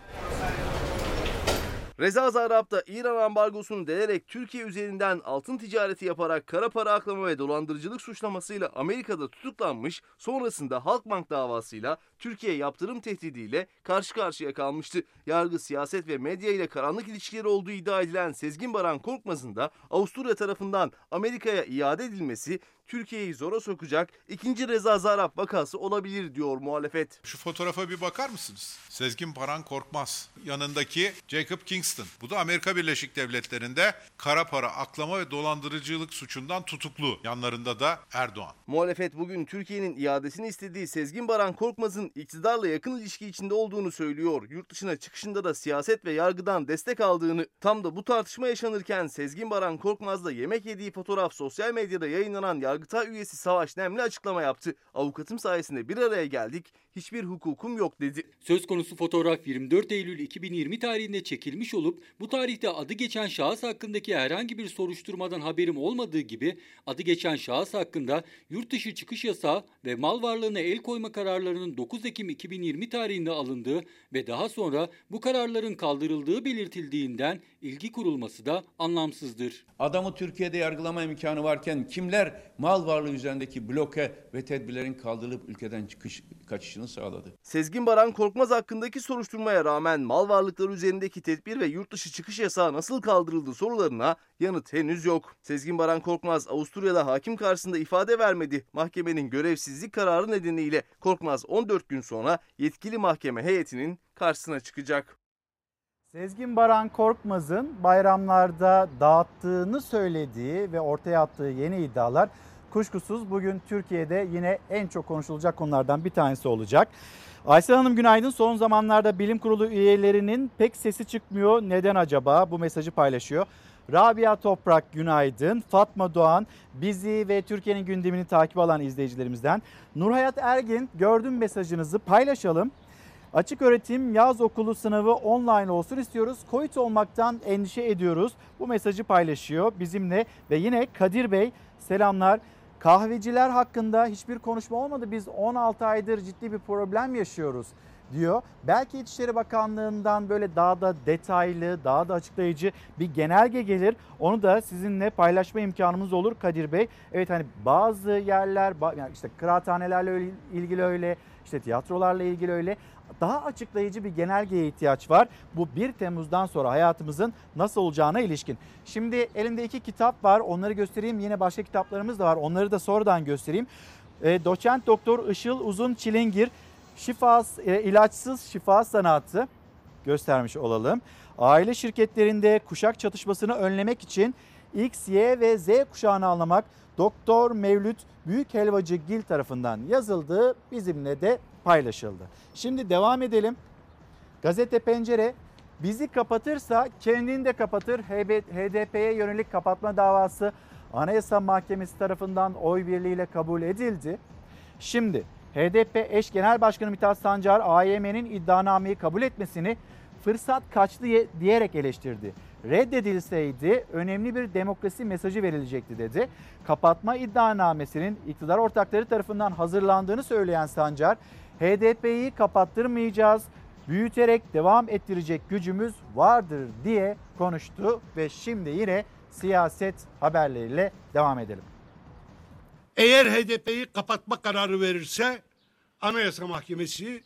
Reza Zarrab da İran ambargosunu delerek Türkiye üzerinden altın ticareti yaparak kara para aklama ve dolandırıcılık suçlamasıyla Amerika'da tutuklanmış, sonrasında Halkbank davasıyla Türkiye yaptırım tehdidiyle karşı karşıya kalmıştı. Yargı, siyaset ve medya ile karanlık ilişkileri olduğu iddia edilen Sezgin Baran Korkmaz'ın da Avusturya tarafından Amerika'ya iade edilmesi Türkiye'yi zora sokacak ikinci Reza Zarrab vakası olabilir diyor muhalefet. Şu fotoğrafa bir bakar mısınız? Sezgin Baran Korkmaz. Yanındaki Jacob Kingston. Bu da Amerika Birleşik Devletleri'nde kara para aklama ve dolandırıcılık suçundan tutuklu. Yanlarında da Erdoğan. Muhalefet bugün Türkiye'nin iadesini istediği Sezgin Baran Korkmaz'ın iktidarla yakın ilişki içinde olduğunu söylüyor. Yurt dışına çıkışında da siyaset ve yargıdan destek aldığını. Tam da bu tartışma yaşanırken Sezgin Baran Korkmaz'la yemek yediği fotoğraf sosyal medyada yayınlanan Yargıtay üyesi Savaş Nemli açıklama yaptı. Avukatım sayesinde bir araya geldik, hiçbir hukukum yok dedi. Söz konusu fotoğraf 24 Eylül 2020 tarihinde çekilmiş olup bu tarihte adı geçen şahıs hakkındaki herhangi bir soruşturmadan haberim olmadığı gibi adı geçen şahıs hakkında yurt dışı çıkış yasağı ve mal varlığına el koyma kararlarının 9 Ekim 2020 tarihinde alındığı ve daha sonra bu kararların kaldırıldığı belirtildiğinden ilgi kurulması da anlamsızdır. Adamı Türkiye'de yargılama imkanı varken kimler mal varlığı üzerindeki bloke ve tedbirlerin kaldırılıp ülkeden çıkış kaçışını sağladı. Sezgin Baran Korkmaz hakkındaki soruşturmaya rağmen mal varlıkları üzerindeki tedbir ve yurt dışı çıkış yasağı nasıl kaldırıldı sorularına yanıt henüz yok. Sezgin Baran Korkmaz Avusturya'da hakim karşısında ifade vermedi. Mahkemenin görevsizlik kararı nedeniyle Korkmaz 14 gün sonra yetkili mahkeme heyetinin karşısına çıkacak. Sezgin Baran Korkmaz'ın bayramlarda dağıttığını söylediği ve ortaya attığı yeni iddialar kuşkusuz bugün Türkiye'de yine en çok konuşulacak konulardan bir tanesi olacak. Aysel Hanım günaydın. Son zamanlarda bilim kurulu üyelerinin pek sesi çıkmıyor. Neden acaba? Bu mesajı paylaşıyor. Rabia Toprak günaydın. Fatma Doğan bizi ve Türkiye'nin gündemini takip alan izleyicilerimizden. Nurhayat Ergin gördüm mesajınızı paylaşalım. Açık öğretim yaz okulu sınavı online olsun istiyoruz. Covid olmaktan endişe ediyoruz. Bu mesajı paylaşıyor bizimle ve yine Kadir Bey selamlar. Kahveciler hakkında hiçbir konuşma olmadı. Biz 16 aydır ciddi bir problem yaşıyoruz diyor. Belki İçişleri Bakanlığı'ndan böyle daha da detaylı, daha da açıklayıcı bir genelge gelir. Onu da sizinle paylaşma imkanımız olur Kadir Bey. Evet hani bazı yerler işte kıraathanelerle ilgili öyle, işte tiyatrolarla ilgili öyle daha açıklayıcı bir genelgeye ihtiyaç var. Bu 1 Temmuz'dan sonra hayatımızın nasıl olacağına ilişkin. Şimdi elimde iki kitap var. Onları göstereyim. Yine başka kitaplarımız da var. Onları da sonradan göstereyim. E, doçent Doktor Işıl Uzun Çilingir şifa e, ilaçsız şifa sanatı göstermiş olalım. Aile şirketlerinde kuşak çatışmasını önlemek için X, Y ve Z kuşağını anlamak Doktor Mevlüt Büyük Helvacı Gil tarafından yazıldı. Bizimle de paylaşıldı. Şimdi devam edelim. Gazete Pencere bizi kapatırsa kendini de kapatır. HDP'ye yönelik kapatma davası Anayasa Mahkemesi tarafından oy birliğiyle kabul edildi. Şimdi HDP eş genel başkanı Mithat Sancar AYM'nin iddianameyi kabul etmesini fırsat kaçtı diyerek eleştirdi. Reddedilseydi önemli bir demokrasi mesajı verilecekti dedi. Kapatma iddianamesinin iktidar ortakları tarafından hazırlandığını söyleyen Sancar, HDP'yi kapattırmayacağız, büyüterek devam ettirecek gücümüz vardır diye konuştu ve şimdi yine siyaset haberleriyle devam edelim. Eğer HDP'yi kapatma kararı verirse Anayasa Mahkemesi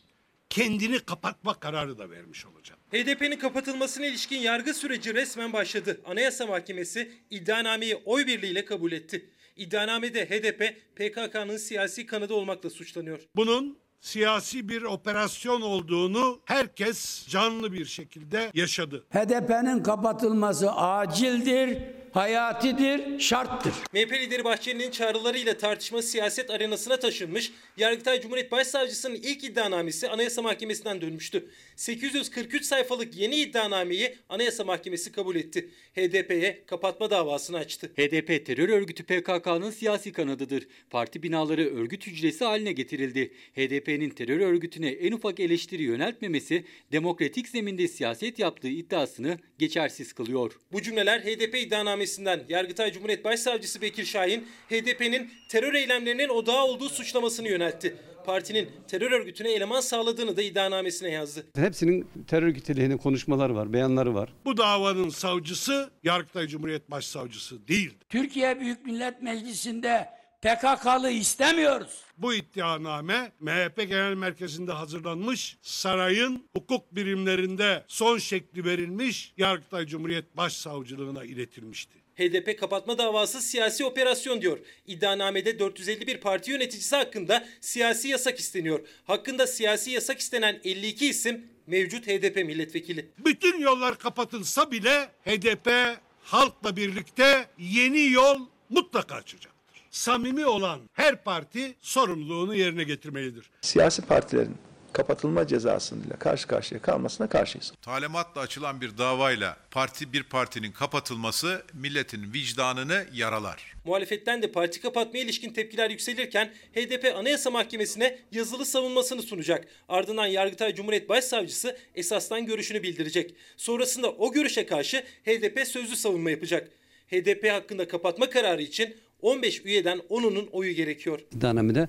kendini kapatma kararı da vermiş olacak. HDP'nin kapatılmasına ilişkin yargı süreci resmen başladı. Anayasa Mahkemesi iddianameyi oy birliğiyle kabul etti. İddianamede HDP PKK'nın siyasi kanadı olmakla suçlanıyor. Bunun siyasi bir operasyon olduğunu herkes canlı bir şekilde yaşadı. HDP'nin kapatılması acildir hayatidir, şarttır. MHP lideri Bahçeli'nin çağrılarıyla tartışma siyaset arenasına taşınmış, Yargıtay Cumhuriyet Başsavcısının ilk iddianamesi Anayasa Mahkemesi'nden dönmüştü. 843 sayfalık yeni iddianameyi Anayasa Mahkemesi kabul etti. HDP'ye kapatma davasını açtı. HDP terör örgütü PKK'nın siyasi kanadıdır. Parti binaları örgüt hücresi haline getirildi. HDP'nin terör örgütüne en ufak eleştiri yöneltmemesi demokratik zeminde siyaset yaptığı iddiasını geçersiz kılıyor. Bu cümleler HDP iddianamesinden Yargıtay Cumhuriyet Başsavcısı Bekir Şahin, HDP'nin terör eylemlerinin odağı olduğu suçlamasını yöneltti partinin terör örgütüne eleman sağladığını da iddianamesine yazdı. Hepsinin terör örgütü lehine konuşmaları var, beyanları var. Bu davanın savcısı Yargıtay Cumhuriyet Başsavcısı değil. Türkiye Büyük Millet Meclisi'nde PKK'lı istemiyoruz. Bu iddianame MHP Genel Merkezi'nde hazırlanmış, sarayın hukuk birimlerinde son şekli verilmiş Yargıtay Cumhuriyet Başsavcılığına iletilmişti. HDP kapatma davası siyasi operasyon diyor. İddianamede 451 parti yöneticisi hakkında siyasi yasak isteniyor. Hakkında siyasi yasak istenen 52 isim mevcut HDP milletvekili. Bütün yollar kapatılsa bile HDP halkla birlikte yeni yol mutlaka açacak samimi olan her parti sorumluluğunu yerine getirmelidir. Siyasi partilerin kapatılma cezasıyla karşı karşıya kalmasına karşıyız. Talimatla açılan bir davayla parti bir partinin kapatılması milletin vicdanını yaralar. Muhalefetten de parti kapatmaya ilişkin tepkiler yükselirken HDP Anayasa Mahkemesi'ne yazılı savunmasını sunacak. Ardından Yargıtay Cumhuriyet Başsavcısı esastan görüşünü bildirecek. Sonrasında o görüşe karşı HDP sözlü savunma yapacak. HDP hakkında kapatma kararı için 15 üyeden 10'unun oyu gerekiyor. İddianamede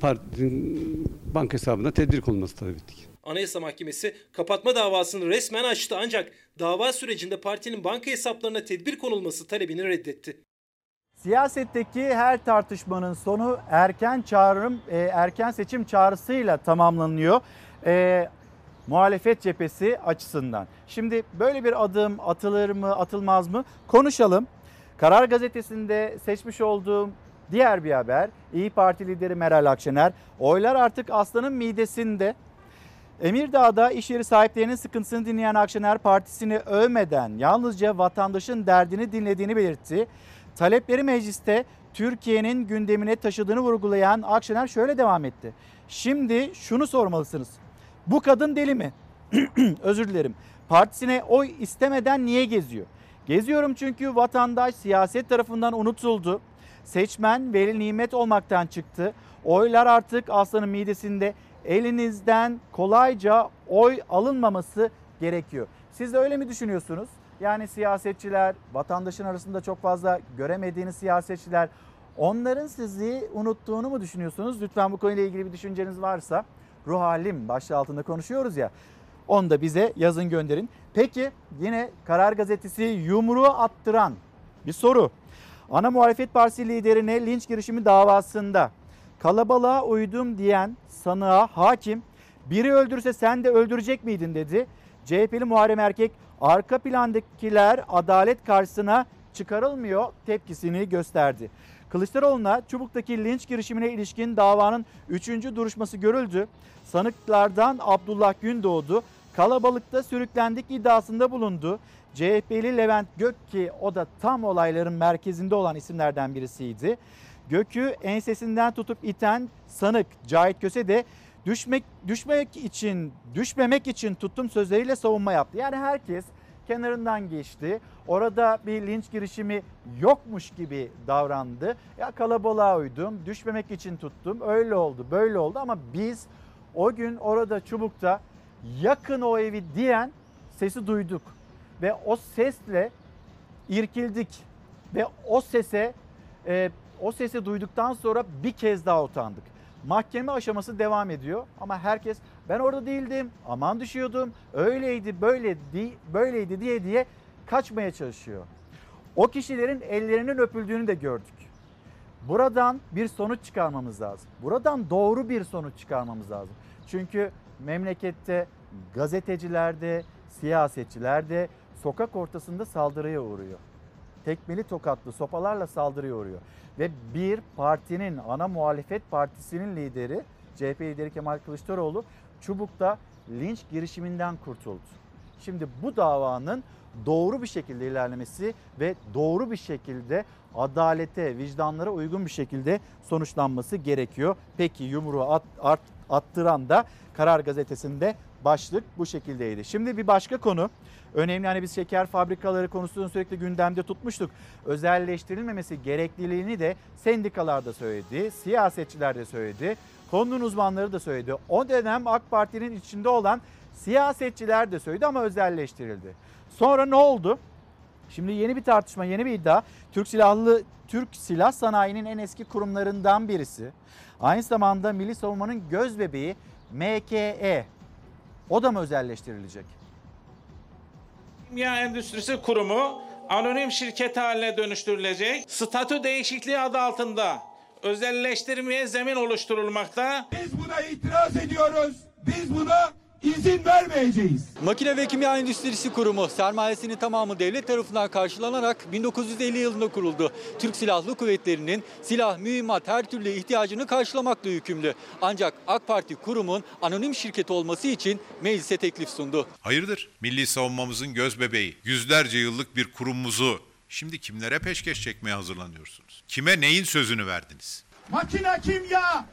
partinin banka hesabına tedbir konulması talep ettik. Anayasa Mahkemesi kapatma davasını resmen açtı ancak dava sürecinde partinin banka hesaplarına tedbir konulması talebini reddetti. Siyasetteki her tartışmanın sonu erken çağrım, e, erken seçim çağrısıyla tamamlanıyor. E, muhalefet cephesi açısından. Şimdi böyle bir adım atılır mı, atılmaz mı konuşalım. Karar Gazetesi'nde seçmiş olduğum diğer bir haber İyi Parti lideri Meral Akşener oylar artık aslanın midesinde. Emirdağ'da iş yeri sahiplerinin sıkıntısını dinleyen Akşener partisini övmeden yalnızca vatandaşın derdini dinlediğini belirtti. Talepleri mecliste Türkiye'nin gündemine taşıdığını vurgulayan Akşener şöyle devam etti. Şimdi şunu sormalısınız. Bu kadın deli mi? *clears throat* Özür dilerim. Partisine oy istemeden niye geziyor? Geziyorum çünkü vatandaş siyaset tarafından unutuldu. Seçmen veli nimet olmaktan çıktı. Oylar artık aslanın midesinde. Elinizden kolayca oy alınmaması gerekiyor. Siz de öyle mi düşünüyorsunuz? Yani siyasetçiler, vatandaşın arasında çok fazla göremediğiniz siyasetçiler onların sizi unuttuğunu mu düşünüyorsunuz? Lütfen bu konuyla ilgili bir düşünceniz varsa ruh halim başlığı altında konuşuyoruz ya. Onu da bize yazın gönderin. Peki yine Karar Gazetesi yumruğu attıran bir soru. Ana muhalefet partisi liderine linç girişimi davasında kalabalığa uydum diyen sanığa hakim biri öldürse sen de öldürecek miydin dedi. CHP'li Muharrem Erkek arka plandakiler adalet karşısına çıkarılmıyor tepkisini gösterdi. Kılıçdaroğlu'na Çubuk'taki linç girişimine ilişkin davanın 3. duruşması görüldü. Sanıklardan Abdullah Gündoğdu kalabalıkta sürüklendik iddiasında bulundu. CHP'li Levent Gök ki o da tam olayların merkezinde olan isimlerden birisiydi. Gök'ü ensesinden tutup iten sanık Cahit Köse de düşmek düşmek için düşmemek için tuttum sözleriyle savunma yaptı. Yani herkes kenarından geçti. Orada bir linç girişimi yokmuş gibi davrandı. Ya kalabalığa uydum, düşmemek için tuttum. Öyle oldu, böyle oldu ama biz o gün orada çubukta yakın o evi diyen sesi duyduk. Ve o sesle irkildik. Ve o sese e, o sesi duyduktan sonra bir kez daha utandık. Mahkeme aşaması devam ediyor ama herkes ben orada değildim, aman düşüyordum, öyleydi, böyle böyleydi diye diye kaçmaya çalışıyor. O kişilerin ellerinin öpüldüğünü de gördük. Buradan bir sonuç çıkarmamız lazım. Buradan doğru bir sonuç çıkarmamız lazım. Çünkü memlekette gazetecilerde, siyasetçilerde sokak ortasında saldırıya uğruyor. Tekmeli tokatlı sopalarla saldırıya uğruyor. Ve bir partinin ana muhalefet partisinin lideri CHP lideri Kemal Kılıçdaroğlu Çubuk'ta linç girişiminden kurtuldu. Şimdi bu davanın doğru bir şekilde ilerlemesi ve doğru bir şekilde adalete, vicdanlara uygun bir şekilde sonuçlanması gerekiyor. Peki yumruğu at, at, attıran da Karar Gazetesi'nde başlık bu şekildeydi. Şimdi bir başka konu. Önemli hani biz şeker fabrikaları konusunu sürekli gündemde tutmuştuk. Özelleştirilmemesi gerekliliğini de sendikalar da söyledi, siyasetçiler de söyledi, konunun uzmanları da söyledi. O dönem AK Parti'nin içinde olan siyasetçiler de söyledi ama özelleştirildi. Sonra ne oldu? Şimdi yeni bir tartışma, yeni bir iddia. Türk Silahlı Türk Silah Sanayi'nin en eski kurumlarından birisi. Aynı zamanda Milli Savunma'nın göz bebeği MKE. O da mı özelleştirilecek? Kimya Endüstrisi Kurumu anonim şirket haline dönüştürülecek. Statü değişikliği adı altında özelleştirmeye zemin oluşturulmakta. Biz buna itiraz ediyoruz. Biz buna izin vermeyeceğiz. Makine ve Kimya Endüstrisi Kurumu sermayesinin tamamı devlet tarafından karşılanarak 1950 yılında kuruldu. Türk Silahlı Kuvvetleri'nin silah, mühimmat her türlü ihtiyacını karşılamakla yükümlü. Ancak AK Parti kurumun anonim şirket olması için meclise teklif sundu. Hayırdır? Milli savunmamızın göz bebeği, yüzlerce yıllık bir kurumumuzu şimdi kimlere peşkeş çekmeye hazırlanıyorsunuz? Kime neyin sözünü verdiniz? Makine kimya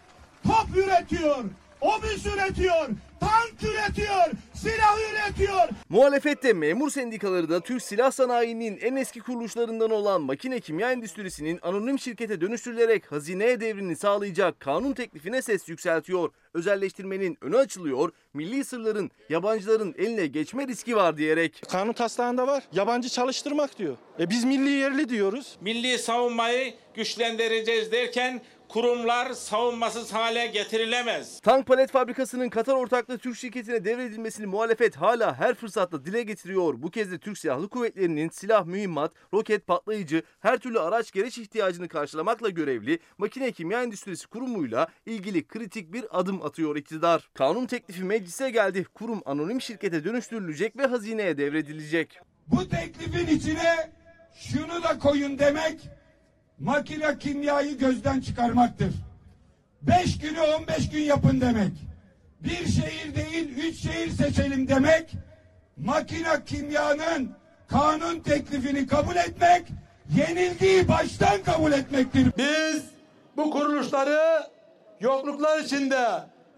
top üretiyor, obüs üretiyor, tank üretiyor, silah üretiyor. Muhalefette memur sendikaları da Türk Silah Sanayi'nin en eski kuruluşlarından olan makine kimya endüstrisinin anonim şirkete dönüştürülerek hazineye devrini sağlayacak kanun teklifine ses yükseltiyor. Özelleştirmenin önü açılıyor, milli sırların yabancıların eline geçme riski var diyerek. Kanun taslağında var. Yabancı çalıştırmak diyor. E biz milli yerli diyoruz. Milli savunmayı güçlendireceğiz derken kurumlar savunmasız hale getirilemez. Tank palet fabrikasının Katar ortaklığı Türk şirketine devredilmesini muhalefet hala her fırsatta dile getiriyor. Bu kez de Türk Silahlı Kuvvetleri'nin silah, mühimmat, roket, patlayıcı, her türlü araç gereç ihtiyacını karşılamakla görevli Makine Kimya Endüstrisi Kurumu'yla ilgili kritik bir adım atıyor iktidar. Kanun teklifi meclise geldi. Kurum anonim şirkete dönüştürülecek ve hazineye devredilecek. Bu teklifin içine şunu da koyun demek makine kimyayı gözden çıkarmaktır. Beş günü on beş gün yapın demek. bir şehir değil üç şehir seçelim demek, makina kimyanın kanun teklifini kabul etmek, yenilgiyi baştan kabul etmektir. Biz bu kuruluşları yokluklar içinde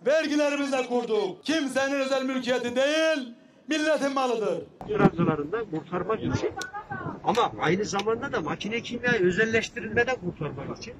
vergilerimizle kurduk. Kimsenin özel mülkiyeti değil, milletin malıdır. Trabzonlarında kurtarmak için ama aynı zamanda da makine kimyayı özelleştirilmeden kurtarmak için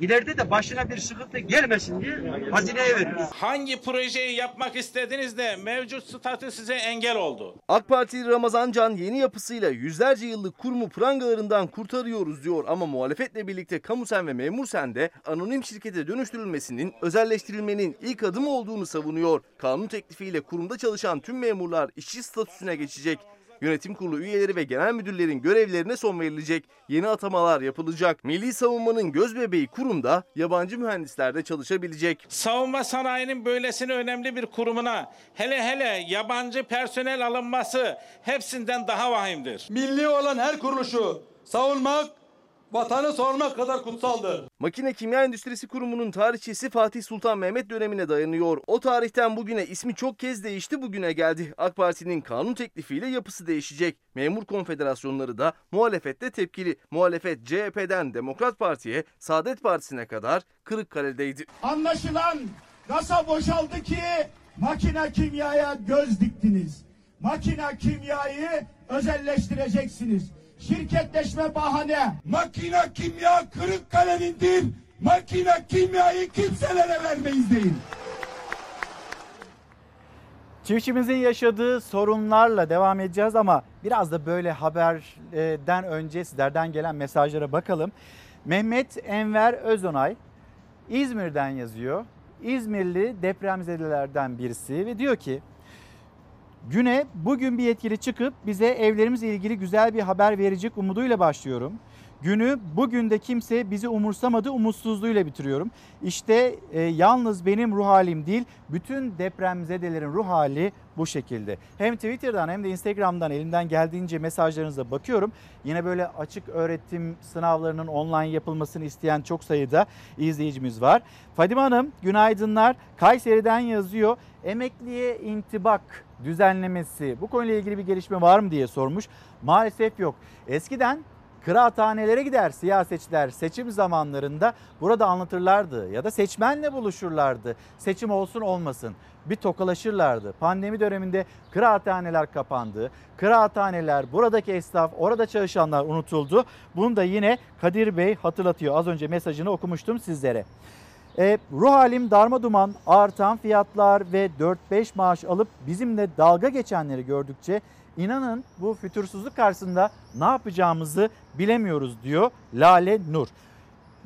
ileride de başına bir sıkıntı gelmesin diye hazineye veriyoruz. Hangi projeyi yapmak istediniz de mevcut statü size engel oldu? AK Partili Ramazan Can yeni yapısıyla yüzlerce yıllık kurumu prangalarından kurtarıyoruz diyor ama muhalefetle birlikte kamusen ve memursen de anonim şirkete dönüştürülmesinin özelleştirilmenin ilk adımı olduğunu savunuyor. Kanun teklifiyle kurumda çalışan tüm memurlar işçi statüsüne geçecek. Yönetim kurulu üyeleri ve genel müdürlerin görevlerine son verilecek. Yeni atamalar yapılacak. Milli savunmanın gözbebeği kurumda yabancı mühendisler de çalışabilecek. Savunma sanayinin böylesine önemli bir kurumuna hele hele yabancı personel alınması hepsinden daha vahimdir. Milli olan her kuruluşu savunmak, vatanı sormak kadar kutsaldır. Makine Kimya Endüstrisi Kurumu'nun tarihçesi Fatih Sultan Mehmet dönemine dayanıyor. O tarihten bugüne ismi çok kez değişti bugüne geldi. AK Parti'nin kanun teklifiyle yapısı değişecek. Memur konfederasyonları da muhalefette tepkili. Muhalefet CHP'den Demokrat Parti'ye, Saadet Partisi'ne kadar Kırıkkale'deydi. Anlaşılan kasa boşaldı ki makine kimyaya göz diktiniz. Makine kimyayı özelleştireceksiniz. Şirketleşme bahane. Makine kimya Kırıkkale'nindir. Makine kimyayı kimselere vermeyiz deyin. Çiftçimizin yaşadığı sorunlarla devam edeceğiz ama biraz da böyle haberden önce sizlerden gelen mesajlara bakalım. Mehmet Enver Özonay İzmir'den yazıyor. İzmirli depremzedelerden birisi ve diyor ki Güne bugün bir yetkili çıkıp bize evlerimizle ilgili güzel bir haber verecek umuduyla başlıyorum. Günü bugün de kimse bizi umursamadı umutsuzluğuyla bitiriyorum. İşte e, yalnız benim ruh halim değil bütün depremzedelerin ruh hali bu şekilde. Hem Twitter'dan hem de Instagram'dan elimden geldiğince mesajlarınıza bakıyorum. Yine böyle açık öğretim sınavlarının online yapılmasını isteyen çok sayıda izleyicimiz var. Fadime Hanım günaydınlar. Kayseri'den yazıyor. Emekliye intibak düzenlemesi bu konuyla ilgili bir gelişme var mı diye sormuş. Maalesef yok. Eskiden kıraathanelere gider siyasetçiler seçim zamanlarında burada anlatırlardı ya da seçmenle buluşurlardı. Seçim olsun olmasın bir tokalaşırlardı. Pandemi döneminde kıraathaneler kapandı. Kıraathaneler, buradaki esnaf, orada çalışanlar unutuldu. Bunu da yine Kadir Bey hatırlatıyor. Az önce mesajını okumuştum sizlere. E, ruh halim darma duman, artan fiyatlar ve 4-5 maaş alıp bizimle dalga geçenleri gördükçe inanın bu fütursuzluk karşısında ne yapacağımızı bilemiyoruz diyor Lale Nur.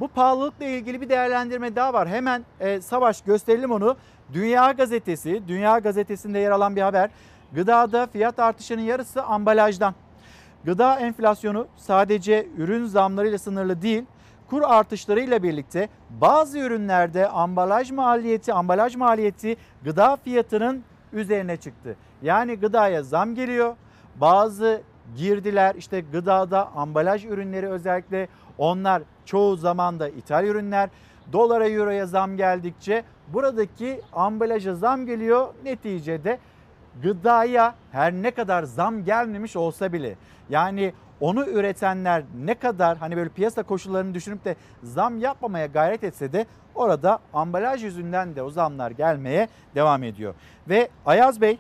Bu pahalılıkla ilgili bir değerlendirme daha var. Hemen e, Savaş gösterelim onu. Dünya Gazetesi, Dünya Gazetesi'nde yer alan bir haber. Gıdada fiyat artışının yarısı ambalajdan. Gıda enflasyonu sadece ürün zamlarıyla sınırlı değil kur artışlarıyla birlikte bazı ürünlerde ambalaj maliyeti, ambalaj maliyeti gıda fiyatının üzerine çıktı. Yani gıdaya zam geliyor. Bazı girdiler işte gıdada ambalaj ürünleri özellikle onlar çoğu zaman da ithal ürünler. Dolara euroya zam geldikçe buradaki ambalaja zam geliyor. Neticede gıdaya her ne kadar zam gelmemiş olsa bile yani onu üretenler ne kadar hani böyle piyasa koşullarını düşünüp de zam yapmamaya gayret etse de orada ambalaj yüzünden de o zamlar gelmeye devam ediyor. Ve Ayaz Bey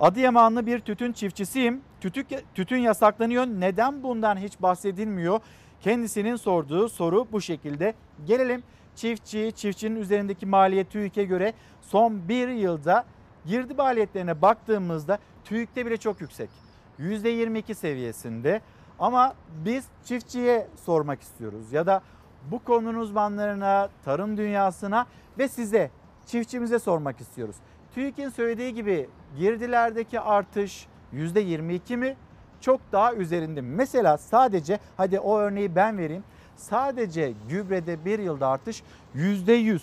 Adıyamanlı bir tütün çiftçisiyim. Tütük, tütün yasaklanıyor. Neden bundan hiç bahsedilmiyor? Kendisinin sorduğu soru bu şekilde. Gelelim çiftçi, çiftçinin üzerindeki maliyet TÜİK'e göre son bir yılda girdi maliyetlerine baktığımızda TÜİK'te bile çok yüksek. %22 seviyesinde. Ama biz çiftçiye sormak istiyoruz ya da bu konunun uzmanlarına, tarım dünyasına ve size çiftçimize sormak istiyoruz. TÜİK'in söylediği gibi girdilerdeki artış %22 mi? Çok daha üzerinde? Mesela sadece hadi o örneği ben vereyim. Sadece gübrede bir yılda artış %100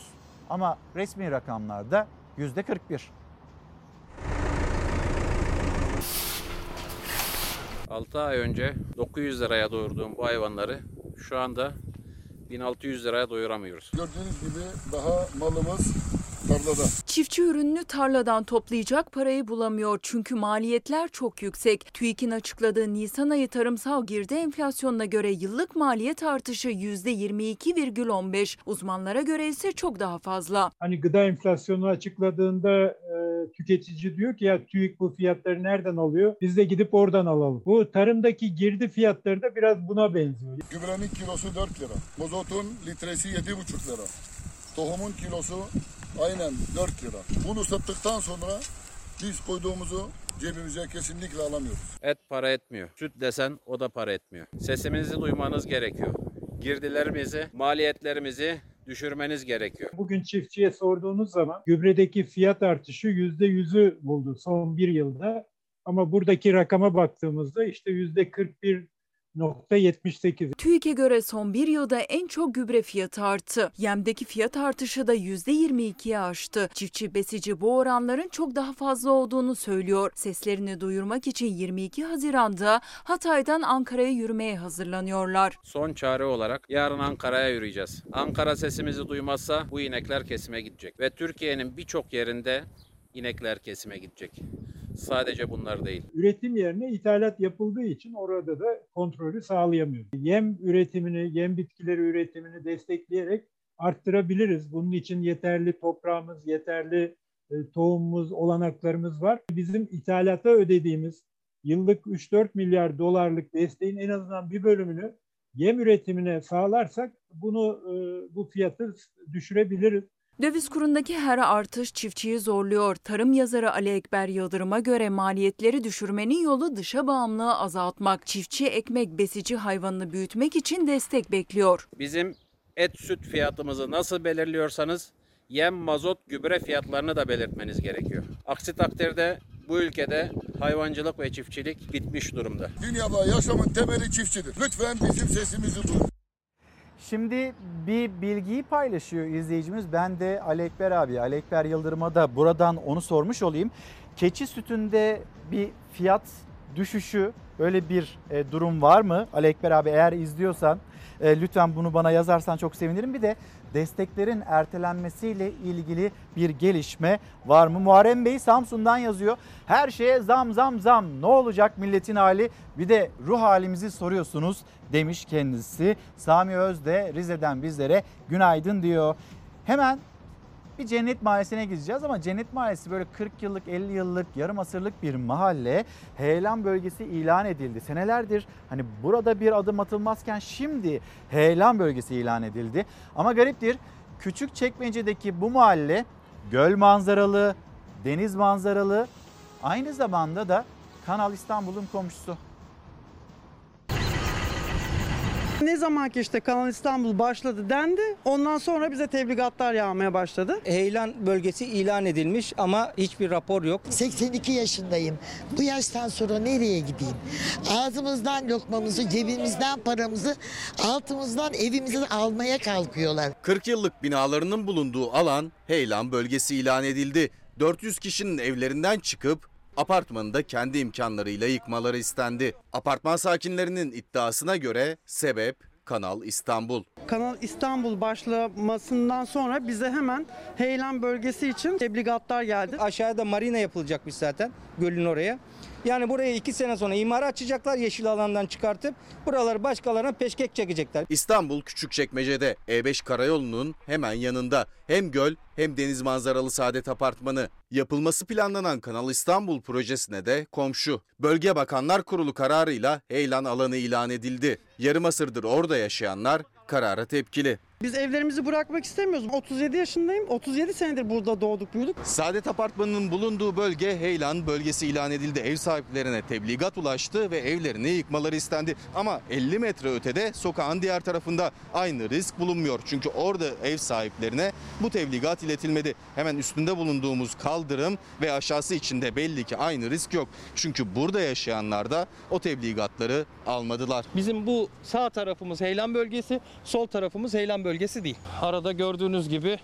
ama resmi rakamlarda %41. 6 ay önce 900 liraya doyurduğum bu hayvanları şu anda 1600 liraya doyuramıyoruz. Gördüğünüz gibi daha malımız tarlada. Çiftçi ürününü tarladan toplayacak parayı bulamıyor çünkü maliyetler çok yüksek. TÜİK'in açıkladığı Nisan ayı tarımsal girdi enflasyonuna göre yıllık maliyet artışı %22,15. Uzmanlara göre ise çok daha fazla. Hani gıda enflasyonu açıkladığında e, tüketici diyor ki ya TÜİK bu fiyatları nereden alıyor? Biz de gidip oradan alalım. Bu tarımdaki girdi fiyatları da biraz buna benziyor. Gübrenin kilosu 4 lira. Mazotun litresi 7,5 lira. Tohumun kilosu aynen 4 lira. Bunu sattıktan sonra biz koyduğumuzu cebimize kesinlikle alamıyoruz. Et para etmiyor. Süt desen o da para etmiyor. Sesimizi duymanız gerekiyor. Girdilerimizi, maliyetlerimizi düşürmeniz gerekiyor. Bugün çiftçiye sorduğunuz zaman gübredeki fiyat artışı %100'ü buldu son bir yılda. Ama buradaki rakama baktığımızda işte %41.78. TÜİK'e göre son bir yılda en çok gübre fiyatı arttı. Yemdeki fiyat artışı da %22'ye aştı. Çiftçi besici bu oranların çok daha fazla olduğunu söylüyor. Seslerini duyurmak için 22 Haziran'da Hatay'dan Ankara'ya yürümeye hazırlanıyorlar. Son çare olarak yarın Ankara'ya yürüyeceğiz. Ankara sesimizi duymazsa bu inekler kesime gidecek. Ve Türkiye'nin birçok yerinde inekler kesime gidecek. Sadece bunlar değil. Üretim yerine ithalat yapıldığı için orada da kontrolü sağlayamıyoruz. Yem üretimini, yem bitkileri üretimini destekleyerek arttırabiliriz. Bunun için yeterli toprağımız, yeterli e, tohumumuz, olanaklarımız var. Bizim ithalata ödediğimiz yıllık 3-4 milyar dolarlık desteğin en azından bir bölümünü yem üretimine sağlarsak bunu e, bu fiyatı düşürebiliriz. Döviz kurundaki her artış çiftçiyi zorluyor. Tarım yazarı Ali Ekber Yıldırım'a göre maliyetleri düşürmenin yolu dışa bağımlılığı azaltmak. Çiftçi ekmek besici hayvanını büyütmek için destek bekliyor. Bizim et süt fiyatımızı nasıl belirliyorsanız yem, mazot, gübre fiyatlarını da belirtmeniz gerekiyor. Aksi takdirde bu ülkede hayvancılık ve çiftçilik bitmiş durumda. Dünyada yaşamın temeli çiftçidir. Lütfen bizim sesimizi duyun. Şimdi bir bilgiyi paylaşıyor izleyicimiz. Ben de Ali Ekber abi, Ali Ekber Yıldırım'a da buradan onu sormuş olayım. Keçi sütünde bir fiyat düşüşü öyle bir e, durum var mı? Ali Ekber abi eğer izliyorsan e, lütfen bunu bana yazarsan çok sevinirim. Bir de desteklerin ertelenmesiyle ilgili bir gelişme var mı? Muharrem Bey Samsun'dan yazıyor. Her şeye zam zam zam. Ne olacak milletin hali? Bir de ruh halimizi soruyorsunuz demiş kendisi. Sami Öz de Rize'den bizlere günaydın diyor. Hemen bir cennet mahallesine gideceğiz ama cennet mahallesi böyle 40 yıllık 50 yıllık yarım asırlık bir mahalle heyelan bölgesi ilan edildi. Senelerdir hani burada bir adım atılmazken şimdi heyelan bölgesi ilan edildi. Ama gariptir küçük çekmecedeki bu mahalle göl manzaralı, deniz manzaralı aynı zamanda da Kanal İstanbul'un komşusu. Ne zaman ki işte Kanal İstanbul başladı dendi. Ondan sonra bize tebligatlar yağmaya başladı. Heyelan bölgesi ilan edilmiş ama hiçbir rapor yok. 82 yaşındayım. Bu yaştan sonra nereye gideyim? Ağzımızdan lokmamızı, cebimizden paramızı, altımızdan evimizi almaya kalkıyorlar. 40 yıllık binalarının bulunduğu alan Heyelan bölgesi ilan edildi. 400 kişinin evlerinden çıkıp apartmanı da kendi imkanlarıyla yıkmaları istendi. Apartman sakinlerinin iddiasına göre sebep Kanal İstanbul. Kanal İstanbul başlamasından sonra bize hemen Heyelan bölgesi için tebligatlar geldi. Aşağıda marina yapılacakmış zaten gölün oraya. Yani buraya iki sene sonra imara açacaklar yeşil alandan çıkartıp buraları başkalarına peşkek çekecekler. İstanbul Küçükçekmece'de E5 karayolunun hemen yanında hem göl hem deniz manzaralı Saadet Apartmanı. Yapılması planlanan Kanal İstanbul projesine de komşu. Bölge Bakanlar Kurulu kararıyla heyelan alanı ilan edildi. Yarım asırdır orada yaşayanlar karara tepkili. Biz evlerimizi bırakmak istemiyoruz. 37 yaşındayım. 37 senedir burada doğduk büyüdük. Saadet Apartmanı'nın bulunduğu bölge Heylan bölgesi ilan edildi. Ev sahiplerine tebligat ulaştı ve evlerini yıkmaları istendi. Ama 50 metre ötede sokağın diğer tarafında aynı risk bulunmuyor. Çünkü orada ev sahiplerine bu tebligat iletilmedi. Hemen üstünde bulunduğumuz kaldırım ve aşağısı içinde belli ki aynı risk yok. Çünkü burada yaşayanlar da o tebligatları almadılar. Bizim bu sağ tarafımız Heyelan bölgesi, sol tarafımız Heyelan bölgesi değil. Arada gördüğünüz gibi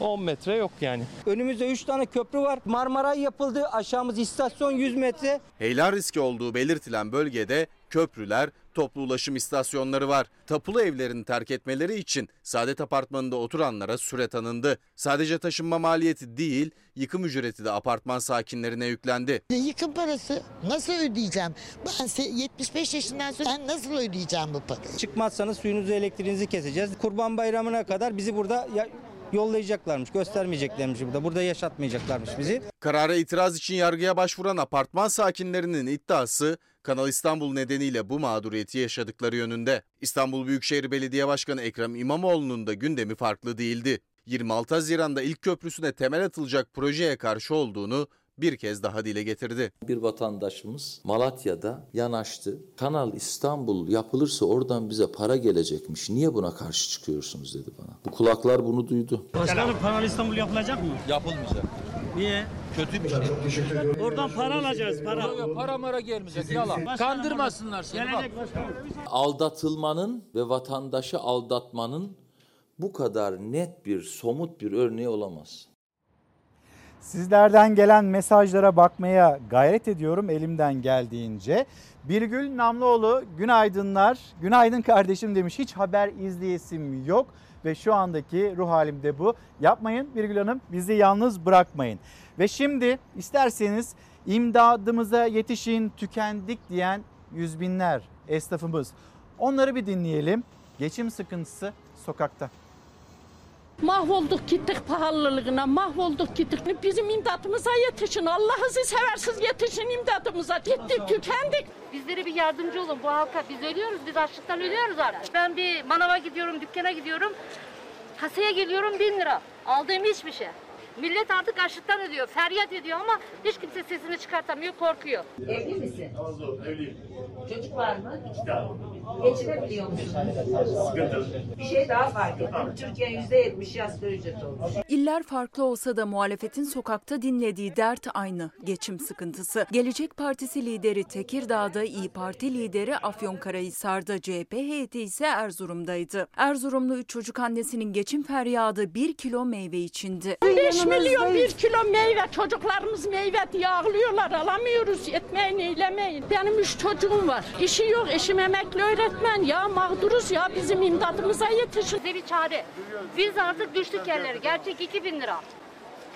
10 metre yok yani. Önümüzde 3 tane köprü var. Marmaray yapıldı. Aşağımız istasyon 100 metre. Heyelan riski olduğu belirtilen bölgede köprüler, toplu ulaşım istasyonları var. Tapulu evlerini terk etmeleri için Saadet Apartmanı'nda oturanlara süre tanındı. Sadece taşınma maliyeti değil, yıkım ücreti de apartman sakinlerine yüklendi. Yıkım parası nasıl ödeyeceğim? Ben se- 75 yaşından sonra ben nasıl ödeyeceğim bu parayı? Çıkmazsanız suyunuzu elektriğinizi keseceğiz. Kurban bayramına kadar bizi burada ya- yollayacaklarmış, göstermeyeceklermiş burada. Burada yaşatmayacaklarmış bizi. Karara itiraz için yargıya başvuran apartman sakinlerinin iddiası Kanal İstanbul nedeniyle bu mağduriyeti yaşadıkları yönünde. İstanbul Büyükşehir Belediye Başkanı Ekrem İmamoğlu'nun da gündemi farklı değildi. 26 Haziran'da ilk köprüsüne temel atılacak projeye karşı olduğunu bir kez daha dile getirdi. Bir vatandaşımız Malatya'da yanaştı. Kanal İstanbul yapılırsa oradan bize para gelecekmiş. Niye buna karşı çıkıyorsunuz dedi bana. Bu kulaklar bunu duydu. Başkanım Kanal İstanbul yapılacak mı? Yapılmayacak. Niye? Kötü bir şey. Oradan para alacağız para. Para mara gelmeyecek yalan. Kandırmasınlar seni bak. Gelecek başkanım. Aldatılmanın ve vatandaşı aldatmanın bu kadar net bir, somut bir örneği olamaz. Sizlerden gelen mesajlara bakmaya gayret ediyorum elimden geldiğince. Birgül Namlıoğlu günaydınlar. Günaydın kardeşim demiş. Hiç haber izleyesim yok ve şu andaki ruh halim de bu. Yapmayın Birgül Hanım bizi yalnız bırakmayın. Ve şimdi isterseniz imdadımıza yetişin tükendik diyen yüz binler esnafımız. Onları bir dinleyelim. Geçim sıkıntısı sokakta. Mahvolduk gittik pahalılığına, mahvolduk gittik. Bizim imdadımıza yetişin. Allah'ınızı seversiz yetişin imdadımıza. Gittik, tükendik. Bizlere bir yardımcı olun bu halka. Biz ölüyoruz, biz açlıktan ölüyoruz artık. Ben bir manava gidiyorum, dükkana gidiyorum. Kasaya geliyorum bin lira. Aldığım hiçbir şey. Millet artık açlıktan ölüyor, feryat ediyor ama hiç kimse sesini çıkartamıyor, korkuyor. Evli misin? Evliyim. Çocuk var mı? İki tane. Geçinebiliyor musun? Sıkıntı. Bir şey daha fark ettim. Türkiye yüzde yetmiş asgari ücret olmuş. İller farklı olsa da muhalefetin sokakta dinlediği dert aynı. Geçim sıkıntısı. Gelecek Partisi lideri Tekirdağ'da, İyi Parti lideri Afyonkarahisar'da, CHP heyeti ise Erzurum'daydı. Erzurumlu üç çocuk annesinin geçim feryadı bir kilo meyve içindi. 5 milyon bir kilo meyve. Çocuklarımız meyve diye ağlıyorlar. Alamıyoruz. Yetmeyin, eylemeyin. Benim üç çocuğum var. İşi yok. Eşim emekli öğretmen. Ya mağduruz ya. Bizim imdadımıza yetişin. Bize bir çare. Biz artık düştük yerlere. Gerçek 2000 lira.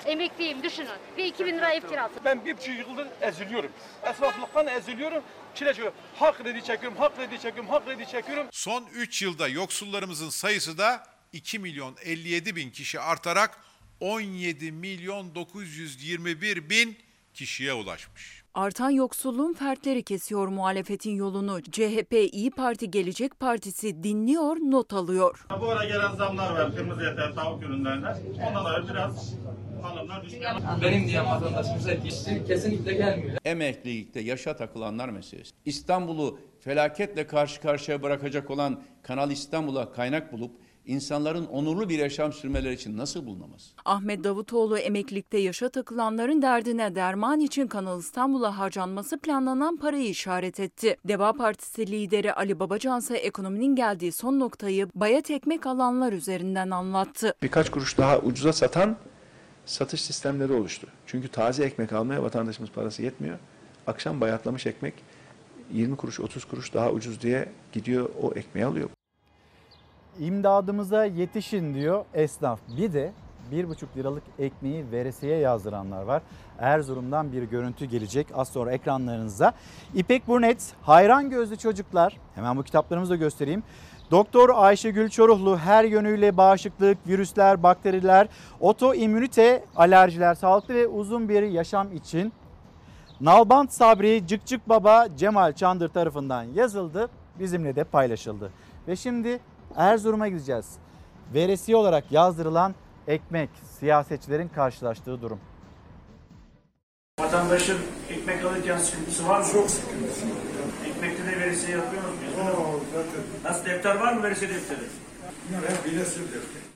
Emekliyim düşünün. Bir 2000 lira ev kirası. Ben bir buçuk yıldır eziliyorum. Esnaflıktan eziliyorum. Çile çekiyorum. Hak kredi çekiyorum, hak kredi çekiyorum, hak kredi çekiyorum. Son 3 yılda yoksullarımızın sayısı da 2 milyon 57 bin kişi artarak 17 milyon 921 bin kişiye ulaşmış. Artan yoksulluğun fertleri kesiyor muhalefetin yolunu. CHP, İyi Parti, Gelecek Partisi dinliyor, not alıyor. Bu ara gelen zamlar var. Kırmızı yeter, tavuk ürünlerine. Ondan dolayı biraz hanımlar düşüyor. Benim diyen vatandaşımıza etkisi kesinlikle gelmiyor. Emeklilikte yaşa takılanlar meselesi. İstanbul'u felaketle karşı karşıya bırakacak olan Kanal İstanbul'a kaynak bulup insanların onurlu bir yaşam sürmeleri için nasıl bulunamaz? Ahmet Davutoğlu emeklilikte yaşa takılanların derdine derman için Kanal İstanbul'a harcanması planlanan parayı işaret etti. Deva Partisi lideri Ali Babacan ise ekonominin geldiği son noktayı bayat ekmek alanlar üzerinden anlattı. Birkaç kuruş daha ucuza satan satış sistemleri oluştu. Çünkü taze ekmek almaya vatandaşımız parası yetmiyor. Akşam bayatlamış ekmek 20 kuruş 30 kuruş daha ucuz diye gidiyor o ekmeği alıyor. İmdadımıza yetişin diyor esnaf. Bir de 1,5 liralık ekmeği veresiye yazdıranlar var. Erzurum'dan bir görüntü gelecek az sonra ekranlarınıza. İpek Burnet, Hayran Gözlü Çocuklar. Hemen bu kitaplarımızı da göstereyim. Doktor Ayşegül Çoruhlu her yönüyle bağışıklık, virüsler, bakteriler, otoimmünite, alerjiler, sağlıklı ve uzun bir yaşam için Nalbant Sabri, Cıkcık Baba, Cemal Çandır tarafından yazıldı. Bizimle de paylaşıldı. Ve şimdi Erzurum'a gideceğiz. Veresiye olarak yazdırılan ekmek, siyasetçilerin karşılaştığı durum. Vatandaşın ekmek alırken sıkıntısı var mı? Çok sıkıntısı. Ekmekte de veresiye yapıyoruz biz. Nasıl defter var mı veresiye defteri?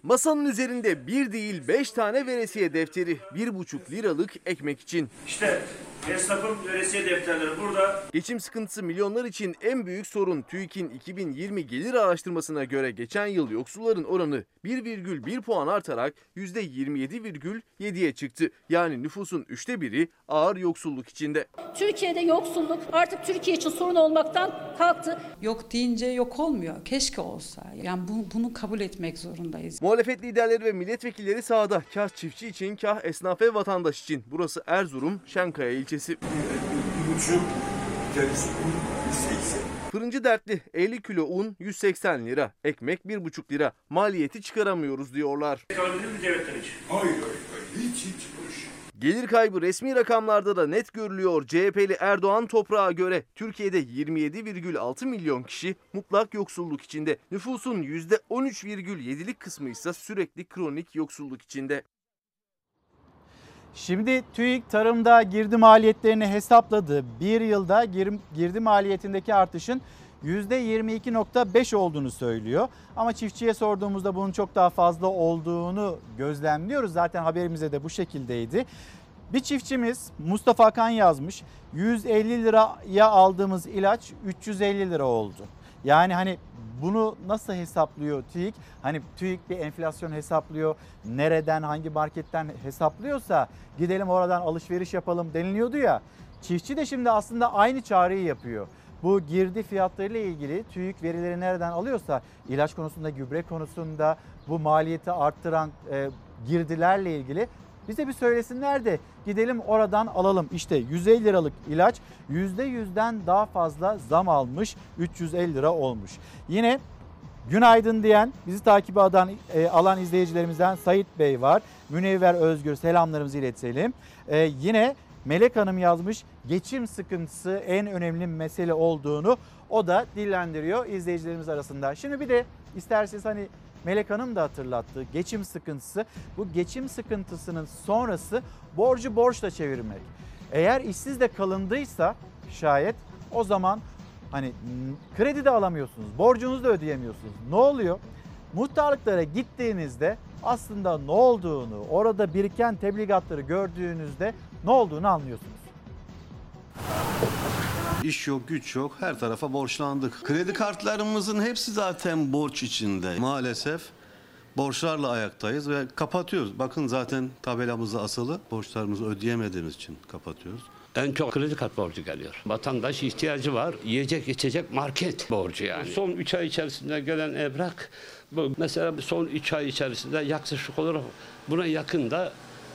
Masanın üzerinde bir değil beş tane veresiye defteri, bir buçuk liralık ekmek için. İşte Esnafın veresiye defterleri burada. Geçim sıkıntısı milyonlar için en büyük sorun. TÜİK'in 2020 gelir araştırmasına göre geçen yıl yoksulların oranı 1,1 puan artarak %27,7'ye çıktı. Yani nüfusun üçte biri ağır yoksulluk içinde. Türkiye'de yoksulluk artık Türkiye için sorun olmaktan kalktı. Yok deyince yok olmuyor. Keşke olsa. Yani bu- bunu kabul etmek zorundayız. Muhalefet liderleri ve milletvekilleri sahada. Kah çiftçi için, kah esnaf ve vatandaş için. Burası Erzurum, Şenkaya ilçesi. Fırıncı dertli 50 kilo un 180 lira, ekmek 1,5 lira. Maliyeti çıkaramıyoruz diyorlar. İçin? Hayır hayır hiç hiç boş. Gelir kaybı resmi rakamlarda da net görülüyor. CHP'li Erdoğan toprağa göre Türkiye'de 27,6 milyon kişi mutlak yoksulluk içinde. Nüfusun %13,7'lik kısmı ise sürekli kronik yoksulluk içinde. Şimdi TÜİK tarımda girdi maliyetlerini hesapladı. Bir yılda gir- girdi maliyetindeki artışın %22.5 olduğunu söylüyor. Ama çiftçiye sorduğumuzda bunun çok daha fazla olduğunu gözlemliyoruz. Zaten haberimize de bu şekildeydi. Bir çiftçimiz Mustafa Akan yazmış. 150 liraya aldığımız ilaç 350 lira oldu. Yani hani bunu nasıl hesaplıyor TÜİK? Hani TÜİK bir enflasyon hesaplıyor. Nereden hangi marketten hesaplıyorsa gidelim oradan alışveriş yapalım deniliyordu ya. Çiftçi de şimdi aslında aynı çağrıyı yapıyor. Bu girdi fiyatlarıyla ilgili TÜİK verileri nereden alıyorsa ilaç konusunda, gübre konusunda bu maliyeti arttıran e, girdilerle ilgili bize bir söylesinler de gidelim oradan alalım. İşte 150 liralık ilaç %100'den daha fazla zam almış 350 lira olmuş. Yine günaydın diyen bizi takibe alan, e, alan izleyicilerimizden Sait Bey var. Münevver Özgür selamlarımızı iletelim. E, yine Melek Hanım yazmış geçim sıkıntısı en önemli mesele olduğunu o da dillendiriyor izleyicilerimiz arasında. Şimdi bir de isterseniz hani Melek Hanım da hatırlattı. Geçim sıkıntısı. Bu geçim sıkıntısının sonrası borcu borçla çevirmek. Eğer işsiz de kalındıysa şayet o zaman hani kredi de alamıyorsunuz, borcunuzu da ödeyemiyorsunuz. Ne oluyor? Muhtarlıklara gittiğinizde aslında ne olduğunu, orada biriken tebligatları gördüğünüzde ne olduğunu anlıyorsunuz. İş yok, güç yok. Her tarafa borçlandık. Kredi kartlarımızın hepsi zaten borç içinde. Maalesef borçlarla ayaktayız ve kapatıyoruz. Bakın zaten tabelamızda asılı. Borçlarımızı ödeyemediğimiz için kapatıyoruz. En çok kredi kart borcu geliyor. Vatandaş ihtiyacı var. Yiyecek içecek market borcu yani. Son 3 ay içerisinde gelen evrak bu mesela son 3 ay içerisinde yaklaşık olarak buna yakında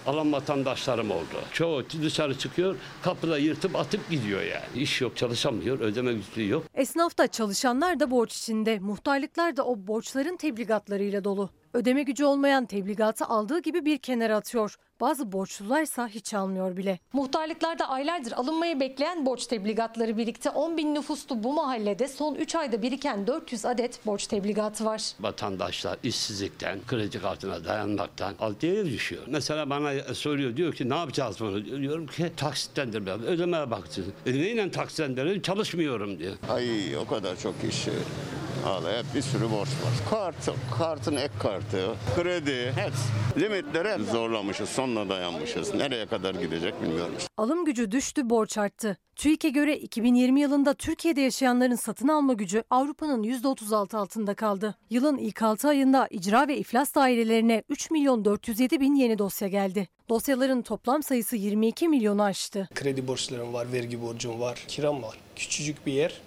alan vatandaşlarım oldu. Çoğu dışarı çıkıyor, kapıda yırtıp atıp gidiyor yani. İş yok, çalışamıyor, ödeme güçlüğü yok. Esnaf da çalışanlar da borç içinde. Muhtarlıklar da o borçların tebligatlarıyla dolu. Ödeme gücü olmayan tebligatı aldığı gibi bir kenara atıyor. Bazı borçlularsa hiç almıyor bile. Muhtarlıklarda aylardır alınmayı bekleyen borç tebligatları birlikte 10 bin nüfuslu bu mahallede son 3 ayda biriken 400 adet borç tebligatı var. Vatandaşlar işsizlikten, kredi kartına dayanmaktan altıya düşüyor. Mesela bana soruyor, diyor ki ne yapacağız bunu? Diyorum ki taksitlendirme, ödemeye bakacağız. E neyle taksitlendirelim? Çalışmıyorum diyor. Ay o kadar çok iş. Vallahi hep bir sürü borç var. Kart, kartın ek kartı, kredi, hepsi. Limitleri hep zorlamışız, sonuna dayanmışız. Nereye kadar gidecek bilmiyorum. Alım gücü düştü, borç arttı. TÜİK'e göre 2020 yılında Türkiye'de yaşayanların satın alma gücü Avrupa'nın %36 altında kaldı. Yılın ilk 6 ayında icra ve iflas dairelerine 3 milyon 407 bin yeni dosya geldi. Dosyaların toplam sayısı 22 milyonu aştı. Kredi borçlarım var, vergi borcum var, kiram var. Küçücük bir yer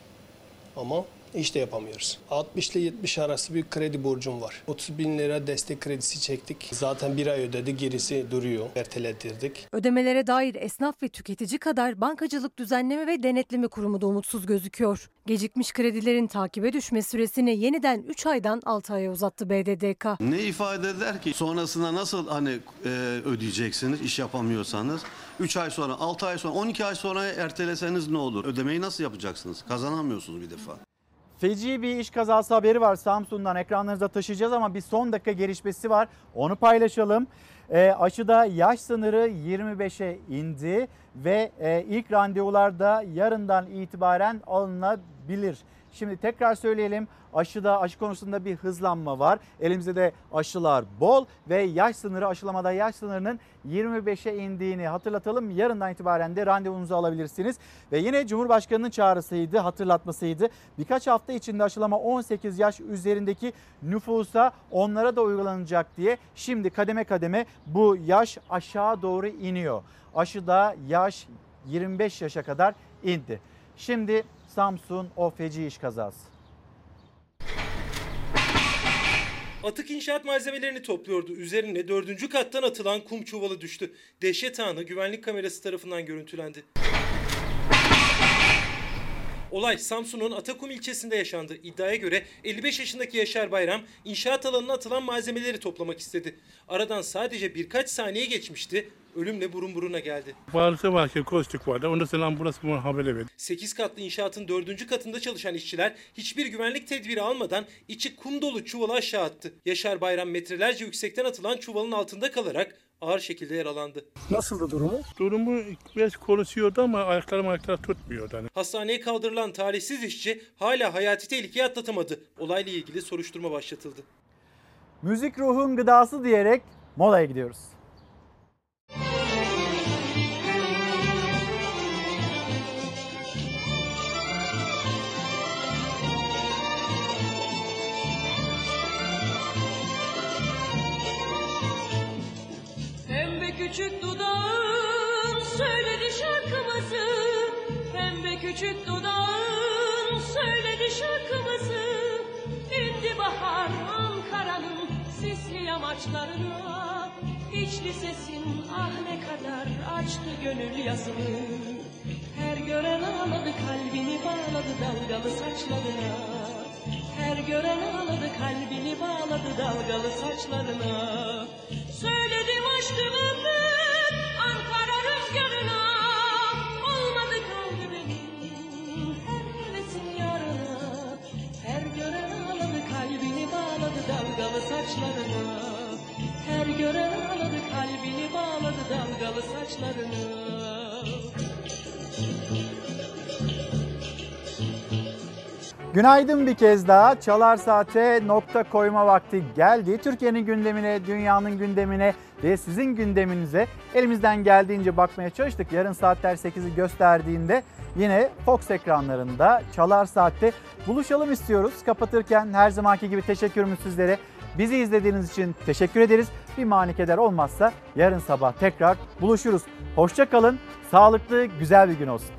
ama iş de yapamıyoruz. 60 ile 70 arası bir kredi borcum var. 30 bin lira destek kredisi çektik. Zaten bir ay ödedi, gerisi duruyor. Erteletirdik. Ödemelere dair esnaf ve tüketici kadar Bankacılık Düzenleme ve Denetleme Kurumu da umutsuz gözüküyor. Gecikmiş kredilerin takibe düşme süresini yeniden 3 aydan 6 aya uzattı BDDK. Ne ifade eder ki? Sonrasında nasıl hani e, ödeyeceksiniz iş yapamıyorsanız? 3 ay sonra, 6 ay sonra, 12 ay sonra erteleseniz ne olur? Ödemeyi nasıl yapacaksınız? Kazanamıyorsunuz bir defa. Feci bir iş kazası haberi var Samsun'dan ekranlarınıza taşıyacağız ama bir son dakika gelişmesi var. Onu paylaşalım. E, aşıda yaş sınırı 25'e indi ve e, ilk randevular da yarından itibaren alınabilir Şimdi tekrar söyleyelim. Aşıda aşı konusunda bir hızlanma var. Elimizde de aşılar bol ve yaş sınırı aşılamada yaş sınırının 25'e indiğini hatırlatalım. Yarından itibaren de randevunuzu alabilirsiniz. Ve yine Cumhurbaşkanı'nın çağrısıydı, hatırlatmasıydı. Birkaç hafta içinde aşılama 18 yaş üzerindeki nüfusa onlara da uygulanacak diye şimdi kademe kademe bu yaş aşağı doğru iniyor. Aşıda yaş 25 yaşa kadar indi. Şimdi Samsun o feci iş kazası. Atık inşaat malzemelerini topluyordu. Üzerine dördüncü kattan atılan kum çuvalı düştü. Dehşet anı güvenlik kamerası tarafından görüntülendi. Olay Samsun'un Atakum ilçesinde yaşandı. İddiaya göre 55 yaşındaki Yaşar Bayram inşaat alanına atılan malzemeleri toplamak istedi. Aradan sadece birkaç saniye geçmişti. Ölümle burun buruna geldi. Bağırsa ki koştuk vardı. Ondan sonra ambulans bana haber verdi. 8 katlı inşaatın 4. katında çalışan işçiler hiçbir güvenlik tedbiri almadan içi kum dolu çuvalı aşağı attı. Yaşar Bayram metrelerce yüksekten atılan çuvalın altında kalarak ağır şekilde yaralandı. Nasıldı durumu? Durumu biraz konuşuyordu ama ayaklarım ayakları tutmuyordu. Hani. Hastaneye kaldırılan talihsiz işçi hala hayati tehlikeyi atlatamadı. Olayla ilgili soruşturma başlatıldı. Müzik ruhun gıdası diyerek molaya gidiyoruz. Sisli yamaçlarına İçli sesin ah ne kadar açtı gönül yazımı Her gören ağladı kalbini bağladı dalgalı saçlarına. Her gören ağladı kalbini bağladı dalgalı saçlarına. Söyledim aşkımı ben Ankara rüzgarına. Olmadı kaldı benim her yarına. Her gören ağladı kalbini bağladı dalgalı saçlarına Her gören ağladı kalbini bağladı dalgalı saçlarına Günaydın bir kez daha. Çalar Saat'e nokta koyma vakti geldi. Türkiye'nin gündemine, dünyanın gündemine ve sizin gündeminize elimizden geldiğince bakmaya çalıştık. Yarın saatler 8'i gösterdiğinde yine Fox ekranlarında Çalar Saat'te buluşalım istiyoruz. Kapatırken her zamanki gibi teşekkürümüz sizlere. Bizi izlediğiniz için teşekkür ederiz. Bir mani keder olmazsa yarın sabah tekrar buluşuruz. Hoşça kalın. Sağlıklı, güzel bir gün olsun.